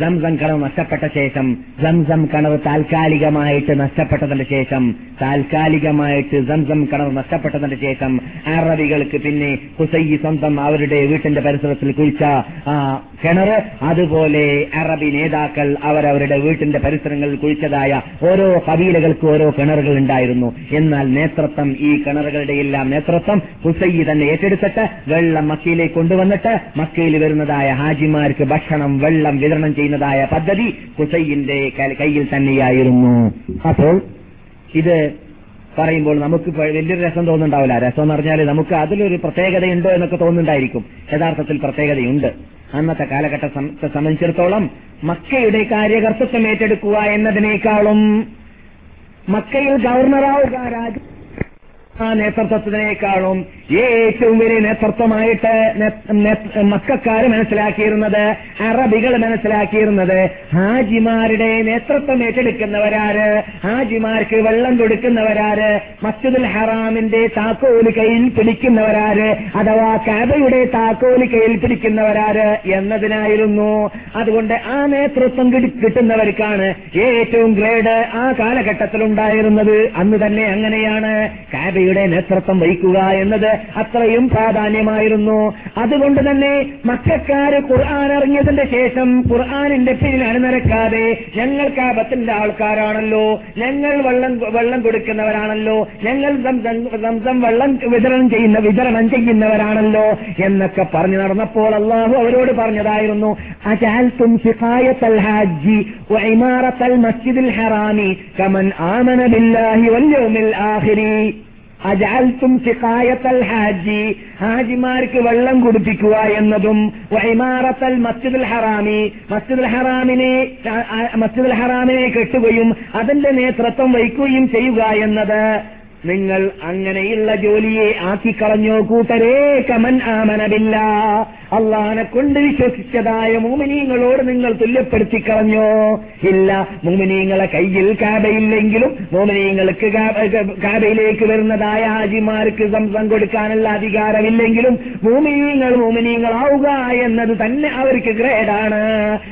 സംസം കിണർ നഷ്ടപ്പെട്ട ശേഷം സംസം കിണർ താൽക്കാലികമായിട്ട് നഷ്ടപ്പെട്ടതിന്റെ ശേഷം താൽക്കാലികമായിട്ട് സംസം കിണർ നഷ്ടപ്പെട്ടതിന്റെ ശേഷം അറബികൾക്ക് പിന്നെ ഹുസൈ സ്വന്തം അവരുടെ വീട്ടിന്റെ പരിസരത്തിൽ കുഴിച്ച ആ കിണർ അതുപോലെ അറബി നേതാക്കൾ അവരവരുടെ വീട്ടിന്റെ പരിസരങ്ങളിൽ കുഴിച്ചതായ ഓരോ കബീലകൾക്ക് ഓരോ കിണറുകൾ ഉണ്ടായിരുന്നു. എന്നാൽ നേതൃത്വം ഈ കിണറുകളുടെ എല്ലാം നേതൃത്വം ഹുസൈ തന്നെ ഏറ്റെടുത്തിട്ട് വെള്ളം മക്കയിലേക്ക് കൊണ്ടുവന്നിട്ട് മക്കയിൽ വരുന്നതായ ഹാജിമാർക്ക് ഭക്ഷണം വെള്ളം വിതരണം ചെയ്യുന്നതായ പദ്ധതി ഹുസൈന്റെ കയ്യിൽ തന്നെയായിരുന്നു. അപ്പോൾ ഇത് പറയുമ്പോൾ നമുക്ക് വലിയൊരു രസം തോന്നുന്നുണ്ടാവില്ല. രസം എന്ന് പറഞ്ഞാൽ നമുക്ക് അതിലൊരു പ്രത്യേകതയുണ്ടോ എന്നൊക്കെ തോന്നുന്നുണ്ടായിരിക്കും. യഥാർത്ഥത്തിൽ പ്രത്യേകതയുണ്ട്. അന്നത്തെ കാലഘട്ടത്തെ സംബന്ധിച്ചിടത്തോളം മക്കയുടെ കാര്യകർത്തൃത്വം ഏറ്റെടുക്കുക എന്നതിനേക്കാളും മക്കയിൽ ഗവർണറാവുക രാജ ആ നേതൃത്വത്തിനേക്കാളും ഏറ്റവും വലിയ നേതൃത്വമായിട്ട് മക്കാര് മനസ്സിലാക്കിയിരുന്നത് അറബികൾ മനസ്സിലാക്കിയിരുന്നത് ഹാജിമാരുടെ നേതൃത്വം ഏറ്റെടുക്കുന്നവരാര് ഹാജിമാർക്ക് വെള്ളം കൊടുക്കുന്നവരാര് മസ്ജിദുൽ ഹറാമിന്റെ താക്കോൽ കയ്യിൽ പിടിക്കുന്നവരാര് അഥവാ കാബയുടെ താക്കോൽ കയ്യിൽ പിടിക്കുന്നവരാര് എന്നതിനായിരുന്നു. അതുകൊണ്ട് ആ നേതൃത്വം കിട്ടി- കിട്ടുന്നവർക്കാണ് ഏറ്റവും ഗ്രേഡ് ആ കാലഘട്ടത്തിൽ ഉണ്ടായിരുന്നത് അന്ന് തന്നെ അങ്ങനെയാണ്. കാബയുടെ നേതൃത്വം വഹിക്കുക എന്നത് അത്രയും പ്രാധാന്യമായിരുന്നു. അതുകൊണ്ട് തന്നെ മക്കാര് ഖുർആൻ ഇറങ്ങിയതിന്റെ ശേഷം ഖുർആാനിന്റെ പിന്നിൽ അണിനിരക്കാതെ ഞങ്ങൾ കാപത്തിന്റെ ആൾക്കാരാണല്ലോ ഞങ്ങൾ വെള്ളം വെള്ളം കൊടുക്കുന്നവരാണല്ലോ ഞങ്ങൾ വെള്ളം വിതരണം ചെയ്യുന്ന വിതരണം ചെയ്യുന്നവരാണല്ലോ എന്നൊക്കെ പറഞ്ഞു നടന്നപ്പോൾ അള്ളാഹു അവരോട് പറഞ്ഞതായിരുന്നു അജാൽത്തും ഹാജി ഹറാമി കമൻ ആമന ബില്ലാഹി വല്യോമിൽ ആഖിരി. അജാൽത്തും സിഖായത്തൽ ഹാജി. ഹാജിമാർക്ക് വെള്ളം കുടിപ്പിക്കുക എന്നതും വൈമാറത്തൽ മസ്ജിദുൽ ഹറാമി. മസ്ജിദുൽ ഹറാമിനെ മസ്ജിദുൽ ഹറാമിനെ കെട്ടുകയും അതിന്റെ നേതൃത്വം വഹിക്കുകയും ചെയ്യുക എന്നത് നിങ്ങൾ അങ്ങനെയുള്ള ജോലിയെ ആക്കിക്കളഞ്ഞോ കൂട്ടരേ? കമൻ ആമനവില്ല അള്ളാനെ കൊണ്ട് വിശ്വസിച്ചതായ മോമിനീങ്ങളോട് നിങ്ങൾ തുല്യപ്പെടുത്തി കളഞ്ഞോ ഇല്ല മോമിനീങ്ങളെ കയ്യിൽ കാബയില്ലെങ്കിലും മോമിനീങ്ങൾക്ക് കാബയിലേക്ക് വരുന്നതായ ഹാജിമാർക്ക് സംസം കൊടുക്കാനുള്ള അധികാരമില്ലെങ്കിലും മോമിനീങ്ങൾ മോമിനീങ്ങളാവുക എന്നത് തന്നെ അവർക്ക് ഗ്രേഡാണ്.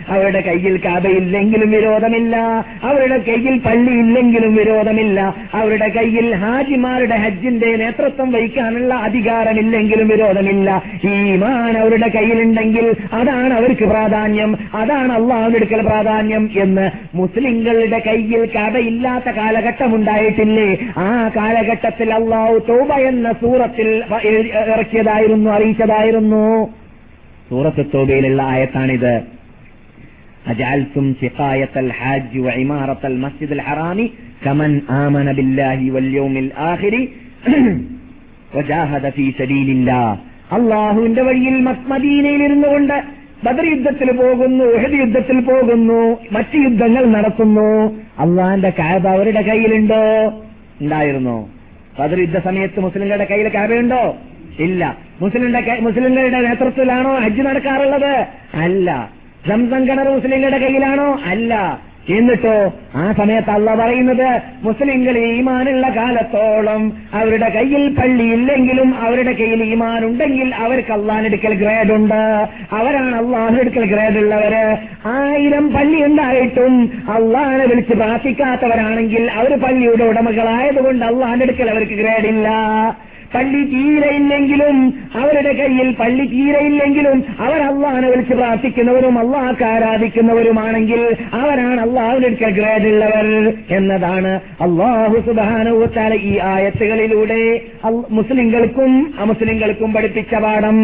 അവരുടെ കയ്യിൽ കാബയില്ലെങ്കിലും വിരോധമില്ല. അവരുടെ കയ്യിൽ പള്ളിയില്ലെങ്കിലും വിരോധമില്ല. അവരുടെ കയ്യിൽ ഹാജിമാരുടെ ഹജ്ജിന്റെ നേതൃത്വം വഹിക്കാനുള്ള അധികാരമില്ലെങ്കിലും വിരോധമില്ല. ഈമാൻ അവരുടെ കയ്യിലുണ്ടെങ്കിൽ അതാണ് അവർക്ക് പ്രാധാന്യം അതാണ് അള്ളാഹുവിനെടുക്കൽ പ്രാധാന്യം എന്ന്. മുസ്ലിങ്ങളുടെ കയ്യിൽ കഥയില്ലാത്ത കാലഘട്ടം ഉണ്ടായിട്ടില്ലേ? ആ കാലഘട്ടത്തിൽ അള്ളാഹു തോബ എന്ന സൂറത്തിൽ ഇറക്കിയതായിരുന്നു അറിയിച്ചതായിരുന്നു. സൂറത്ത് തോബയിലുള്ള ആയത്താണിത്. അജാൽസും ഷിഖായത്തൽ ഹാജ് ഇമാറത്തൽ മസ്ജിദ് അൽ ഹറാമി കമൻ ആമന ബില്ലാഹി വല്യോമിൽ ആഹിരി അള്ളാഹുവിന്റെ വഴിയിൽ മദീനയിൽ ഇരുന്നു കൊണ്ട് ബദർ യുദ്ധത്തിൽ പോകുന്നു ഉഹദ് യുദ്ധത്തിൽ പോകുന്നു മറ്റ് യുദ്ധങ്ങൾ നടത്തുന്നു. അള്ളാഹിന്റെ കാബ അവരുടെ കയ്യിലുണ്ടോ? ഉണ്ടായിരുന്നോ? ബദർ യുദ്ധ സമയത്ത് മുസ്ലിങ്ങളുടെ കയ്യിൽ കാബയുണ്ടോ? ഇല്ല. മുസ്ലിങ്ങളുടെ മുസ്ലിങ്ങളുടെ നേതൃത്വത്തിലാണോ ഹജ്ജ് നടക്കാറുള്ളത്? അല്ല. സംസം കിണർ മുസ്ലിങ്ങളുടെ കയ്യിലാണോ? അല്ല. എന്നിട്ടോ ആ സമയത്ത് അള്ള പറയുന്നത് മുസ്ലിങ്ങൾ ഈമാനുള്ള കാലത്തോളം അവരുടെ കയ്യിൽ പള്ളി ഇല്ലെങ്കിലും അവരുടെ കയ്യിൽ ഈമാൻ ഉണ്ടെങ്കിൽ അവർക്ക് അള്ളാഹിനെടുക്കൽ ഗ്രേഡ് ഉണ്ട്. അവരാണ് അള്ളാഹിനെടുക്കൽ ഗ്രേഡ് ഉള്ളവര്. ആയിരം പള്ളി ഉണ്ടായിട്ടും അള്ളാഹിനെ വിളിച്ച് പ്രാർത്ഥിക്കാത്തവരാണെങ്കിൽ അവർ പള്ളിയുടെ ഉടമകളായതുകൊണ്ട് അള്ളാഹിനെടുക്കൽ അവർക്ക് ഗ്രേഡ് ഇല്ല. പള്ളി തീരയില്ലെങ്കിലും അവരുടെ കയ്യിൽ പള്ളി തീരയില്ലെങ്കിലും അവർ അള്ളാഹനെ വിളിച്ച് പ്രാർത്ഥിക്കുന്നവരും അള്ളാഹ്ക്ക് ആരാധിക്കുന്നവരുമാണെങ്കിൽ അവരാണ് ഗ്രേഡ് ഗ്രേഡുള്ളവർ എന്നതാണ് അള്ളാഹു സുബാനുത്താല ഈ ആയത്തുകളിലൂടെ മുസ്ലിങ്ങൾക്കും അമുസ്ലിങ്ങൾക്കും പഠിപ്പിച്ച പാഠം.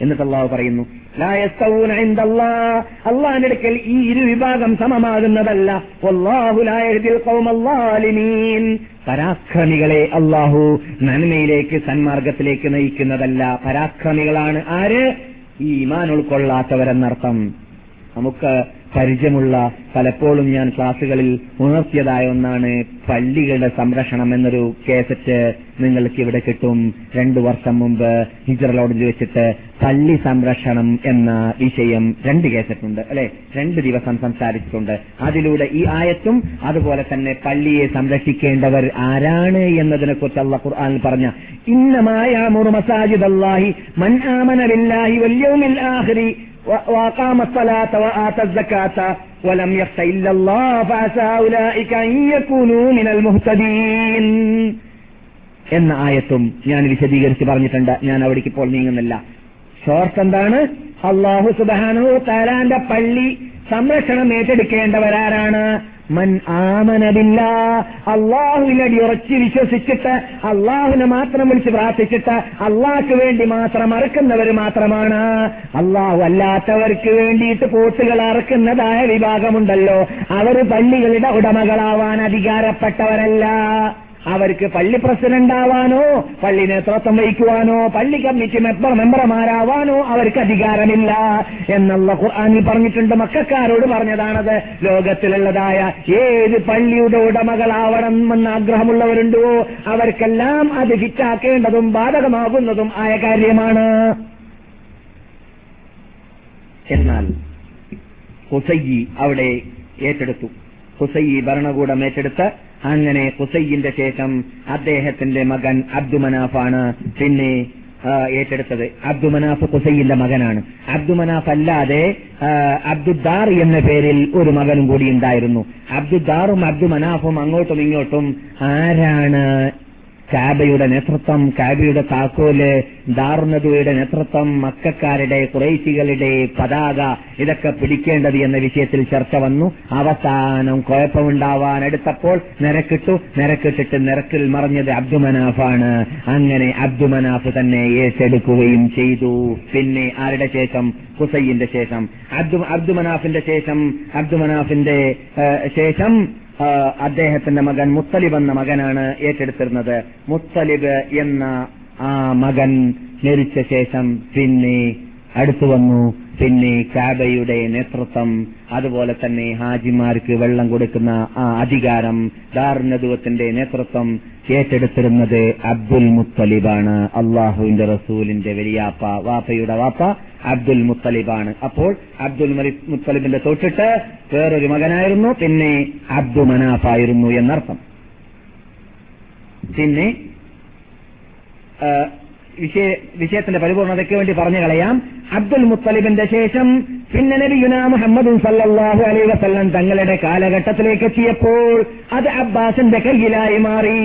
എന്നിട്ട് അള്ളാഹു പറയുന്നു അടുക്കൽ ഈ ഇരു വിഭാഗം സമമാകുന്നതല്ല. പരാക്രമികളെ അള്ളാഹു നന്മയിലേക്ക് സന്മാർഗത്തിലേക്ക് നയിക്കുന്നതല്ല. പരാക്രമികളാണ് ആര്? ഈ ഇമാൻ ഉൾക്കൊള്ളാത്തവരെന്നർത്ഥം. നമുക്ക് പരിചയമുള്ള പലപ്പോഴും ഞാൻ ക്ലാസുകളിൽ ഉണർത്തിയതായ ഒന്നാണ് പള്ളികളുടെ സംരക്ഷണം എന്നൊരു കേസറ്റ് നിങ്ങൾക്ക് ഇവിടെ കിട്ടും. രണ്ടു വർഷം മുമ്പ് ഹിജറലോഡിൽ വെച്ചിട്ട് പള്ളി സംരക്ഷണം എന്ന വിഷയം രണ്ട് കേസറ്റുണ്ട് അല്ലെ? രണ്ട് ദിവസം സംസാരിച്ചിട്ടുണ്ട്. അതിലൂടെ ഈ ആയത്തും അതുപോലെ തന്നെ പള്ളിയെ സംരക്ഷിക്കേണ്ടവർ ആരാണ് എന്നതിനെ കുറിച്ച് അള്ള ഖുർആാനിൽ പറഞ്ഞ ഇന്നമായ മസാജിദ് അള്ളാഹി മൻ ആമന ബില്ലാഹി വല്യൗമിൽ ആഖിരി وأقام الصلاة وآتى الزكاة ولم يخش إلا الله فعسى أولئك أن يكونوا من المهتدين എന്ന ആയത്തും ഞാൻ വിശദീകരിച്ച് പറഞ്ഞിട്ടുണ്ട് ഞാൻ അവിടേക്ക് ഇപ്പോൾ നീങ്ങുന്നില്ല ഷോർട്ട് എന്താണ് അള്ളാഹു സുബാനു താലാന്റെ പള്ളി സംരക്ഷണം ഏറ്റെടുക്കേണ്ടവരാരാണ് മൻ ആമനബില്ല അള്ളാഹുവിനടി ഉറച്ചു വിശ്വസിച്ചിട്ട് അള്ളാഹുവിനെ മാത്രം വിളിച്ച് പ്രാർത്ഥിച്ചിട്ട് അള്ളാഹ്ക്ക് വേണ്ടി മാത്രം അറക്കുന്നവർ മാത്രമാണ്. അള്ളാഹു അല്ലാത്തവർക്ക് വേണ്ടിയിട്ട് പോത്തുകൾ അറക്കുന്നതായ വിഭാഗമുണ്ടല്ലോ. അവർ പള്ളികളുടെ ഉടമകളാവാൻ അധികാരപ്പെട്ടവരല്ല. അവർക്ക് പള്ളി പ്രസിഡന്റ് ആവാനോ പള്ളി നേതൃത്വം വഹിക്കുവാനോ പള്ളി കമ്മിറ്റി മെമ്പർ മെമ്പർമാരാവാനോ അവർക്ക് അധികാരമില്ല എന്നുള്ള ഖുർആാനിൽ പറഞ്ഞിട്ടുണ്ട്. മക്കാരോട് പറഞ്ഞതാണത്. ലോകത്തിലുള്ളതായ ഏത് പള്ളിയുടെ ഉടമകളാവണമെന്ന് ആഗ്രഹമുള്ളവരുണ്ടോ അവർക്കെല്ലാം അത് ഫിറ്റാക്കേണ്ടതും ബാധകമാകുന്നതും ആയ കാര്യമാണ്. എന്നാൽ ഹുസൈയി അവിടെ ഏറ്റെടുത്തു. ഹുസൈയി ഭരണകൂടം ഏറ്റെടുത്ത് അങ്ങനെ ഹുസൈന്റെ ശേഷം അദ്ദേഹത്തിന്റെ മകൻ അബ്ദുമനാഫാണ് പിന്നെ ഏറ്റെടുത്തത്. അബ്ദുമനാഫ് ഹുസൈന്റെ മകനാണ്. അബ്ദുമനാഫ് അല്ലാതെ അബ്ദുദ്ദാർ എന്ന പേരിൽ ഒരു മകനും കൂടി ഉണ്ടായിരുന്നു. അബ്ദുദ്ദാറും അബ്ദുമനാഫും അങ്ങോട്ടും ഇങ്ങോട്ടും ആരാണ് കാബയുടെ നേതൃത്വം കാബയുടെ താക്കോൽ ദാർനദുവയുടെ നേതൃത്വം മക്കാരുടെ കുറേശികളുടെ പതാക ഇതൊക്കെ പിടിക്കേണ്ടത് എന്ന വിഷയത്തിൽ ചർച്ച വന്നു. അവസാനം കുഴപ്പമുണ്ടാവാൻ എടുത്തപ്പോൾ നിരക്കിട്ടു. നിരക്കിട്ടിട്ട് നിരക്കിൽ മറിഞ്ഞത് അബ്ദുമനാഫാണ്. അങ്ങനെ അബ്ദുമനാഫ് തന്നെ ഏറ്റെടുക്കുകയും ചെയ്തു. പിന്നെ ആരുടെ ശേഷം? ഹുസൈന്റെ ശേഷം. അബ്ദു അബ്ദുമനാഫിന്റെ ശേഷം അബ്ദുമനാഫിന്റെ ശേഷം അദ്ദേഹത്തിന്റെ മകൻ മുത്തലിബ് എന്ന മകനാണ് ഏറ്റെടുത്തിരുന്നത്. മുത്തലിബ് എന്ന ആ മകൻ മരിച്ച ശേഷം പിന്നെ അടുത്തു വന്നു. പിന്നെ കാബയുടെ നേതൃത്വം അതുപോലെ തന്നെ ഹാജിമാർക്ക് വെള്ളം കൊടുക്കുന്ന ആ അധികാരം ദാർനദുവത്തിന്റെ നേതൃത്വം ഏറ്റെടുത്തിരുന്നത് അബ്ദുൽ മുത്തലിബാണ്. അള്ളാഹുവിന്റെ റസൂലിന്റെ വലിയാപ്പ വാപ്പയുടെ വാപ്പ അബ്ദുൽ മുത്തലിബാണ്. അപ്പോൾ അബ്ദുൽ മുത്തലിബിന്റെ തൊട്ടിട്ട് വേറൊരു മകനായിരുന്നു പിന്നെ അബ്ദു മനാഫായിരുന്നു എന്നർത്ഥം. പിന്നെ വിഷയ വിഷയത്തിന്റെ പരിപൂർണതയ്ക്ക് വേണ്ടി പറഞ്ഞു കളയാം. അബ്ദുൽ മുത്തലിബിന്റെ ശേഷം പിന്നെ നബിയുന മുഹമ്മദ് സല്ലാഹു അലൈ വസല്ലം തങ്ങളുടെ കാലഘട്ടത്തിലേക്ക് എത്തിയപ്പോൾ അത് അബ്ബാസിന്റെ കയ്യിലായി മാറി.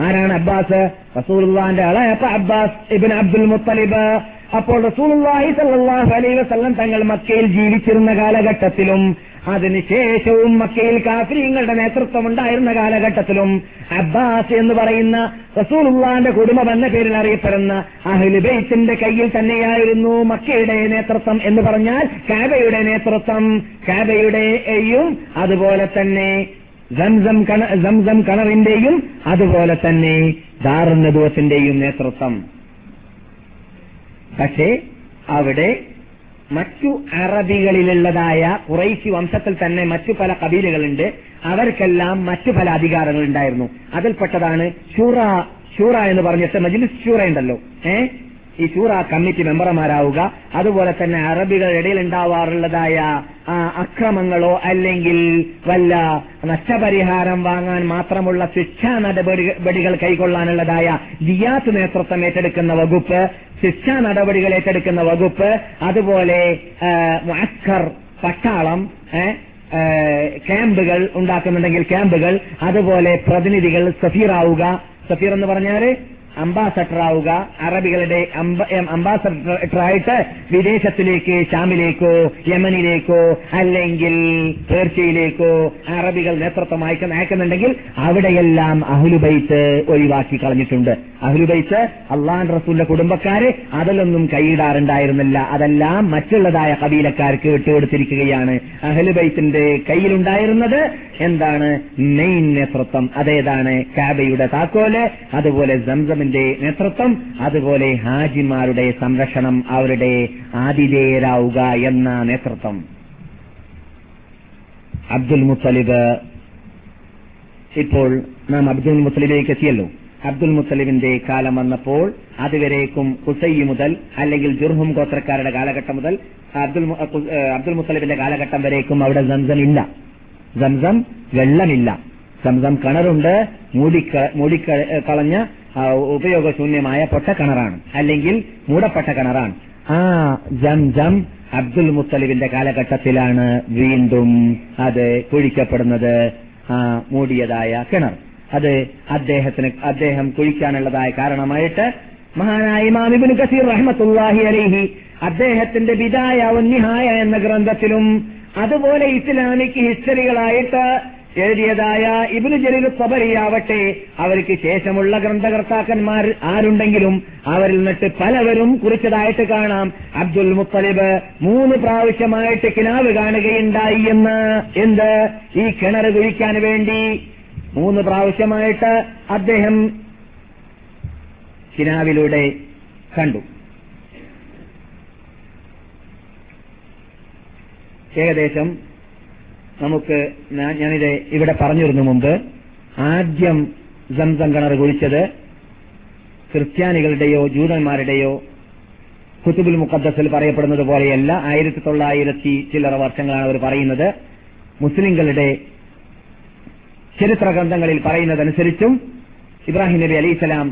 ആരാണ് അബ്ബാസ്? റസൂലുള്ളാന്റെ അളയപ്പ അബ്ബാസ് ഇബിൻ അബ്ദുൽ മുത്തലിബ്. അപ്പോൾ റസൂലുള്ളാഹി സല്ലല്ലാഹു അലൈഹി വസല്ലം തങ്ങൾ മക്കയിൽ ജീവിച്ചിരുന്ന കാലഘട്ടത്തിലും അതിനുശേഷവും മക്കയിൽ കാഫര്യങ്ങളുടെ നേതൃത്വം ഉണ്ടായിരുന്ന കാലഘട്ടത്തിലും അബ്ബാസ് എന്ന് പറയുന്ന റസൂലുള്ളാന്റെ കുടുംബം എന്ന പേരിൽ അറിയപ്പെടുന്ന അഹ്ലുബൈത്തിന്റെ കയ്യിൽ തന്നെയായിരുന്നു മക്കയുടെ നേതൃത്വം എന്ന് പറഞ്ഞാൽ കാബയുടെ നേതൃത്വം. കാബയുടെയും അതുപോലെ തന്നെ സംസം കണ കണറിന്റെയും അതുപോലെ തന്നെ ദാറുന്നദൂത്തിന്റെയും നേതൃത്വം. പക്ഷേ അവിടെ മറ്റു അറബികളിലുള്ളതായ കുറേശി വംശത്തിൽ തന്നെ മറ്റു പല കബീലുകളുണ്ട്. അവർക്കെല്ലാം മറ്റു പല അധികാരങ്ങളുണ്ടായിരുന്നു. അതിൽപ്പെട്ടതാണ് ഷൂറ ഷൂറ എന്ന് പറഞ്ഞിട്ട് മജിലിസ് ഷൂറ ഉണ്ടല്ലോ ഏ? ഈ ഷൂറ കമ്മിറ്റി മെമ്പർമാരാവുക. അതുപോലെ തന്നെ അറബികളുടെ ഉണ്ടാവാറുള്ളതായ അക്രമങ്ങളോ അല്ലെങ്കിൽ വല്ല നഷ്ടപരിഹാരം വാങ്ങാൻ മാത്രമുള്ള ശിക്ഷാ നടപടികൾ കൈക്കൊള്ളാനുള്ളതായ ദിയാത്ത് നേതൃത്വം ഏറ്റെടുക്കുന്ന വകുപ്പ് ശിക്ഷാ നടപടികൾ ഏറ്റെടുക്കുന്ന വകുപ്പ് അതുപോലെ അക്കർ പട്ടാളം ക്യാമ്പുകൾ ഉണ്ടാക്കുന്നുണ്ടെങ്കിൽ ക്യാമ്പുകൾ അതുപോലെ പ്രതിനിധികൾ സഫീറാവുക. സഫീർ എന്ന് പറഞ്ഞാൽ അംബാസഡർ ആവുക അറബികളുടെ അംബാസഡർ അംബാസഡറായിട്ട് വിദേശത്തിലേക്ക് ഷാമിലേക്കോ യമനിലേക്കോ അല്ലെങ്കിൽ പേർഷ്യയിലേക്കോ അറബികൾ നേതൃത്വം അയക്കുന്ന അയക്കുന്നുണ്ടെങ്കിൽ അവിടെയെല്ലാം അഹുലുബൈത്ത് ഒഴിവാക്കി കളഞ്ഞിട്ടുണ്ട്. അഹുലുബൈത്ത് അള്ളാൻ റസൂലിന്റെ കുടുംബക്കാര് അതിലൊന്നും കൈയിടാറുണ്ടായിരുന്നില്ല. അതെല്ലാം മറ്റുള്ളതായ കബീലക്കാർക്ക് വിട്ടുകൊടുത്തിരിക്കുകയാണ്. അഹലുബൈത്തിന്റെ കയ്യിലുണ്ടായിരുന്നത് എന്താണ്? മെയിൻ നേതൃത്വം. അതേതാണ് കാബയുടെ താക്കോൽ അതുപോലെ സംസമിന്റെ നേതൃത്വം അതുപോലെ ഹാജിമാരുടെ സംരക്ഷണം അവരുടെ ആതിഥേയരാവുക എന്ന നേതൃത്വം. അബ്ദുൽ മുത്തലിബ് ഇപ്പോൾ നാം അബ്ദുൽ മുത്തലിബിലേക്ക് എത്തിയല്ലോ. അബ്ദുൽ മുത്തലിബിന്റെ കാലം വന്നപ്പോൾ അതുവരേക്കും കുസൈ മുതൽ അല്ലെങ്കിൽ ജുർഹും ഗോത്രക്കാരുടെ കാലഘട്ടം മുതൽ അബ്ദുൽ അബ്ദുൽ മുത്തലിബിന്റെ കാലഘട്ടം വരേക്കും അവിടെ സംസം ഇല്ല. സംസം വെള്ളമില്ല. സംസം കിണറുണ്ട്. മൂടിക്ക മൂടിക്ക കളഞ്ഞ ആ, ഉപയോഗശൂന്യമായ പൊട്ട കിണറാണ്. അല്ലെങ്കിൽ മൂടപ്പെട്ട കിണറാണ്. ആ ജം ജം അബ്ദുൽ മുത്തലിബിന്റെ കാലഘട്ടത്തിലാണ് വീണ്ടും അത് കുഴിക്കപ്പെടുന്നത്. ആ മൂടിയതായ കിണർ. അത് അദ്ദേഹത്തിന് അദ്ദേഹം കുഴിക്കാനുള്ളതായ കാരണമായിട്ട് മഹാനായ ഇമാം ഇബ്നു കസീർ റഹ്മത്തുള്ളാഹി അലൈഹി അദ്ദേഹത്തിന്റെ ബിദായ ഉന്നിഹായ എന്ന ഗ്രന്ഥത്തിലും അതുപോലെ ഇസ്ലാമിക് ഹിസ്റ്ററികളായിട്ട് എഴുതിയതായ ഇബിന് ജലീൽ സബരിയാവട്ടെ അവർക്ക് ശേഷമുള്ള ഗ്രന്ഥകർത്താക്കന്മാർ ആരുണ്ടെങ്കിലും അവരിൽ നിന്നിട്ട് പലവരും കുറിച്ചതായിട്ട് കാണാം. അബ്ദുൽ മുത്തലിബ് മൂന്ന് പ്രാവശ്യമായിട്ട് കിനാവ് കാണുകയുണ്ടായി എന്ന്. എന്ത്? ഈ കിണർ കുഴിക്കാൻ വേണ്ടി. മൂന്ന് പ്രാവശ്യമായിട്ട് അദ്ദേഹം കിനാവിലൂടെ കണ്ടു. ഏകദേശം നമുക്ക് ഞാനിത് ഇവിടെ പറഞ്ഞിരുന്നു മുമ്പ്. ആദ്യം സംസം കിണർ കുഴിച്ചത് ക്രിസ്ത്യാനികളുടെയോ ജൂതന്മാരുടെയോ കുത്തുബുൽ മുഖദ്ദസിൽ പറയപ്പെടുന്നത് പോലെയല്ല. ആയിരത്തി തൊള്ളായിരത്തി ചില്ലറ വർഷങ്ങളാണ് അവർ പറയുന്നത്. മുസ്ലിങ്ങളുടെ ചരിത്ര ഗ്രന്ഥങ്ങളിൽ പറയുന്നതനുസരിച്ചും ഇബ്രാഹിം നബി അലൈഹിസ്സലാം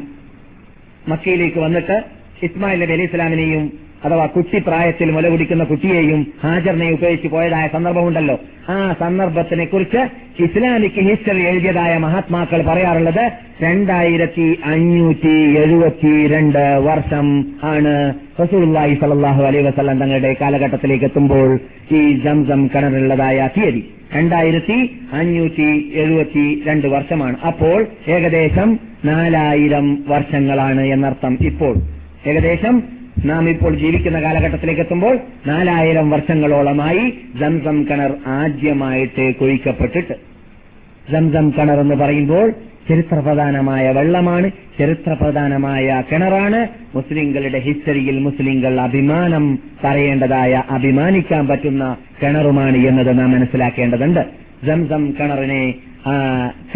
മക്കയിലേക്ക് വന്നിട്ട് ഇസ്മായിൽ നബി അലൈഹി സ്വലാമിനെയും അഥവാ കുട്ടി പ്രായത്തിൽ മുല കുടിക്കുന്ന കുട്ടിയെയും ഹാജറിനെ ഉപയോഗിച്ച് പോയതായ സന്ദർഭമുണ്ടല്ലോ. ആ സന്ദർഭത്തിനെ കുറിച്ച് ഇസ്ലാമിക് ഹിസ്റ്ററി എഴുതിയതായ മഹാത്മാക്കൾ പറയാറുള്ളത് രണ്ടായിരത്തി അഞ്ഞൂറ്റി എഴുപത്തി രണ്ട് വർഷം ആണ്. റസൂലുള്ളാഹി സല്ലല്ലാഹു അലൈ വസല്ലം തങ്ങളുടെ കാലഘട്ടത്തിലേക്ക് എത്തുമ്പോൾ ഈ ജംസം കിണറുള്ളതായ തീയതി രണ്ടായിരത്തി അഞ്ഞൂറ്റി എഴുപത്തി രണ്ട് വർഷമാണ്. അപ്പോൾ ഏകദേശം നാലായിരം വർഷങ്ങളാണ് എന്നർത്ഥം ഇപ്പോൾ. ഏകദേശം നാം ഇപ്പോൾ ജീവിക്കുന്ന കാലഘട്ടത്തിലേക്ക് എത്തുമ്പോൾ നാലായിരം വർഷങ്ങളോളമായി സംസം കിണർ ആദ്യമായിട്ട് കുഴിക്കപ്പെട്ടിട്ട്. സംസം കിണർ എന്ന് പറയുമ്പോൾ ചരിത്രപ്രധാനമായ വെള്ളമാണ് ചരിത്രപ്രധാനമായ കിണറാണ്. മുസ്ലിങ്ങളുടെ ഹിസ്റ്ററിയിൽ മുസ്ലിങ്ങൾ അഭിമാനം പറയേണ്ടതായ അഭിമാനിക്കാൻ പറ്റുന്ന കിണറുമാണ് എന്നത് നാം മനസ്സിലാക്കേണ്ടതുണ്ട്. സംസം കിണറിനെ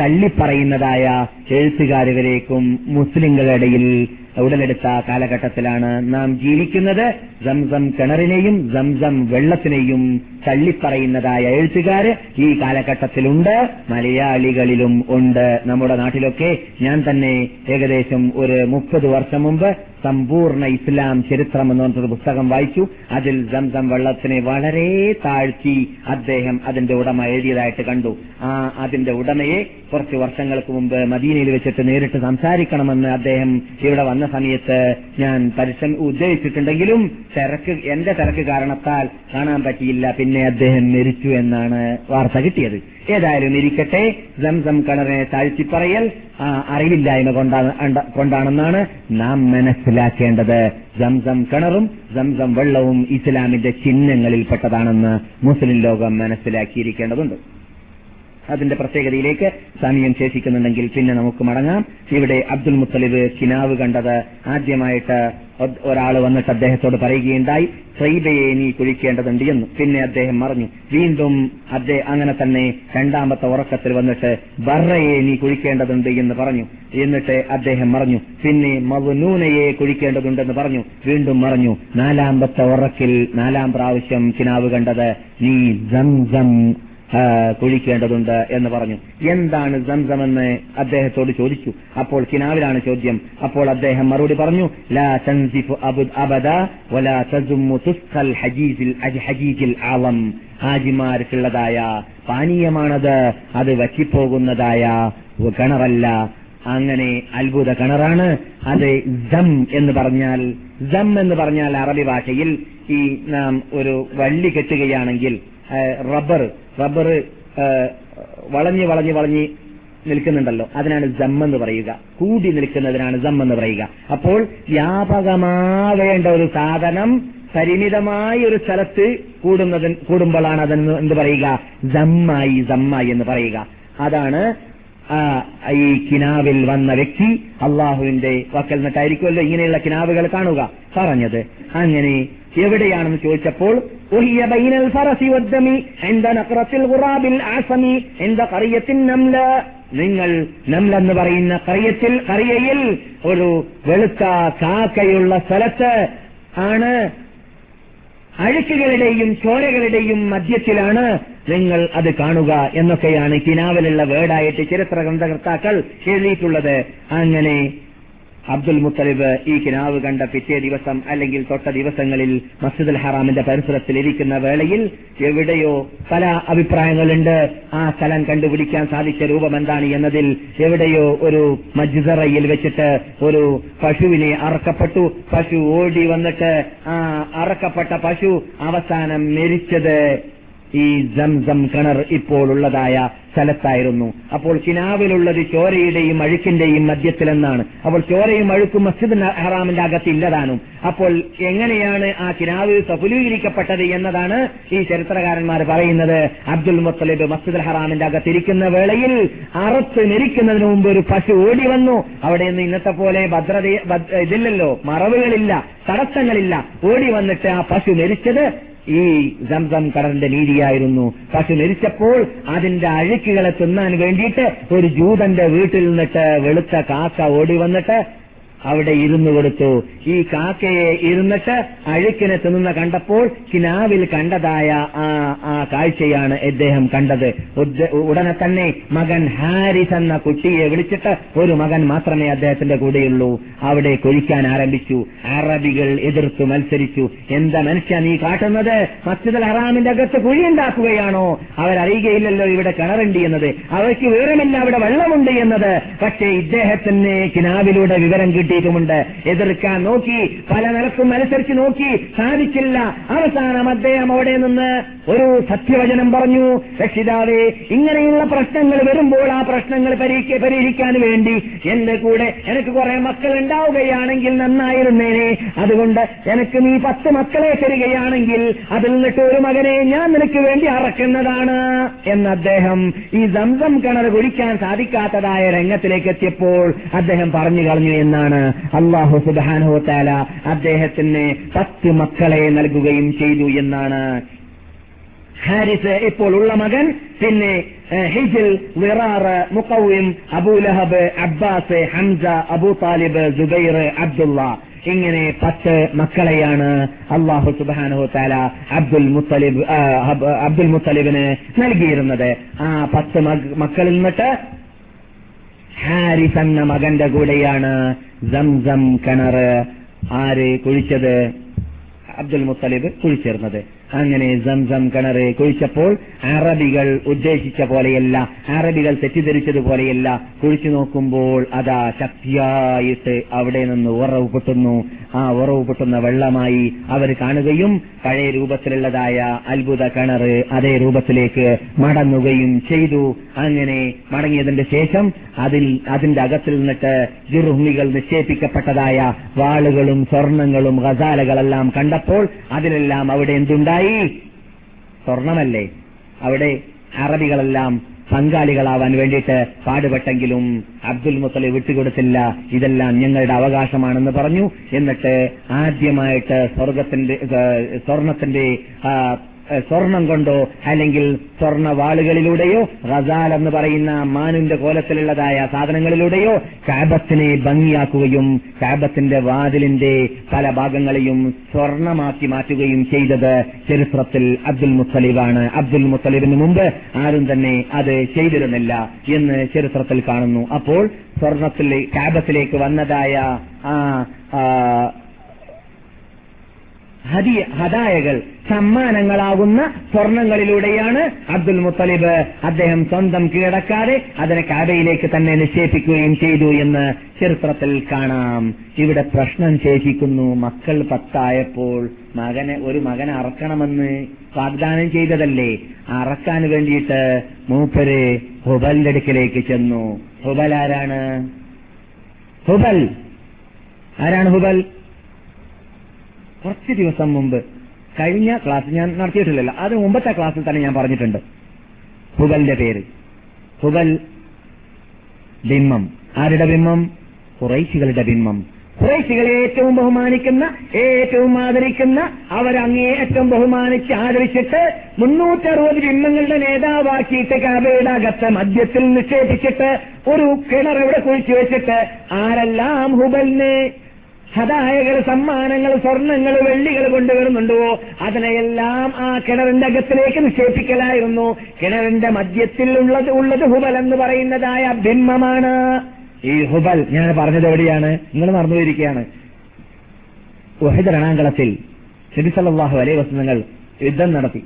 തള്ളിപ്പറയുന്നതായ എഴുത്തുകാരുകളേക്കും മുസ്ലിങ്ങളുടെ ഉടലെടുത്ത കാലഘട്ടത്തിലാണ് നാം ജീവിക്കുന്നത്. സംസം കിണറിനെയും സംസം വെള്ളത്തിനെയും തള്ളിപ്പറയുന്നതായ എഴുത്തുകാര് ഈ കാലഘട്ടത്തിലുണ്ട്. മലയാളികളിലും ഉണ്ട്. നമ്മുടെ നാട്ടിലൊക്കെ ഞാൻ തന്നെ ഏകദേശം ഒരു മുപ്പത് വർഷം മുമ്പ് സമ്പൂർണ ഇസ്ലാം ചരിത്രം എന്ന് പറഞ്ഞൊരു പുസ്തകം വായിച്ചു. അതിൽ സംസം വെള്ളത്തിനെ വളരെ താഴ്ത്തി അദ്ദേഹം അതിന്റെ ഉടമ എഴുതിയതായിട്ട് കണ്ടു. ആ അതിന്റെ ഉടമയെ കുറച്ച് വർഷങ്ങൾക്ക് മുമ്പ് മദീനയിൽ വെച്ചിട്ട് നേരിട്ട് സംസാരിക്കണമെന്ന് അദ്ദേഹം ഇവിടെ വന്ന സമയത്ത് ഞാൻ പരിശ്രമ ഉദ്ദേശിച്ചിട്ടുണ്ടെങ്കിലും തിരക്ക് എന്റെ തിരക്ക് കാരണത്താൽ കാണാൻ പറ്റിയില്ല. പിന്നെ അദ്ദേഹം മരിച്ചു എന്നാണ് വാർത്ത കിട്ടിയത്. ഏതായാലും ഇരിക്കട്ടെ. സംസം കിണറിനെ താഴ്ത്തിപ്പറയൽ അറിവില്ലായ്മ കൊണ്ടാണെന്നാണ് നാം മനസ്സിലാക്കേണ്ടത് സംസം കിണറും സംസം വെള്ളവും ഇസ്ലാമിന്റെ ചിഹ്നങ്ങളിൽപ്പെട്ടതാണെന്ന് മുസ്ലിം ലോകം മനസ്സിലാക്കിയിരിക്കേണ്ടതുണ്ട്. അതിന്റെ പ്രത്യേകതയിലേക്ക് സമയം ശേഷിക്കുന്നുണ്ടെങ്കിൽ പിന്നെ നമുക്ക് മടങ്ങാം. ഇവിടെ അബ്ദുൽ മുത്തലിബ് കിനാവ് കണ്ടത് ആദ്യമായിട്ട് ഒരാൾ വന്നിട്ട് അദ്ദേഹത്തോട് പറയുകയുണ്ടായി സൈബയെ നീ കുഴിക്കേണ്ടതുണ്ട് എന്ന്. പിന്നെ അദ്ദേഹം മറഞ്ഞു വീണ്ടും അദ്ദേഹം അങ്ങനെ തന്നെ രണ്ടാമത്തെ ഉറക്കത്തിൽ വന്നിട്ട് ബർറയെ നീ കുഴിക്കേണ്ടതുണ്ട് എന്ന് പറഞ്ഞു. എന്നിട്ട് അദ്ദേഹം മറഞ്ഞു പിന്നെ മവനൂനയെ കുഴിക്കേണ്ടതുണ്ടെന്ന് പറഞ്ഞു. വീണ്ടും മറഞ്ഞു നാലാമത്തെ ഉറക്കിൽ നാലാം പ്രാവശ്യം കിനാവ് കണ്ടത് നീ സംസം കുഴിക്കേണ്ടതുണ്ട് എന്ന് പറഞ്ഞു. എന്താണ് സംസമെന്ന് അദ്ദേഹത്തോട് ചോദിച്ചു. അപ്പോൾ കിനാവിലാണ് ചോദ്യം. അപ്പോൾ അദ്ദേഹം മറുപടി പറഞ്ഞു ലാ അബദ വലാ തുസ്ഖൽ ഹജീജിൽ ആളം ഹാജിമാർക്കുള്ളതായ പാനീയമാണത്. അത് വറ്റിപ്പോകുന്നതായ കിണറല്ല. അങ്ങനെ അത്ഭുത കിണറാണ്. അത് ജം എന്ന് പറഞ്ഞാൽ ജം എന്ന് പറഞ്ഞാൽ അറബി ഭാഷയിൽ ഈ നാം ഒരു വള്ളി കെട്ടുകയാണെങ്കിൽ റബ്ബർ റബ്ബർ വളഞ്ഞ് വളഞ്ഞ് വളഞ്ഞ് നിൽക്കുന്നുണ്ടല്ലോ. അതിനാണ് ജം എന്ന് പറയുക. കൂടി നിൽക്കുന്നതിനാണ് ജം എന്ന് പറയുക. അപ്പോൾ വ്യാപകമാവേണ്ട ഒരു സാധനം പരിമിതമായ ഒരു സ്ഥലത്ത് കൂടുന്നത് കൂടുമ്പോഴാണ് അതെന്ന് എന്ത് പറയുക? ജമ്മായി ജമ്മായി എന്ന് പറയുക. അതാണ് ഈ കിനാവിൽ വന്ന വ്യക്തി അള്ളാഹുവിന്റെ വക്കൽ നിന്നിട്ടായിരിക്കുമല്ലോ ഇങ്ങനെയുള്ള കിനാവുകൾ കാണുക. പറഞ്ഞത്. അങ്ങനെ എവിടെയാണെന്ന് ചോദിച്ചപ്പോൾ നിങ്ങൾ നമ്മളെന്ന് പറയുന്ന കറിയത്തിൽ കറിയയിൽ ഒരു വെളുത്ത കാക്കയുള്ള സ്ഥലത്ത് ആണ്. അഴുക്കുകളുടെയും ചോരകളുടെയും മധ്യത്തിലാണ് നിങ്ങൾ അത് കാണുക എന്നൊക്കെയാണ് കിനാവിലുള്ള വേർഡായിട്ട് ചരിത്ര ഗ്രന്ഥകർത്താക്കൾ എഴുതിയിട്ടുള്ളത്. അങ്ങനെ അബ്ദുൽ മുത്തലിബ് ഈ കിനാവ് കണ്ട പിറ്റേ ദിവസം അല്ലെങ്കിൽ തൊട്ട ദിവസങ്ങളിൽ മസ്ജിദുൽ ഹറാമിന്റെ പരിസരത്തിൽ ഇരിക്കുന്ന വേളയിൽ എവിടെയോ പല അഭിപ്രായങ്ങളുണ്ട്. ആ സ്ഥലം കണ്ടുപിടിക്കാൻ സാധിച്ച രൂപം എന്താണ് എന്നതിൽ എവിടെയോ ഒരു മജ്സറയിൽ വെച്ചിട്ട് ഒരു പശുവിനെ അറക്കപ്പെട്ടു. പശു ഓടി വന്നിട്ട് ആ അറക്കപ്പെട്ട പശു അവസാനം മരിച്ചത് ഈ സംസം കിണർ ഇപ്പോൾ ഉള്ളതായ സ്ഥലത്തായിരുന്നു. അപ്പോൾ കിനാവിലുള്ളത് ചോരയുടെയും അഴുക്കിന്റെയും മധ്യത്തിലെന്നാണ്. അപ്പോൾ ചോരയും അഴുക്കും മസ്ജിദ് ഹറാമിന്റെ അകത്ത് ഇല്ലതാനും അപ്പോൾ എങ്ങനെയാണ് ആ കിനാവ് സഫുലീകരിക്കപ്പെട്ടത് എന്നതാണ് ഈ ചരിത്രകാരന്മാർ പറയുന്നത്. അബ്ദുൽ മുത്തലിബ് മസ്ജിദ് ഹറാമിന്റെ അകത്തിരിക്കുന്ന വേളയിൽ അറുത്ത് മരിക്കുന്നതിന് മുമ്പ് ഒരു പശു ഓടി വന്നു. അവിടെ നിന്ന് ഇന്നത്തെ പോലെ ഭദ്രത ഇതില്ലല്ലോ. മറവുകളില്ല. തടസ്സങ്ങളില്ല. ഓടി വന്നിട്ട് ആ പശു മരിച്ചത് ഈ സംസം കടലിന്റെ നീതിയായിരുന്നു. പക്ഷെ മരിച്ചപ്പോൾ അതിന്റെ അഴുക്കുകളെ തിന്നാൻ വേണ്ടിയിട്ട് ഒരു ജൂതന്റെ വീട്ടിൽ നിന്നിട്ട് വെളുത്ത കാക്ക ഓടി വന്നിട്ട് അവിടെ ഇരുന്നു കൊടുത്തു. ഈ കാക്കയെ ഇരുന്നിട്ട് അഴുക്കിനെ തിന്നുന്ന കണ്ടപ്പോൾ കിനാവിൽ കണ്ടതായ ആ ആ കാഴ്ചയാണ് ഇദ്ദേഹം കണ്ടത്. ഉടനെ തന്നെ മകൻ ഹാരിസ് എന്ന കുട്ടിയെ വിളിച്ചിട്ട് ഒരു മകൻ മാത്രമേ അദ്ദേഹത്തിന്റെ കൂടെയുള്ളൂ. അവിടെ കൊഴിക്കാൻ ആരംഭിച്ചു. അറബികൾ എതിർത്തു മത്സരിച്ചു. എന്താ മനുഷ്യ നീ കാട്ടുന്നത്? മസ്ജിദ് ഹറാമിന്റെ അകത്ത് കുഴിയുണ്ടാക്കുകയാണോ അവരറിയുകയില്ലല്ലോ ഇവിടെ കിണറുണ്ട് എന്നത്. അവർക്ക് വിവരമില്ല അവിടെ വെള്ളമുണ്ട് എന്നത്. പക്ഷേ ഇദ്ദേഹത്തിന് കിനാവിലൂടെ വിവരം കിട്ടി. കിട്ടിയിട്ടുമുണ്ട് എതിർക്കാൻ നോക്കി പല നിലക്കും അനുസരിച്ച് നോക്കി സാധിച്ചില്ല. അവസാനം അദ്ദേഹം അവിടെ നിന്ന് ഒരു സത്യവചനം പറഞ്ഞു രക്ഷിതാവേ ഇങ്ങനെയുള്ള പ്രശ്നങ്ങൾ വരുമ്പോൾ ആ പ്രശ്നങ്ങൾ പരിഹരിക്കാൻ വേണ്ടി എന്റെ കൂടെ എനിക്ക് കുറെ മക്കൾ ഉണ്ടാവുകയാണെങ്കിൽ നന്നായിരുന്നേനെ. അതുകൊണ്ട് എനിക്ക് നീ പത്ത് മക്കളെ തരികയാണെങ്കിൽ അതിൽ നിന്നിട്ട് ഒരു മകനെ ഞാൻ നിനക്ക് വേണ്ടി അറക്കുന്നതാണ്. എന്ന് അദ്ദേഹം ഈ ദന്തം കിണർ കുടിക്കാൻ സാധിക്കാത്തതായ രംഗത്തിലേക്ക് എത്തിയപ്പോൾ അദ്ദേഹം പറഞ്ഞു കളഞ്ഞു എന്നാണ് അള്ളാഹു സുബാനുഹോത്താല അദ്ദേഹത്തിന് പത്ത് മക്കളെ നൽകുകയും ചെയ്തു എന്നാണ്. ഹാരിസ് ഇപ്പോൾ ഉള്ള മകൻ പിന്നെ ഹിജിൽ വിറാർ മുക്കൌം അബൂലഹബ് അബ്ബാസ് ഹംസ അബൂ താലിബ് ജുബൈർ അബ്ദുള്ള. ഇങ്ങനെ പത്ത് മക്കളെയാണ് അള്ളാഹു സുബാനഹു താല അബ്ദുൽ മുത്തലിബ് അബ്ദുൽ മുത്തലിബിന് നൽകിയിരുന്നത്. ആ പത്ത് മക്കളിൽ നിന്നിട്ട് ഹാരിസ് എന്ന മകന്റെ കൂടെയാണ് സംസം കിണറ് ആര് കുഴിച്ചത്? അബ്ദുൽ മുത്തലിബ് കുഴിച്ചേർന്നത്. അങ്ങനെ സംസം കിണറ് കുഴിച്ചപ്പോൾ അറബികൾ ഉദ്ദേശിച്ച പോലെയല്ല അറബികൾ തെറ്റിദ്ധരിച്ചതുപോലെയല്ല കുഴിച്ചു നോക്കുമ്പോൾ അതാ ശക്തിയായിട്ട് അവിടെ നിന്ന് ഉറവ് പൊട്ടുന്നു. ആ ഉറവ് പൊട്ടുന്ന വെള്ളമായി അവർ കാണുകയും പഴയ രൂപത്തിലുള്ളതായ അത്ഭുത കിണറ് അതേ രൂപത്തിലേക്ക് മടങ്ങുകയും ചെയ്തു. അങ്ങനെ മടങ്ങിയതിന്റെ ശേഷം അതിൽ അതിന്റെ അകത്തിൽ നിന്നിട്ട് ജുർഹുമികൾ നിക്ഷേപിക്കപ്പെട്ടതായ വാളുകളും സ്വർണങ്ങളും ഗസാലകളെല്ലാം കണ്ടപ്പോൾ അതിലെല്ലാം അവിടെ എന്തുണ്ടായി? സ്വർണമല്ലേ? അവിടെ അറബികളെല്ലാം പങ്കാളികളാവാൻ വേണ്ടിയിട്ട് പാടുപെട്ടെങ്കിലും അബ്ദുൽ മുത്തലി വിട്ടുകൊടുത്തില്ല. ഇതെല്ലാം ഞങ്ങളുടെ അവകാശമാണെന്ന് പറഞ്ഞു. എന്നിട്ട് ആദ്യമായിട്ട് സ്വർഗത്തിന്റെ സ്വർണത്തിന്റെ സ്വർണം കൊണ്ടോ അല്ലെങ്കിൽ സ്വർണ വാളുകളിലൂടെയോ ഗസാൽ എന്ന് പറയുന്ന മാനിന്റെ കോലത്തിലുള്ളതായ സാധനങ്ങളിലൂടെയോ കാബത്തിനെ ഭംഗിയാക്കുകയും കാബത്തിന്റെ വാതിലിന്റെ പല ഭാഗങ്ങളെയും സ്വർണമാക്കി മാറ്റുകയും ചെയ്തത് ചരിത്രത്തിൽ അബ്ദുൽ മുത്തലിബാണ്. അബ്ദുൽ മുത്തലിബിന് മുമ്പ് ആരും തന്നെ അത് ചെയ്തിരുന്നില്ല എന്ന് ചരിത്രത്തിൽ കാണുന്നു. അപ്പോൾ സ്വർണത്തിൽ കാബത്തിലേക്ക് വന്നതായ ആ, ഹദിയ ഹദായകൾ സമ്മാനങ്ങളാകുന്ന സ്വർണങ്ങളിലൂടെയാണ് അബ്ദുൽ മുത്തലിബ് അദ്ദേഹം സ്വന്തം കീഴടക്കാതെ അതിനെ കാബയിലേക്ക് തന്നെ നിക്ഷേപിക്കുകയും ചെയ്തു എന്ന് ചരിത്രത്തിൽ കാണാം. ഇവിടെ പ്രശ്നം ശേഷിക്കുന്നു. മക്കൾ പത്തായപ്പോൾ മകനെ ഒരു മകനെ അറക്കണമെന്ന് വാഗ്ദാനം ചെയ്തതല്ലേ? അറക്കാൻ വേണ്ടിയിട്ട് മൂപ്പര് ഹുബലിന്റെ അടുക്കിലേക്ക് ചെന്നു. ഹുബൽ ആരാണ്? ഹുബൽ. ആരാണ് ഹുബൽ? കുറച്ച് ദിവസം മുമ്പ് കഴിഞ്ഞ ക്ലാസ് ഞാൻ നടത്തിയിട്ടില്ലല്ലോ. അത് മുമ്പത്തെ ക്ലാസ്സിൽ തന്നെ ഞാൻ പറഞ്ഞിട്ടുണ്ട്. ഹുബലിന്റെ പേര്. ഹുബൽ ബിംബം. ആരുടെ ബിംബം? കുറൈശികളുടെ ബിംബം. കുറേശികളെ ഏറ്റവും ബഹുമാനിക്കുന്ന ഏറ്റവും ആദരിക്കുന്ന അവരങ്ങേയറ്റം ബഹുമാനിച്ച് ആദരിച്ചിട്ട് മുന്നൂറ്ററുപത് ബിംബങ്ങളുടെ നേതാവാക്കിയിട്ട് കാബയുടെ അകത്ത് മദ്യത്തിൽ നിക്ഷേപിച്ചിട്ട് ഒരു കിണർ ഇവിടെ കുഴിച്ചു വെച്ചിട്ട് ആരെല്ലാം ഹുബലിനെ ഹദായകൾ സമ്മാനങ്ങൾ സ്വർണങ്ങൾ വെള്ളികൾ കൊണ്ടുവരുന്നുണ്ടോ? അതിനെയെല്ലാം ആ കിണറിന്റെ അകത്തിലേക്ക് നിക്ഷേപിക്കലായിരുന്നു. കിണറിന്റെ മധ്യത്തിൽ ഉള്ളത് ഉള്ളത് ഹുബൽ എന്ന് പറയുന്നതായ ബിംബമാണ് ഈ ഹുബൽ ഞാൻ പറഞ്ഞത് എവിടെയാണ്? നിങ്ങൾ മറന്നുപോയിരിക്കുകയാണ് വഹിദ് രണാങ്കളത്തിൽ നബിസല്ലാഹു അലൈ വസനങ്ങൾ യുദ്ധം നടത്തി.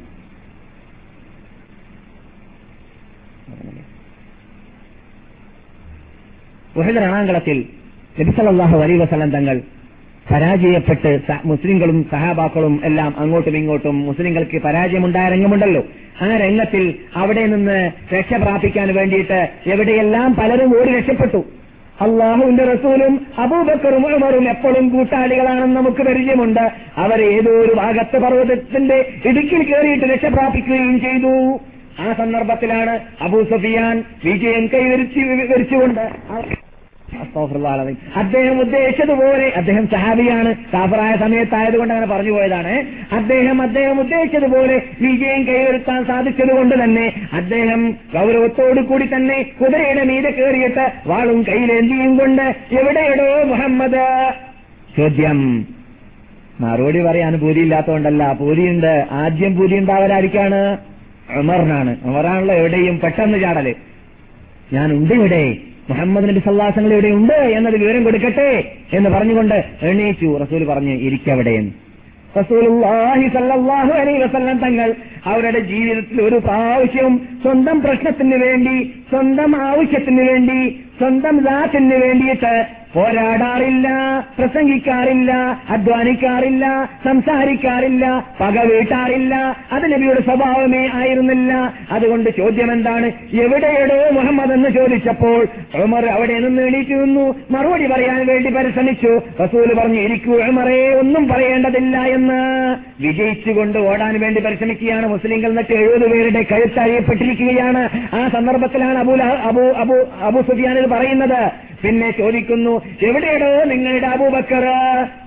വഹിദ് രണാങ്കളത്തിൽ നബിസല്ലാഹു അലൈ വസലം തങ്ങൾ പരാജയപ്പെട്ട് മുസ്ലിങ്ങളും സഹാബാക്കളും എല്ലാം അങ്ങോട്ടും ഇങ്ങോട്ടും മുസ്ലിങ്ങൾക്ക് പരാജയമുണ്ടായ രംഗമുണ്ടല്ലോ. ആ രംഗത്തിൽ അവിടെ നിന്ന് രക്ഷ പ്രാപിക്കാൻ വേണ്ടിയിട്ട് എവിടെയെല്ലാം പലരും ഓടി രക്ഷപ്പെട്ടു. അള്ളാഹുവിന്റെ റസൂലും അബൂബക്കറും ഉമറും എപ്പോഴും കൂട്ടാളികളാണെന്ന് നമുക്ക് പരിചയമുണ്ട്. അവർ ഏതോ ഒരു ഭാഗത്ത് പർവതത്തിന്റെ ഇടുക്കിൽ കയറിയിട്ട് രക്ഷ പ്രാപിക്കുകയും ചെയ്തു. ആ സന്ദർഭത്തിലാണ് അബൂ സഫിയാൻ വിജയം കൈവരിച്ചു വിവരിച്ചുകൊണ്ട്. അദ്ദേഹം ഉദ്ദേശിച്ചതുപോലെ അദ്ദേഹം സഹാബിയാണ്. കാഫറായ സമയത്തായതുകൊണ്ട് അങ്ങനെ പറഞ്ഞു പോയതാണ്. അദ്ദേഹം അദ്ദേഹം ഉദ്ദേശിച്ചതുപോലെ വിജയം കൈവരുത്താൻ സാധിച്ചതുകൊണ്ട് തന്നെ അദ്ദേഹം ഗൗരവത്തോടു കൂടി തന്നെ കുതിരയുടെ മീതെ കയറിയിട്ട് വാളും കയ്യിലേന്തിയും കൊണ്ട് എവിടെയിടോ മുഹമ്മദ്? ചോദ്യം. മറുപടി പറയാൻ പൂതിയില്ലാത്തതുകൊണ്ടല്ല പൂതിയുണ്ട്. ആദ്യം പൂതി ഉണ്ടാവലായിരിക്കാണ്. ഉമറിനാണ്. ഉമറാണല്ലോ എവിടെയും പെട്ടെന്ന് ചാടൽ. ഞാൻ ഉണ്ട് ഇവിടെ. മുഹമ്മദ് നബി സല്ലാസങ്ങൾ ഇവിടെ ഉണ്ട് എന്നത് വിവരം കൊടുക്കട്ടെ എന്ന് പറഞ്ഞുകൊണ്ട് എണീച്ചു. റസൂൽ പറഞ്ഞു ഇരിക്കവിടെ തങ്ങൾ അവരുടെ ജീവിതത്തിൽ ഒരു പ്രാവശ്യവും സ്വന്തം പ്രശ്നത്തിന് വേണ്ടി സ്വന്തം ആവശ്യത്തിന് വേണ്ടി സ്വന്തം ദാത്തിന് വേണ്ടിയിട്ട് പോരാടാറില്ല പ്രസംഗിക്കാറില്ല അധ്വാനിക്കാറില്ല സംസാരിക്കാറില്ല പക വീട്ടാറില്ല. അത് നബിയുടെ സ്വഭാവമേ ആയിരുന്നില്ല. അതുകൊണ്ട് ചോദ്യം എന്താണ് എവിടെയെടോ മുഹമ്മദ് എന്ന് ചോദിച്ചപ്പോൾ ഉമർ അവിടെ നിന്ന് എണീറ്റ് നിന്നു. മറുപടി പറയാൻ വേണ്ടി പരിശ്രമിച്ചു. റസൂൽ പറഞ്ഞു ഇരിക്കൂ ഉമറേ ഒന്നും പറയേണ്ടതില്ല എന്ന്. വിജയിച്ചുകൊണ്ട് ഓടാൻ വേണ്ടി പരിശ്രമിക്കുകയാണ് മുസ്ലിങ്ങൾ. എന്നിട്ട് എഴുപത് പേരുടെ കഴുത്തഴിയപ്പെട്ടിരിക്കുകയാണ് ആ സന്ദർഭത്തിലാണ് അബു അബു അബു അബു സുഫിയാൻ ഇത് പറയുന്നത്. പിന്നെ ചോദിക്കുന്നു എവിടെയാണോ നിങ്ങളുടെ അബൂബക്കർ?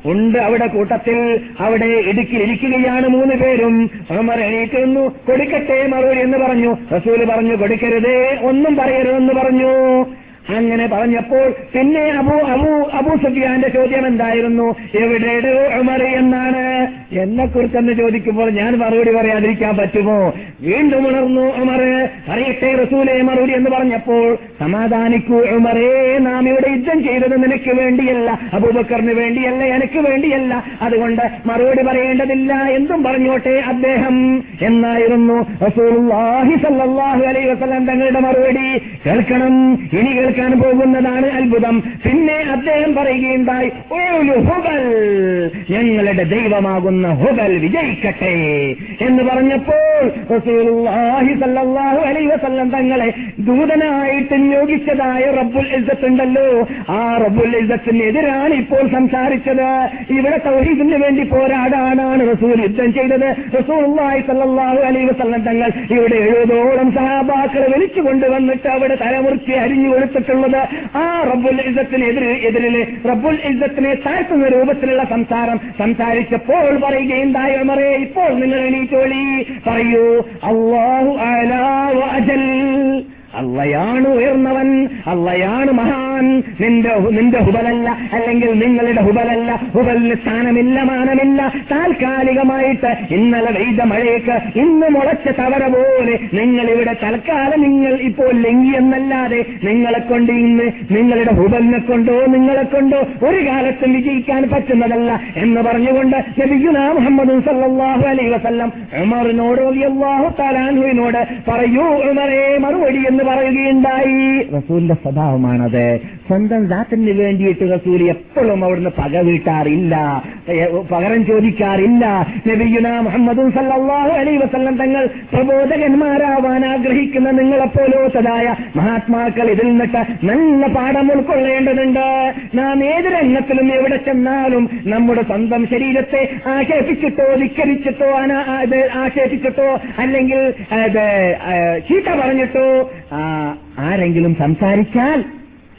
ഉണ്ട് അവിടെ കൂട്ടത്തിൽ. അവിടെ ഇടുക്കി ഇരിക്കുകയാണ് മൂന്ന് പേരും. ഉമർ എണീറ്റുന്നു കൊടുക്കട്ടെ മറുപടി എന്ന് പറഞ്ഞു. റസൂൽ പറഞ്ഞു കൊടുക്കരുതേ ഒന്നും പറയരുതെന്ന് പറഞ്ഞു. അങ്ങനെ പറഞ്ഞപ്പോൾ പിന്നെ അബു അബു അബു സുഫിയാന്റെ ചോദ്യം എന്തായിരുന്നു? എവിടെയുടെ ഉമർ എന്നാണ്. എന്നെ കുറിച്ചെന്ന് ചോദിക്കുമ്പോൾ ഞാൻ മറുപടി പറയാതിരിക്കാൻ പറ്റുമോ? വീണ്ടും ഉണർന്നു ഉമർ. അറിയട്ടെ റസൂലെ മറുപടി എന്ന് പറഞ്ഞപ്പോൾ സമാധാനിക്കൂ ഉമറേ നാം ഇവിടെ യുദ്ധം ചെയ്തത് നിനക്ക് വേണ്ടിയല്ല. അബൂബക്കറിന് വേണ്ടിയല്ല എനിക്ക് വേണ്ടിയല്ല. അതുകൊണ്ട് മറുപടി പറയേണ്ടതില്ല. എന്തും പറഞ്ഞോട്ടെ അദ്ദേഹം. എന്നായിരുന്നു റസൂൽ വസല്ലം തങ്ങളുടെ മറുപടി. കേൾക്കണം ഇനി കേൾക്കണം. കേൾക്കാൻ പോകുന്നതാണ് അത്ഭുതം. പിന്നെ അദ്ദേഹം പറയുകയുണ്ടായി ഹുബൽ ഞങ്ങളുടെ ദൈവമാകുന്ന ഹുബൽ വിജയിക്കട്ടെ. എന്ന് പറഞ്ഞപ്പോൾ തങ്ങളെ ദൂതനായിട്ട് നിയോഗിച്ചതായ റബ്ബുൽ ഇസ്സത്ത് ഉണ്ടല്ലോ ആ റബ്ബുൽ ഇസ്സത്തിനെതിരാണ് ഇപ്പോൾ സംസാരിച്ചത്. ഇവിടെ തൗഹീദിന് വേണ്ടി പോരാടാനാണ് റസൂൽ യുദ്ധം ചെയ്തത്. റസൂലുള്ളാഹി സല്ലാഹു അലൈ വസല്ലം തങ്ങൾ ഇവിടെ എഴുപതോളം സഹാബാക്കളെ വിളിച്ചു കൊണ്ടുവന്നിട്ട് അവിടെ തലമുറിച്ച് അരിഞ്ഞു കൊടുത്തിട്ടുള്ളത് ആ റബ്ബുൽ ഇസത്തിനെതിരെ എതിരിൽ റബ്ബുൽ ഇസത്തിനെ താഴ്ത്തുന്ന രൂപത്തിലുള്ള സംസാരം സംസാരിച്ചപ്പോൾ പറയുകയുണ്ടായ ഉമറേ ഇപ്പോൾ നിങ്ങൾ എണീറ്റോളി. പറയൂ അള്ളാഹു അലാ അജൽ. അള്ളയാണ് ഉയർന്നവൻ അള്ളയാണ് മഹാൻ. നിന്റെ നിന്റെ ഹുബലല്ല അല്ലെങ്കിൽ നിങ്ങളുടെ ഹുബലല്ല. ഹുബലിന് സ്ഥാനമില്ല മാനമില്ല. താൽക്കാലികമായിട്ട് ഇന്നലെ പെയ്ത മഴയ്ക്ക് ഇന്ന് മുളച്ച തവര പോലെ നിങ്ങൾ ഇവിടെ തൽക്കാലം നിങ്ങൾ ഇപ്പോൾ ലംഘിയെന്നല്ലാതെ നിങ്ങളെ കൊണ്ട് ഇന്ന് നിങ്ങളുടെ ഹുബലിനെ കൊണ്ടോ നിങ്ങളെ കൊണ്ടോ ഒരു കാലത്തും വിജയിക്കാൻ പറ്റുന്നതല്ല എന്ന് പറഞ്ഞുകൊണ്ട് മുഹമ്മദ് സല്ലാഹു അലൈ വസല്ലം ഉമറിനോട് അള്ളാഹു തലാൻഹുവിനോട് പറയൂ ഉമറേ മറുപടി പറയുകയുണ്ടായി. റസൂലിന്റെ സ്വഭാവമാണത്. സ്വന്തം ദാത്തിന് വേണ്ടിയിട്ട് റസൂൽ എപ്പോഴും അവിടുന്ന് പക വീട്ടാറില്ല. പകരം ചോദിക്കാറില്ല. മുഹമ്മദും സല്ലല്ലാഹു അലൈഹി വസല്ലം തങ്ങൾ പ്രബോധകന്മാരാവാൻ ആഗ്രഹിക്കുന്ന നിങ്ങളെപ്പോലോത്തതായ മഹാത്മാക്കൾ ഇതിൽ നിന്നിട്ട് നല്ല പാഠം ഉൾക്കൊള്ളേണ്ടതുണ്ട്. നാം ഏത് രംഗത്തിലും എവിടെ ചെന്നാലും നമ്മുടെ സ്വന്തം ശരീരത്തെ ആക്ഷേപിച്ചിട്ടോ ധിക്കരിച്ചിട്ടോ ആക്ഷേപിച്ചിട്ടോ അല്ലെങ്കിൽ ചീത്ത പറഞ്ഞിട്ടോ ആരെങ്കിലും സംസാരിച്ചാൽ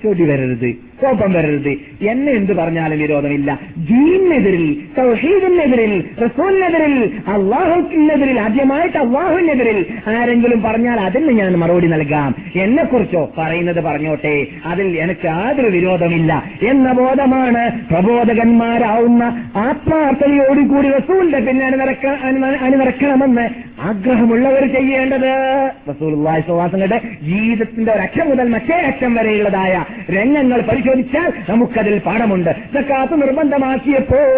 ചൊടി വരരുത്. കോപം വരരുത്. എന്നെ എന്ത് പറഞ്ഞാലും വിരോധമില്ല. ജീനെതിരിൽ സൗഹീദിനെതിരിൽ റസൂലിനെതിരിൽ അള്ളാഹുക്കിനെതിരിൽ ആദ്യമായിട്ട് അള്ളാഹുവിനെതിരിൽ ആരെങ്കിലും പറഞ്ഞാൽ അതിന് ഞാൻ മറുപടി നൽകാം. എന്നെ കുറിച്ചോ പറയുന്നത് പറഞ്ഞോട്ടെ. അതിൽ എനിക്ക് യാതൊരു വിരോധമില്ല. എന്ന ബോധമാണ് പ്രബോധകന്മാരാവുന്ന ആത്മാർത്ഥതയോടുകൂടി റസൂലിന്റെ പിന്നെ അണിനിറക്ക അണിന- അണിനിറക്കണമെന്ന് ആഗ്രഹമുള്ളവർ ചെയ്യേണ്ടത്. റസൂൽ സുവാസങ്ങളുടെ ജീവിതത്തിന്റെ ഒരക്ഷം മുതൽ മറ്റേ അക്ഷം വരെയുള്ളതായ രംഗങ്ങൾ പരിശോധിച്ചാൽ നമുക്കതിൽ പാഠമുണ്ട്. സക്കാത്ത് നിർബന്ധമാക്കിയപ്പോൾ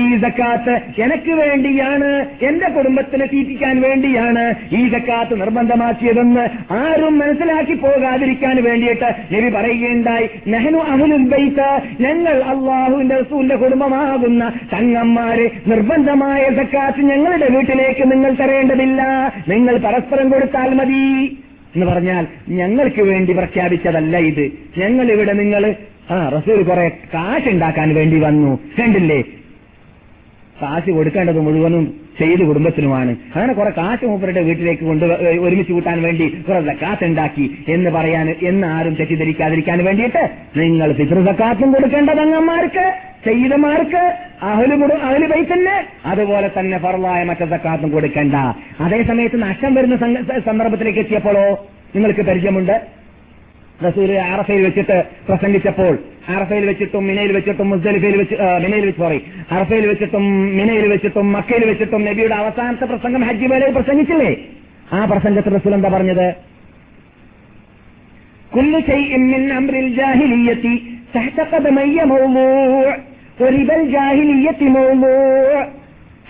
ഈ സക്കാത്ത് എനിക്ക് വേണ്ടിയാണ് എന്റെ കുടുംബത്തിനെ തീറ്റിക്കാൻ വേണ്ടിയാണ് ഈ സക്കാത്ത് നിർബന്ധമാക്കിയതെന്ന് ആരും മനസ്സിലാക്കി പോകാതിരിക്കാൻ വേണ്ടിയിട്ട് നബി പറയുകയുണ്ടായി നെഹ്നു അഹുലും ബൈത്ത് ഞങ്ങൾ അള്ളാഹുവിന്റെ റസൂലിന്റെ കുടുംബമാകുന്ന തങ്ങന്മാര് നിർബന്ധമായ സക്കാത്ത് ഞങ്ങളുടെ വീട്ടിലേക്ക് നിങ്ങൾ തരേണ്ടതില്ല. നിങ്ങൾ പരസ്പരം കൊടുത്താൽ മതി. എന്ന് പറഞ്ഞാൽ ഞങ്ങൾക്ക് വേണ്ടി പ്രഖ്യാപിച്ചതല്ല ഇത്. ഞങ്ങൾ ഇവിടെ നിങ്ങൾ ആ റസൂൽ കുറെ കാശുണ്ടാക്കാൻ വേണ്ടി വന്നു. കണ്ടില്ലേ? കാശ് കൊടുക്കേണ്ടത് മുഴുവനും ചെയ്ത് കുടുംബത്തിനുമാണ്. അങ്ങനെ കുറെ കാശ് മൂപ്പരുടെ വീട്ടിലേക്ക് കൊണ്ട് ഒരുമിച്ച് കൂട്ടാൻ വേണ്ടി കുറെ കാശ് ഉണ്ടാക്കി എന്ന് പറയാൻ എന്ന് ആരും തെറ്റിദ്ധരിക്കാതിരിക്കാൻ വേണ്ടിയിട്ട് നിങ്ങൾ പിതൃസക്കാത്തും കൊടുക്കേണ്ടത് അങ്ങന്മാർക്ക്. ചെയ്തമാർക്ക് അഹലുമുട അഹലു പൈസന്നെ അതുപോലെ തന്നെ ഫറലായ മറ്റു സക്കാത്തും കൊടുക്കേണ്ട. അതേ സമയത്ത് നഷ്ടം വരുന്ന സന്ദർഭത്തിലേക്ക് എത്തിയപ്പോഴോ നിങ്ങൾക്ക് പരിചയമുണ്ട്? റസൂൽ അറഫയിൽ വെച്ചിട്ട് പ്രസംഗിച്ചപ്പോൾ അറഫയിൽ വെച്ചിട്ടും മിനയിൽ വെച്ചിട്ടും മുസ്ദലിഫയിൽ വെച്ച് മിനയിൽ വെച്ച് സോറി അറഫയിൽ വെച്ചിട്ടും മിനയിൽ വെച്ചിട്ടും മക്കയിൽ വെച്ചിട്ടും നബിയുടെ അവസാനത്തെ പ്രസംഗം ഹജ്ജ് വേലയിൽ പ്രസംഗിച്ചില്ലേ? ആ പ്രസംഗത്തിൽ റസൂൽ എന്താ പറഞ്ഞത്? കുല്ലു ശൈഇൻ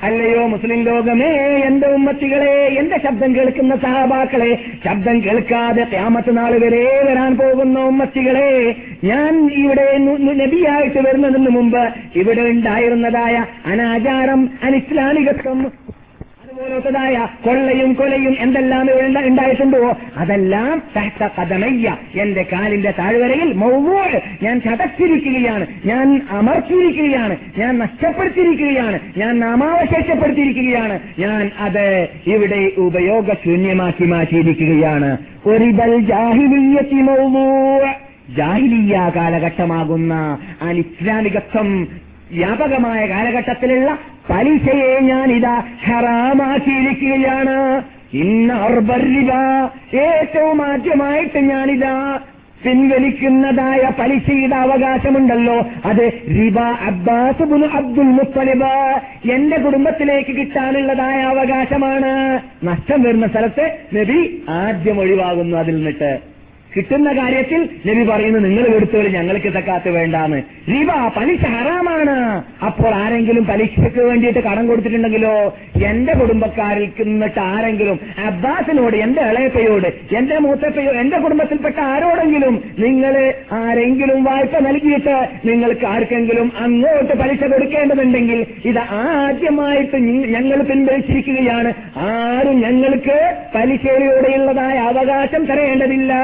അല്ലയോ മുസ്ലിം ലോകമേ എന്റെ ഉമ്മത്തികളെ എന്റെ ശബ്ദം കേൾക്കുന്ന സഹാബാക്കളെ ശബ്ദം കേൾക്കാതെ ക്യാമത്ത് നാൾ വരെ വരാൻ പോകുന്ന ഉമ്മത്തികളെ ഞാൻ ഇവിടെ നബിയായിട്ട് വരുന്നതിന് മുമ്പ് ഇവിടെ ഉണ്ടായിരുന്നതായ അനാചാരം അനിസ്ലാമികത്വം അതുപോലത്തതായ കൊള്ളയും കൊലയും എന്തെല്ലാം ഉണ്ടായിട്ടുണ്ടോ? അതെല്ലാം തഹ്ത കഥമയ്യ എന്റെ കാലിന്റെ താഴ്വരയിൽ മൗവോട് ഞാൻ ചതച്ചിരിക്കുകയാണ്. ഞാൻ അമർത്തിയിരിക്കുകയാണ്. ഞാൻ നഷ്ടപ്പെടുത്തിയിരിക്കുകയാണ്. ഞാൻ നാമാവശേഷപ്പെടുത്തിയിരിക്കുകയാണ്. ഞാൻ അത് ഇവിടെ ഉപയോഗശൂന്യമാക്കി മാറ്റിയിരിക്കുകയാണ്. ഒരിതൽ ജാഹിലീയത്തി മൗവോ ജാഹിലിയ കാലഘട്ടമാകുന്ന അനിസ്ലാമികത്വം വ്യാപകമായ കാലഘട്ടത്തിലുള്ള പലിശയെ ഞാനിതാ ഹറാമാക്കിയിരിക്കുകയാണ്. ഇന്ന അർബരിക ഏറ്റവും ആദ്യമായിട്ട് ഞാനിതാ പിൻവലിക്കുന്നതായ പലിശയുടെ അവകാശമുണ്ടല്ലോ. അത് റിബ അബ്ബാസ് ബുൽ അബ്ദുൽ മുത്തലിബ് എന്റെ കുടുംബത്തിലേക്ക് കിട്ടാനുള്ളതായ അവകാശമാണ്. നഷ്ടം വരുന്ന സ്ഥലത്ത് നബി ആദ്യം ഒഴിവാകുന്നു അതിൽ നിന്നിട്ട്. കിട്ടുന്ന കാര്യത്തിൽ നബി പറയുന്നു നിങ്ങൾ എടുത്തോളൂ ഞങ്ങൾക്ക് തക്കാത്ത് വേണ്ടാന്ന്. റിബ പലിശ ഹറാമാണ്. അപ്പോൾ ആരെങ്കിലും പലിശയ്ക്ക് വേണ്ടിയിട്ട് കടം കൊടുത്തിട്ടുണ്ടെങ്കിലോ? എന്റെ കുടുംബക്കാരിൽ നിന്നിട്ട് ആരെങ്കിലും അബ്ബാസിനോട് എന്റെ ഇളയപ്പയോട് എന്റെ മൂത്തപ്പയോ എന്റെ കുടുംബത്തിൽപ്പെട്ട ആരോടെങ്കിലും നിങ്ങൾ ആരെങ്കിലും വായ്പ നൽകിയിട്ട് നിങ്ങൾക്ക് ആർക്കെങ്കിലും അങ്ങോട്ട് പലിശ കൊടുക്കേണ്ടതുണ്ടെങ്കിൽ ഇത് ആദ്യമായിട്ട് ഞങ്ങൾ പിൻവലിച്ചിരിക്കുകയാണ്. ആരും ഞങ്ങൾക്ക് പലിശയോടെയുള്ളതായ അവകാശം തരേണ്ടതില്ല.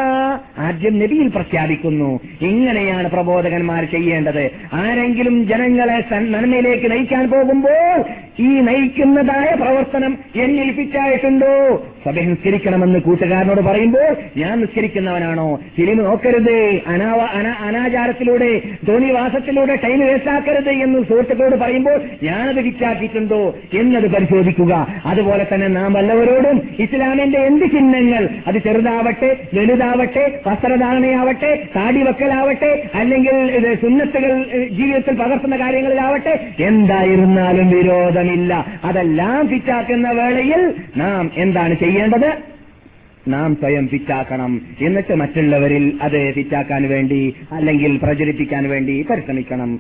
ആദ്യം നബിയിൽ പ്രഖ്യാപിക്കുന്നു. ഇങ്ങനെയാണ് പ്രബോധകന്മാർ ചെയ്യേണ്ടത്. ആരെങ്കിലും ജനങ്ങളെ നന്മയിലേക്ക് നയിക്കാൻ പോകുമ്പോൾ ഈ നയിക്കുന്നതായ പ്രവർത്തനം എന്നിൽ ഫിറ്റായിട്ടുണ്ടോ? സഭ നിസ്കരിക്കണമെന്ന് കൂട്ടുകാരനോട് പറയുമ്പോൾ ഞാൻ നിസ്കരിക്കുന്നവനാണോ? ഫിലിം നോക്കരുത്. അനാവ അന- അനാചാരത്തിലൂടെ ധോണിവാസത്തിലൂടെ ടൈം വേസ്റ്റാക്കരുത് എന്ന് സുഹൃത്തുക്കളോട് പറയുമ്പോൾ ഞാനത് ഫിറ്റാക്കിയിട്ടുണ്ടോ? എന്നത് പരിശോധിക്കുക. അതുപോലെ തന്നെ നാം വല്ലവരോടും ഇസ്ലാമിന്റെ എന്ത് ചിഹ്നങ്ങൾ? അത് ചെറുതാവട്ടെ വലുതാവട്ടെ വസ്ത്രധാരണയാവട്ടെ താടി വെക്കലാവട്ടെ അല്ലെങ്കിൽ സുന്നത്തുകൾ ജീവിതത്തിൽ പകർത്തുന്ന കാര്യങ്ങളിലാവട്ടെ എന്തായിരുന്നാലും വിരോധമില്ല. അതെല്ലാം ഫിറ്റാക്കുന്ന വേളയിൽ നാം എന്താണ് ചെയ്യേണ്ടത്? നാം സ്വയം ഫിറ്റാക്കണം എന്നിട്ട് മറ്റുള്ളവരിൽ അത് ഫിറ്റാക്കാൻ വേണ്ടി അല്ലെങ്കിൽ പ്രചരിപ്പിക്കാൻ വേണ്ടി പരിശ്രമിക്കണം.